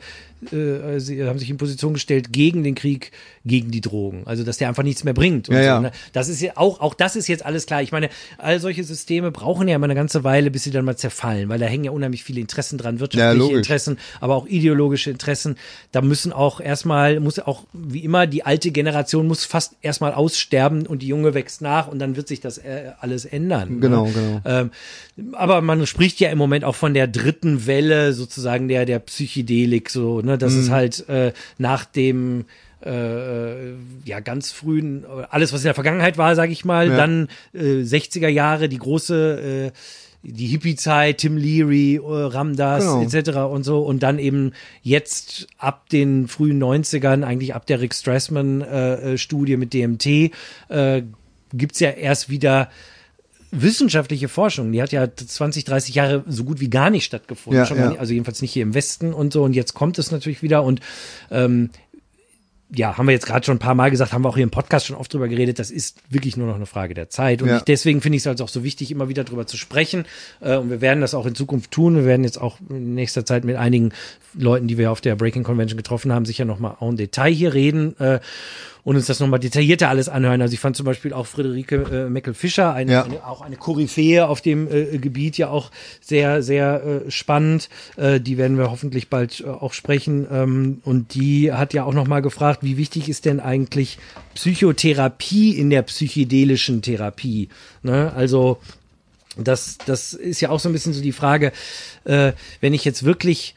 äh, sie haben sich in Position gestellt gegen den Krieg, gegen die Drogen. Also, dass der einfach nichts mehr bringt. Ja, so, ja. ne? Das ist ja auch, auch das ist jetzt alles klar. Ich meine, all solche Systeme brauchen ja immer eine ganze Weile, bis sie dann mal zerfallen, weil da hängen ja unheimlich viele Interessen dran, wirtschaftliche logisch. Interessen, aber auch ideologische Interessen. Da müssen auch erstmal, muss auch wie immer, die alte Generation muss fast erstmal aussterben und die junge wächst nach und dann wird sich das äh, alles ändern. Genau, ne? genau. Ähm, aber man spricht ja im Moment auch von der dritten Welle sozusagen der, der Psychedelik, so, ne, das Mhm. ist halt äh, nach dem äh, ja ganz frühen alles was in der Vergangenheit war, sage ich mal, Ja. dann äh, 60er Jahre die große äh, die Hippie-Zeit, Tim Leary, äh, Ramdas Genau. etc. und so und dann eben jetzt ab den frühen 90ern, eigentlich ab der Rick Strassman-Studie mit DMT, äh, gibt's ja erst wieder wissenschaftliche Forschung, die hat ja 20, 30 Jahre so gut wie gar nicht stattgefunden. Ja, ja. also jedenfalls nicht hier im Westen und so. Und jetzt kommt es natürlich wieder und ähm, ja, haben wir jetzt gerade schon ein paar Mal gesagt, haben wir auch hier im Podcast schon oft drüber geredet, das ist wirklich nur noch eine Frage der Zeit. Und Ja. ich, deswegen finde ich es halt auch so wichtig, immer wieder drüber zu sprechen. Äh, und wir werden das auch in Zukunft tun. Wir werden jetzt auch in nächster Zeit mit einigen Leuten, die wir auf der Breaking Convention getroffen haben, sicher nochmal en Detail hier reden. Äh, und uns das nochmal detaillierter alles anhören. Also ich fand zum Beispiel auch Friederike äh, Meckel-Fischer, eine, Ja. eine, auch eine Koryphäe auf dem äh, Gebiet, ja auch sehr, sehr äh, spannend. Äh, die werden wir hoffentlich bald äh, auch sprechen. Ähm, und die hat ja auch nochmal gefragt, wie wichtig ist denn eigentlich Psychotherapie in der psychedelischen Therapie? Ne? Also das, das ist ja auch so ein bisschen so die Frage, äh, wenn ich jetzt wirklich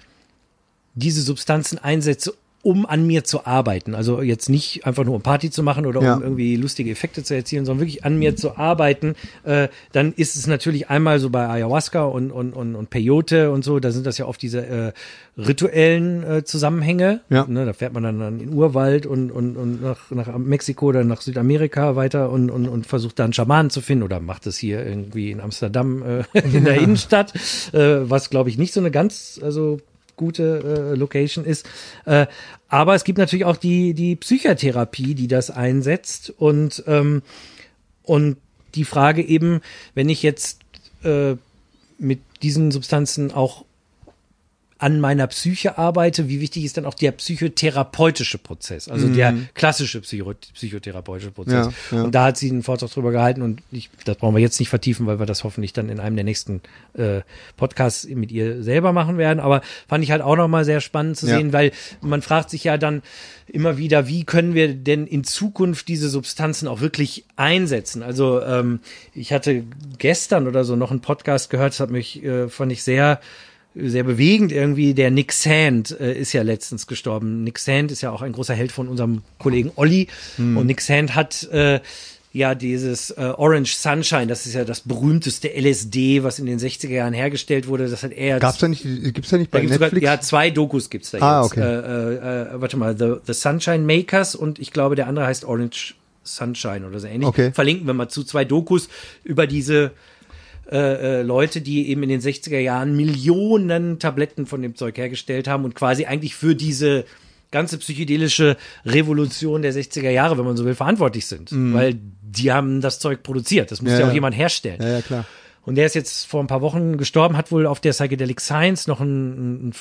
diese Substanzen einsetze, um an mir zu arbeiten. Also jetzt nicht einfach nur um Party zu machen oder Ja. um irgendwie lustige Effekte zu erzielen, sondern wirklich an mir zu arbeiten, äh, dann ist es natürlich einmal so bei Ayahuasca und, und, und, und Peyote und so, da sind das ja oft diese äh, rituellen äh, Zusammenhänge. Ja. Ne, da fährt man dann in den Urwald und, und, und nach, nach Mexiko oder nach Südamerika weiter und, und, und versucht da einen Schamanen zu finden oder macht es hier irgendwie in Amsterdam äh, in der Innenstadt, äh, was glaube ich nicht so eine ganz, also gute äh, Location ist. Äh, aber es gibt natürlich auch die, die Psychotherapie, die das einsetzt und, ähm, und die Frage eben, wenn ich jetzt äh, mit diesen Substanzen auch an meiner Psyche arbeite, wie wichtig ist dann auch der psychotherapeutische Prozess, also der klassische Psycho psychotherapeutische Prozess. Ja, ja. Und da hat sie einen Vortrag drüber gehalten und ich, das brauchen wir jetzt nicht vertiefen, weil wir das hoffentlich dann in einem der nächsten äh, Podcasts mit ihr selber machen werden. Aber fand ich halt auch nochmal sehr spannend zu Ja. sehen, weil man fragt sich ja dann immer wieder, wie können wir denn in Zukunft diese Substanzen auch wirklich einsetzen? Also ähm, ich hatte gestern oder so noch einen Podcast gehört, das hat mich, äh, fand ich sehr sehr bewegend irgendwie. Der Nick Sand äh, ist ja letztens gestorben. Nick Sand ist ja auch ein großer Held von unserem Kollegen Olli. Und Nick Sand hat äh, ja dieses äh, Orange Sunshine, das ist ja das berühmteste LSD, was in den 60er Jahren hergestellt wurde. Das hat er Gab's da nicht, gibt's da nicht da bei sogar, Netflix? ja, zwei Dokus gibt's da Ah, jetzt. okay. Äh, äh, äh, warte mal, The, The Sunshine Makers und ich glaube, der andere heißt Orange Sunshine oder so ähnlich. Okay. Verlinken wir mal zu zwei Dokus über diese äh, äh, Leute, die eben in den 60er Jahren Millionen Tabletten von dem Zeug hergestellt haben und quasi eigentlich für diese ganze psychedelische Revolution der 60er Jahre, wenn man so will, verantwortlich sind. Weil die haben das Zeug produziert. Das muss ja, Mhm. Ja, auch ja. jemand herstellen. ja, ja, klar. Und der ist jetzt vor ein paar Wochen gestorben, hat wohl auf der Psychedelic Science noch ein, ein,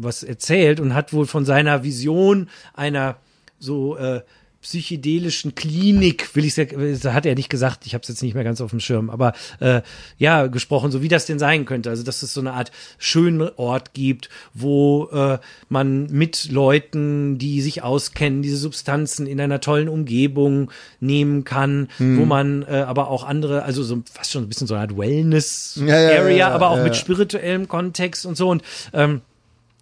was erzählt und hat wohl von seiner Vision einer so äh, psychedelischen Klinik, will ich sagen, hat er nicht gesagt, ich habe es jetzt nicht mehr ganz auf dem Schirm, aber äh, ja, gesprochen, so wie das denn sein könnte. Also, dass es so eine Art schönen Ort gibt, wo äh, man mit Leuten, die sich auskennen, diese Substanzen in einer tollen Umgebung nehmen kann, wo man äh, aber auch andere, also so fast schon ein bisschen so eine Art Ja, ja, Wellness-Area, ja, ja, aber auch mit spirituellem Kontext und so. Und ähm,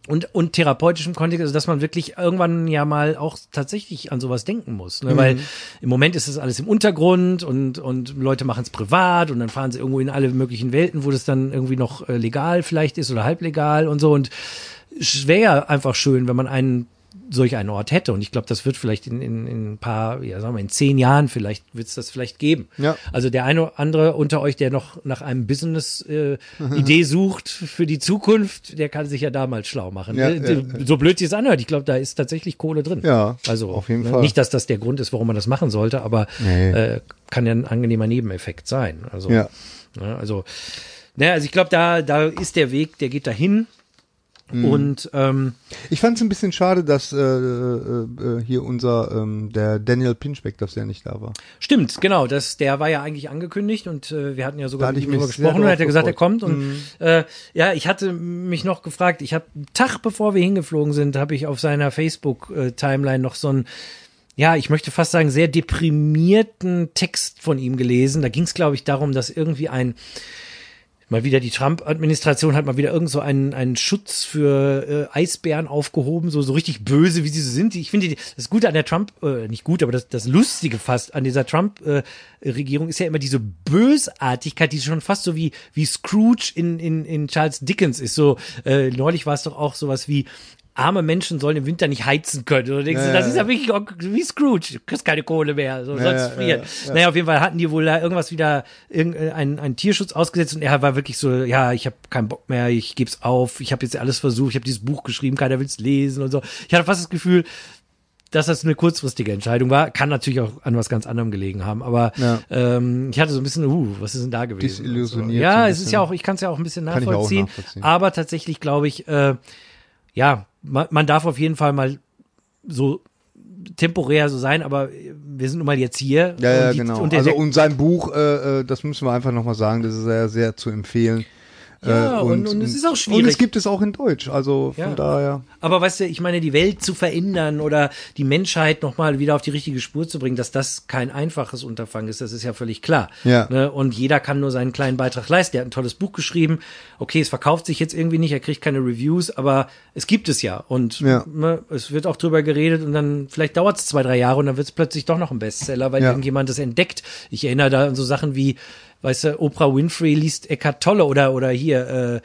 und, und therapeutischem Kontext, also dass man wirklich irgendwann ja mal auch tatsächlich an sowas denken muss. Ne? Mhm. Weil im Moment ist das alles im Untergrund und, und Leute machen es privat und dann fahren sie irgendwo in alle möglichen Welten, wo das dann irgendwie noch äh, legal vielleicht ist oder halblegal und so. Und es wäre einfach schön, wenn man einen solch einen Ort hätte. Und ich glaube, das wird vielleicht in, in, in ein paar, ja, sagen wir, in zehn Jahren vielleicht wird es das vielleicht geben. Ja. Also der eine oder andere unter euch, der noch nach einem Business-Idee äh, sucht für die Zukunft, der kann sich ja damals schlau machen. Ja, äh, ja, so blöd sie es anhört, ich glaube, da ist tatsächlich Kohle drin. Ja, also auf jeden ne, Fall. Nicht, dass das der Grund ist, warum man das machen sollte, aber nee. äh, kann ja ein angenehmer Nebeneffekt sein. Also, ja. Ne, also, naja, also ich glaube, da, da ist der Weg, der geht dahin. Mhm. Und ähm, ich fand es ein bisschen schade, dass äh, äh, äh, hier unser ähm, der Daniel Pinchbeck, dass der nicht da war. Stimmt, genau. Das, der war ja eigentlich angekündigt und äh, wir hatten ja sogar darüber gesprochen und er hat ja gesagt, er kommt. Und mhm. äh, ja, ich hatte mich noch gefragt. Ich habe einen Tag bevor wir hingeflogen sind, habe ich auf seiner Facebook-Timeline noch so ein ja, ich möchte fast sagen, sehr deprimierten Text von ihm gelesen. Da ging es, glaube ich, darum, dass irgendwie ein mal wieder die Trump-Administration hat mal wieder irgend so einen, einen Schutz für äh, Eisbären aufgehoben, so, so richtig böse, wie sie so sind. Ich finde, das Gute an der Trump, äh, nicht gut, aber das, das Lustige fast an dieser Trump-Regierung äh, ist ja immer diese Bösartigkeit, die schon fast so wie, wie Scrooge in, in, in Charles Dickens ist. So, äh, neulich war es doch auch sowas wie, arme Menschen sollen im Winter nicht heizen können. Und du denkst, ja, das ist ja wirklich wie Scrooge. Du kriegst keine Kohle mehr, so, ja, sonst frieren. Ja, naja, auf jeden Fall hatten die wohl da irgendwas wieder, irgendeinen einen Tierschutz ausgesetzt und er war wirklich so, ja, ich habe keinen Bock mehr, ich geb's auf, ich habe jetzt alles versucht, ich habe dieses Buch geschrieben, keiner will's lesen und so. Ich hatte fast das Gefühl, dass das eine kurzfristige Entscheidung war. Kann natürlich auch an was ganz anderem gelegen haben. Aber ja. ähm, ich hatte so ein bisschen, uh, was ist denn da gewesen? Disillusioniert. So. Ja, es ist ja auch, ich kann es ja auch ein bisschen nachvollziehen. nachvollziehen. Aber tatsächlich glaube ich, äh, ja, man, man darf auf jeden Fall mal so temporär so sein, aber wir sind nun mal jetzt hier. Ja, ja, die, genau. Und also und sein Buch, äh, äh, das müssen wir einfach nochmal sagen, das ist sehr, sehr zu empfehlen. Ja, äh, und, und, und, es ist auch schwierig. Und es gibt es auch in Deutsch, also von ja. daher. Aber weißt du, ich meine, die Welt zu verändern oder die Menschheit nochmal wieder auf die richtige Spur zu bringen, dass das kein einfaches Unterfangen ist, das ist ja völlig klar. Ja. Ne? Und jeder kann nur seinen kleinen Beitrag leisten. Der hat ein tolles Buch geschrieben. Okay, es verkauft sich jetzt irgendwie nicht, er kriegt keine Reviews, aber es gibt es ja. Und ja. Ne, es wird auch drüber geredet und dann vielleicht dauert es zwei, drei Jahre und dann wird es plötzlich doch noch ein Bestseller, weil ja. irgendjemand das entdeckt. Ich erinnere da an so Sachen wie weißt du, Oprah Winfrey liest Eckhart Tolle oder, oder hier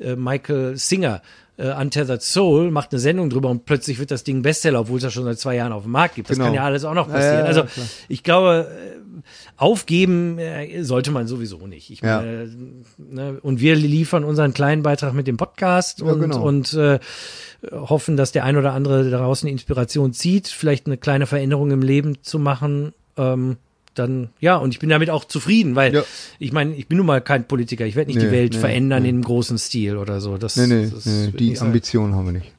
äh, äh, Michael Singer. Uh, Untethered Soul macht eine Sendung drüber und plötzlich wird das Ding Bestseller, obwohl es ja schon seit zwei Jahren auf dem Markt gibt. Das genau. kann ja alles auch noch passieren. Ja, ja, also klar. ich glaube, äh, aufgeben äh, sollte man sowieso nicht. Ich meine, ne, und wir liefern unseren kleinen Beitrag mit dem Podcast und, genau. und äh, hoffen, dass der ein oder andere daraus eine Inspiration zieht, vielleicht eine kleine Veränderung im Leben zu machen. Ähm, dann ja, und ich bin damit auch zufrieden, weil ja. ich meine, ich bin nun mal kein Politiker, ich werde nicht nee, die Welt nee, verändern nee. in einem großen Stil oder so. Das, nee, nee, das nee die Ambition haben wir nicht.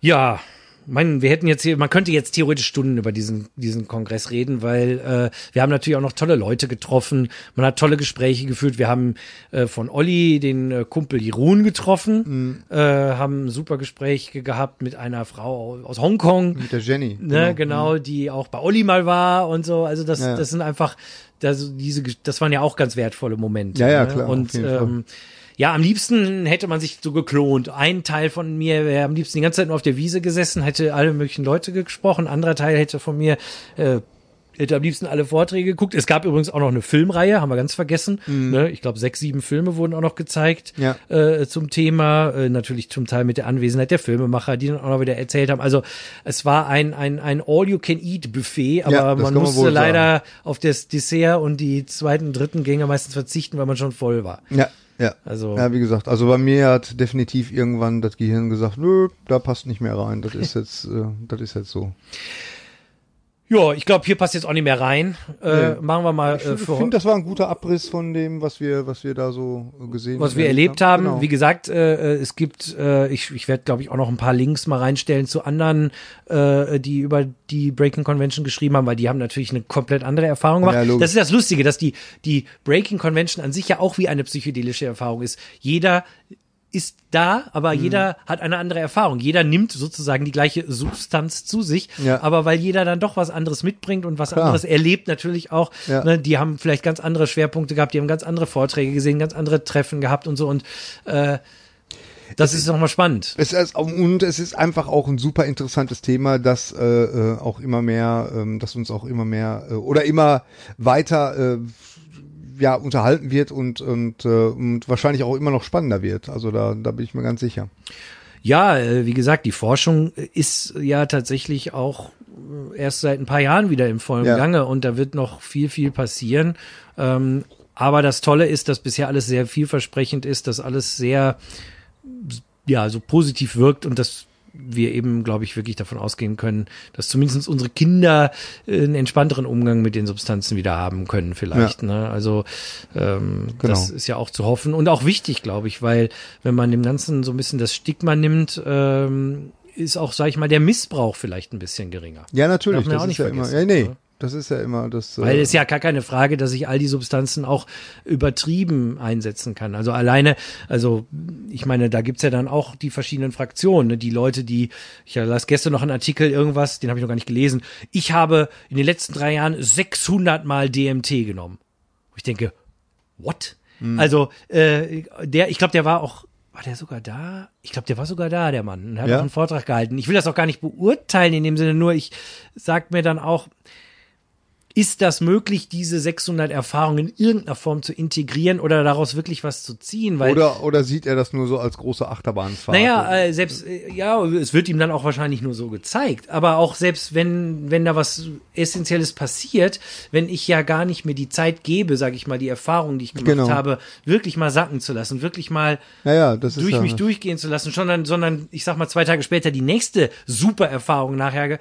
Ja, mein, wir hätten jetzt hier, man könnte jetzt theoretisch Stunden über diesen, diesen Kongress reden, weil äh, wir haben natürlich auch noch tolle Leute getroffen. Man hat tolle Gespräche geführt. Wir haben äh, von Olli den äh, Kumpel Jeroen getroffen, mhm. äh, haben ein super Gespräch gehabt mit einer Frau aus Hongkong. Mit der Jenny. Ne, genau, genau mhm. die auch bei Olli mal war und so. Also das, ja. das sind einfach, das, diese, das waren ja auch ganz wertvolle Momente. Ja, ja, ne? klar. Und ähm, ja, am liebsten hätte man sich so geklont. Ein Teil von mir wäre am liebsten die ganze Zeit nur auf der Wiese gesessen, hätte alle möglichen Leute gesprochen. Ein anderer Teil hätte von mir äh, hätte am liebsten alle Vorträge geguckt. Es gab übrigens auch noch eine Filmreihe, haben wir ganz vergessen. Mhm. Ne? Ich glaube, sechs, sieben Filme wurden auch noch gezeigt ja. äh, zum Thema. Äh, natürlich zum Teil mit der Anwesenheit der Filmemacher, die dann auch noch wieder erzählt haben. Also es war ein, ein, ein All-You-Can-Eat-Buffet, aber ja, man musste leider auf das Dessert und die zweiten, dritten Gänge meistens verzichten, weil man schon voll war. Ja. Ja. Also. Ja, wie gesagt, also bei mir hat definitiv irgendwann das Gehirn gesagt, nö, da passt nicht mehr rein. Das ist jetzt, äh, das ist jetzt so. Ja, ich glaube, hier passt jetzt auch nicht mehr rein. Äh, nee. Machen wir mal. Ich äh, finde, das war ein guter Abriss von dem, was wir, was wir da so gesehen haben. Was wir erlebt haben. Genau. Wie gesagt, äh, es gibt, äh, ich, ich werde, glaube ich, auch noch ein paar Links mal reinstellen zu anderen, äh, die über die Breaking Convention geschrieben haben, weil die haben natürlich eine komplett andere Erfahrung gemacht. Ja, das ist das Lustige, dass die, die Breaking Convention an sich ja auch wie eine psychedelische Erfahrung ist. Jeder ist da, aber mhm. jeder hat eine andere Erfahrung. Jeder nimmt sozusagen die gleiche Substanz zu sich, ja. aber weil jeder dann doch was anderes mitbringt und was Klar. anderes erlebt natürlich auch. Ja. Ne, die haben vielleicht ganz andere Schwerpunkte gehabt, die haben ganz andere Vorträge gesehen, ganz andere Treffen gehabt und so und äh, Das ist nochmal spannend. Es ist, und es ist einfach auch ein super interessantes Thema, das äh, äh, auch immer mehr, ähm, das uns auch immer mehr äh, oder immer weiter äh, ja unterhalten wird und und, äh, und wahrscheinlich auch immer noch spannender wird. Also da da bin ich mir ganz sicher. Ja, äh, wie gesagt, die Forschung ist ja tatsächlich auch äh, erst seit ein paar Jahren wieder im vollen Ja. Gange und da wird noch viel, viel passieren. Ähm, aber das Tolle ist, dass bisher alles sehr vielversprechend ist, dass alles sehr, ja, so positiv wirkt und dass wir eben, glaube ich, wirklich davon ausgehen können, dass zumindest unsere Kinder äh, einen entspannteren Umgang mit den Substanzen wieder haben können, vielleicht. Ne? Also ähm, Genau. das ist ja auch zu hoffen und auch wichtig, glaube ich, weil wenn man dem Ganzen so ein bisschen das Stigma nimmt, ähm, ist auch, sage ich mal, der Missbrauch vielleicht ein bisschen geringer. Ja, natürlich. Ja Das auch nicht ja immer. Ja, nee. ne? Das ist ja immer das. Weil äh, es ja gar keine Frage, dass ich all die Substanzen auch übertrieben einsetzen kann. Also alleine, also ich meine, da gibt's ja dann auch die verschiedenen Fraktionen. Ne? Die Leute, die, ich las gestern noch einen Artikel, irgendwas, den habe ich noch gar nicht gelesen. Ich habe in den letzten drei Jahren 600 Mal DMT genommen. Wo ich denke, what? Also äh, der, ich glaube, der war auch war der sogar da? Ich glaube, der war sogar da, der Mann. Und hat Ja. auch einen Vortrag gehalten. Ich will das auch gar nicht beurteilen in dem Sinne, nur ich sag mir dann auch, ist das möglich, diese 600 Erfahrungen in irgendeiner Form zu integrieren oder daraus wirklich was zu ziehen? Weil, oder oder sieht er das nur so als große Achterbahnfahrt? naja, äh, selbst, äh, ja, es wird ihm dann auch wahrscheinlich nur so gezeigt. Aber auch selbst wenn, wenn da was Essentielles passiert, wenn ich ja gar nicht mehr die Zeit gebe, sage ich mal, die Erfahrungen, die ich gemacht Genau. habe, wirklich mal sacken zu lassen, wirklich mal naja, durch ja, mich durchgehen zu lassen, sondern, sondern ich sag mal zwei Tage später die nächste super Erfahrung nachher,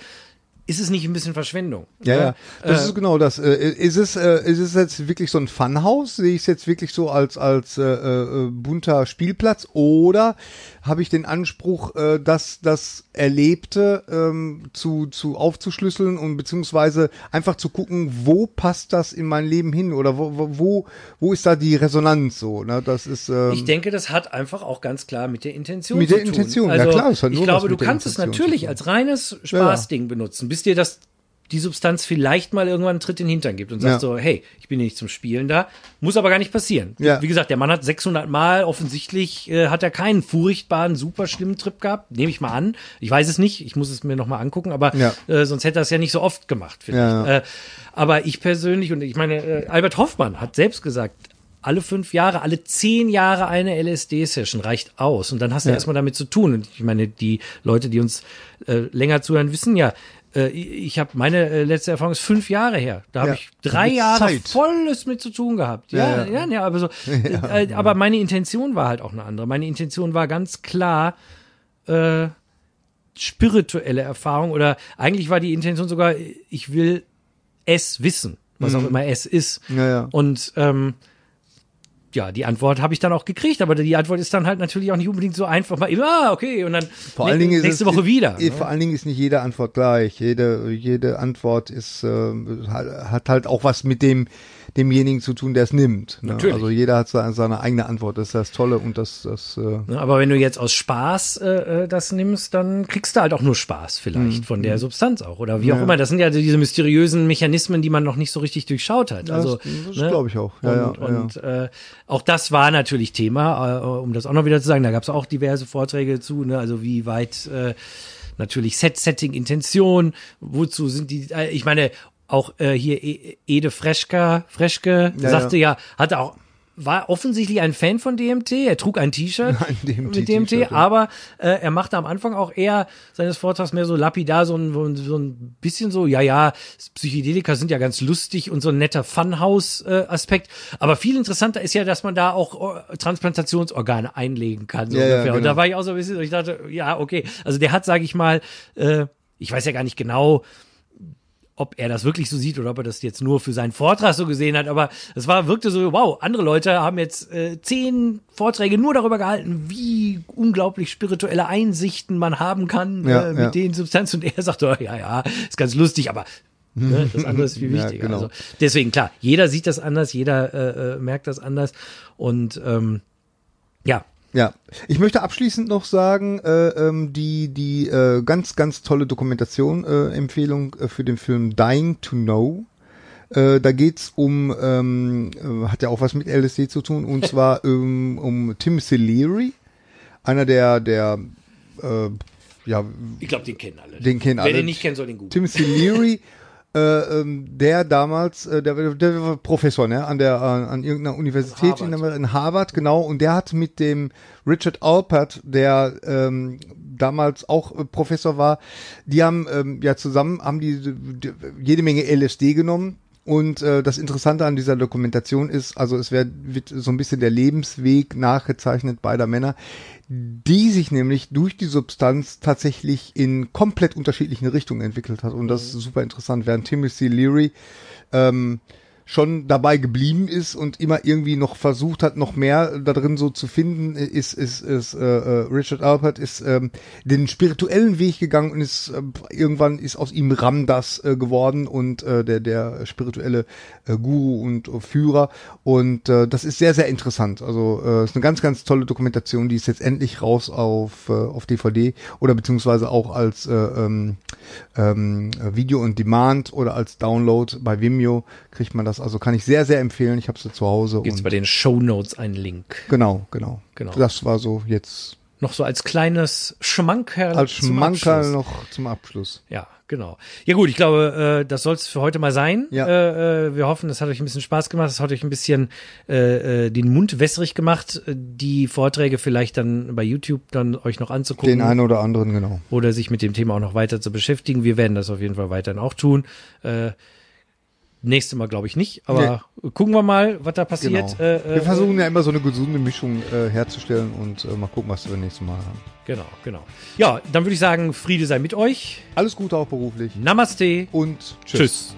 ist es nicht ein bisschen Verschwendung? Ja, ne? ja. Das Äh, ist genau das. Äh, Ist es, äh, ist es jetzt wirklich so ein Funhaus? Sehe ich es jetzt wirklich so als, als äh, äh, bunter Spielplatz? Oder habe ich den Anspruch, äh, das, das Erlebte ähm, zu, zu aufzuschlüsseln und beziehungsweise einfach zu gucken, wo passt das in mein Leben hin? Oder wo, wo- wo, ist da die Resonanz so? Ne? Das ist ähm, Ich denke, das hat einfach auch ganz klar mit der Intention Mit zu der tun. Intention, ja also, klar, es hat ich glaube, du kannst es zu natürlich als reines Spaßding benutzen, bis dir das die Substanz vielleicht mal irgendwann einen Tritt in den Hintern gibt und sagt Ja. so, hey, ich bin hier nicht zum Spielen da, muss aber gar nicht passieren. Ja. Wie gesagt, der Mann hat 600 Mal, offensichtlich äh, hat er keinen furchtbaren, super schlimmen Trip gehabt, nehme ich mal an. Ich weiß es nicht, ich muss es mir noch mal angucken, aber Ja. äh, sonst hätte er es ja nicht so oft gemacht, finde ich. Äh, aber ich persönlich, und ich meine, äh, Albert Hoffmann hat selbst gesagt, alle fünf Jahre, alle zehn Jahre eine LSD-Session reicht aus. Und dann hast du Ja. erstmal damit zu tun. Und ich meine, die Leute, die uns äh, länger zuhören, wissen ja, äh, ich habe meine äh, letzte Erfahrung ist fünf Jahre her. Da habe Ja. ich drei Mit Jahre Zeit. volles mit zu tun gehabt. Ja, Ja, ja, ja. aber so. Äh, aber meine Intention war halt auch eine andere. Meine Intention war ganz klar äh, spirituelle Erfahrung oder eigentlich war die Intention sogar, ich will es wissen, was auch immer es ist. Mhm. Ja, ja. Und ähm, ja, die Antwort habe ich dann auch gekriegt, aber die Antwort ist dann halt natürlich auch nicht unbedingt so einfach mal, ah, okay, und dann Vor allen Dingen nächste es, Woche wieder. eh, ne? Vor allen Dingen ist nicht jede Antwort gleich. Jede, jede Antwort ist, äh, hat halt auch was mit dem, demjenigen zu tun, der es nimmt. Ne? Natürlich. Also jeder hat seine, seine eigene Antwort. Das ist das Tolle und das, das äh, Aber wenn du jetzt aus Spaß äh, äh, das nimmst, dann kriegst du halt auch nur Spaß vielleicht von der Substanz auch oder wie auch Mhm. Ja. immer. Das sind ja diese mysteriösen Mechanismen, die man noch nicht so richtig durchschaut hat. Also, das- das ne? glaube ich auch. Ja, und ja, ja, und Äh, auch das war natürlich Thema, äh, um das auch noch wieder zu sagen. Da gab es auch diverse Vorträge zu, ne? also wie weit äh, natürlich Set, Setting, Intention, wozu sind die, äh, ich meine, auch äh, hier E- Ede Freschke, Freschke Ja, sagte ja. hatte auch war offensichtlich ein Fan von DMT. Er trug ein T-Shirt mit DMT, ja. aber äh, er machte am Anfang auch eher seines Vortrags mehr so lapidar, so ein, so ein- bisschen so, ja, ja, Psychedelika sind ja ganz lustig und so ein netter Funhouse-Aspekt. aber viel interessanter ist ja, dass man da auch äh, Transplantationsorgane einlegen kann. So Ja, ja, ungefähr. Und genau. da war ich auch so ein bisschen, ich dachte, ja, okay. Also der hat, sage ich mal, äh, ich weiß ja gar nicht genau, ob er das wirklich so sieht oder ob er das jetzt nur für seinen Vortrag so gesehen hat, aber es war, wirkte so, wow, andere Leute haben jetzt äh, zehn Vorträge nur darüber gehalten, wie unglaublich spirituelle Einsichten man haben kann Ja, äh, mit ja. den Substanzen. Und er sagt, oh, ja, ja, ist ganz lustig, aber ne, das andere ist viel Ja, wichtiger. genau. also, deswegen, klar, jeder sieht das anders, jeder äh, äh, merkt das anders und ähm, ja, Ja, ich möchte abschließend noch sagen, äh, ähm, die die äh, ganz ganz tolle Dokumentation äh, Empfehlung äh, für den Film Dying to Know. Äh, da geht's um ähm, äh, hat ja auch was mit LSD zu tun und zwar ähm, um Tim Leary. einer der, der, äh, ja, Ich glaube, den kennen alle. Den kennen Wer alle. den nicht kennt, soll den googeln. Timothy Leary, äh, ähm, der damals, äh, der, der war Professor, ne, an der, äh, an irgendeiner Universität in, Harvard. in Harvard, genau, und der hat mit dem Richard Alpert, der ähm, damals auch äh, Professor war, die haben ähm, ja zusammen, haben die, die jede Menge LSD genommen. Und äh, das Interessante an dieser Dokumentation ist, also es wird, wird so ein bisschen der Lebensweg nachgezeichnet beider Männer, die sich nämlich durch die Substanz tatsächlich in komplett unterschiedlichen Richtungen entwickelt hat. Und das ist super interessant, während Timothy Leary ähm, schon dabei geblieben ist und immer irgendwie noch versucht hat, noch mehr da drin so zu finden, ist, ist, ist äh, äh, Richard Alpert ist ähm, den spirituellen Weg gegangen und ist äh, irgendwann ist aus ihm Ramdas äh, geworden und äh, der der spirituelle äh, Guru und äh, Führer und äh, das ist sehr sehr interessant. Also äh, ist eine ganz ganz tolle Dokumentation, die ist jetzt endlich raus auf äh, auf DVD oder beziehungsweise auch als äh, ähm, ähm, Video on Demand oder als Download bei Vimeo kriegt man das. Also kann ich sehr, sehr empfehlen. Ich habe sie zu Hause. Gibt's bei den Show Notes einen Link. genau, genau, Genau. Das war so jetzt Noch so als kleines Schmankerl. als Schmankerl noch zum Abschluss. Ja, genau. Ja gut, ich glaube, äh, das soll es für heute mal sein. Ja. Äh, äh, wir hoffen, es hat euch ein bisschen Spaß gemacht, es hat euch ein bisschen äh, äh, den Mund wässrig gemacht, äh, die Vorträge vielleicht dann bei YouTube dann euch noch anzugucken Den einen oder anderen, genau. oder sich mit dem Thema auch noch weiter zu beschäftigen. Wir werden das auf jeden Fall weiterhin auch tun. Äh, nächste Mal glaube ich nicht, aber gucken wir mal, was da passiert. genau. Äh, äh, wir versuchen ja immer so eine gesunde Mischung äh, herzustellen und äh, mal gucken, was wir nächstes Mal haben. Genau, genau. Ja, dann würde ich sagen, Friede sei mit euch. Alles Gute auch beruflich Namaste. und Tschüss.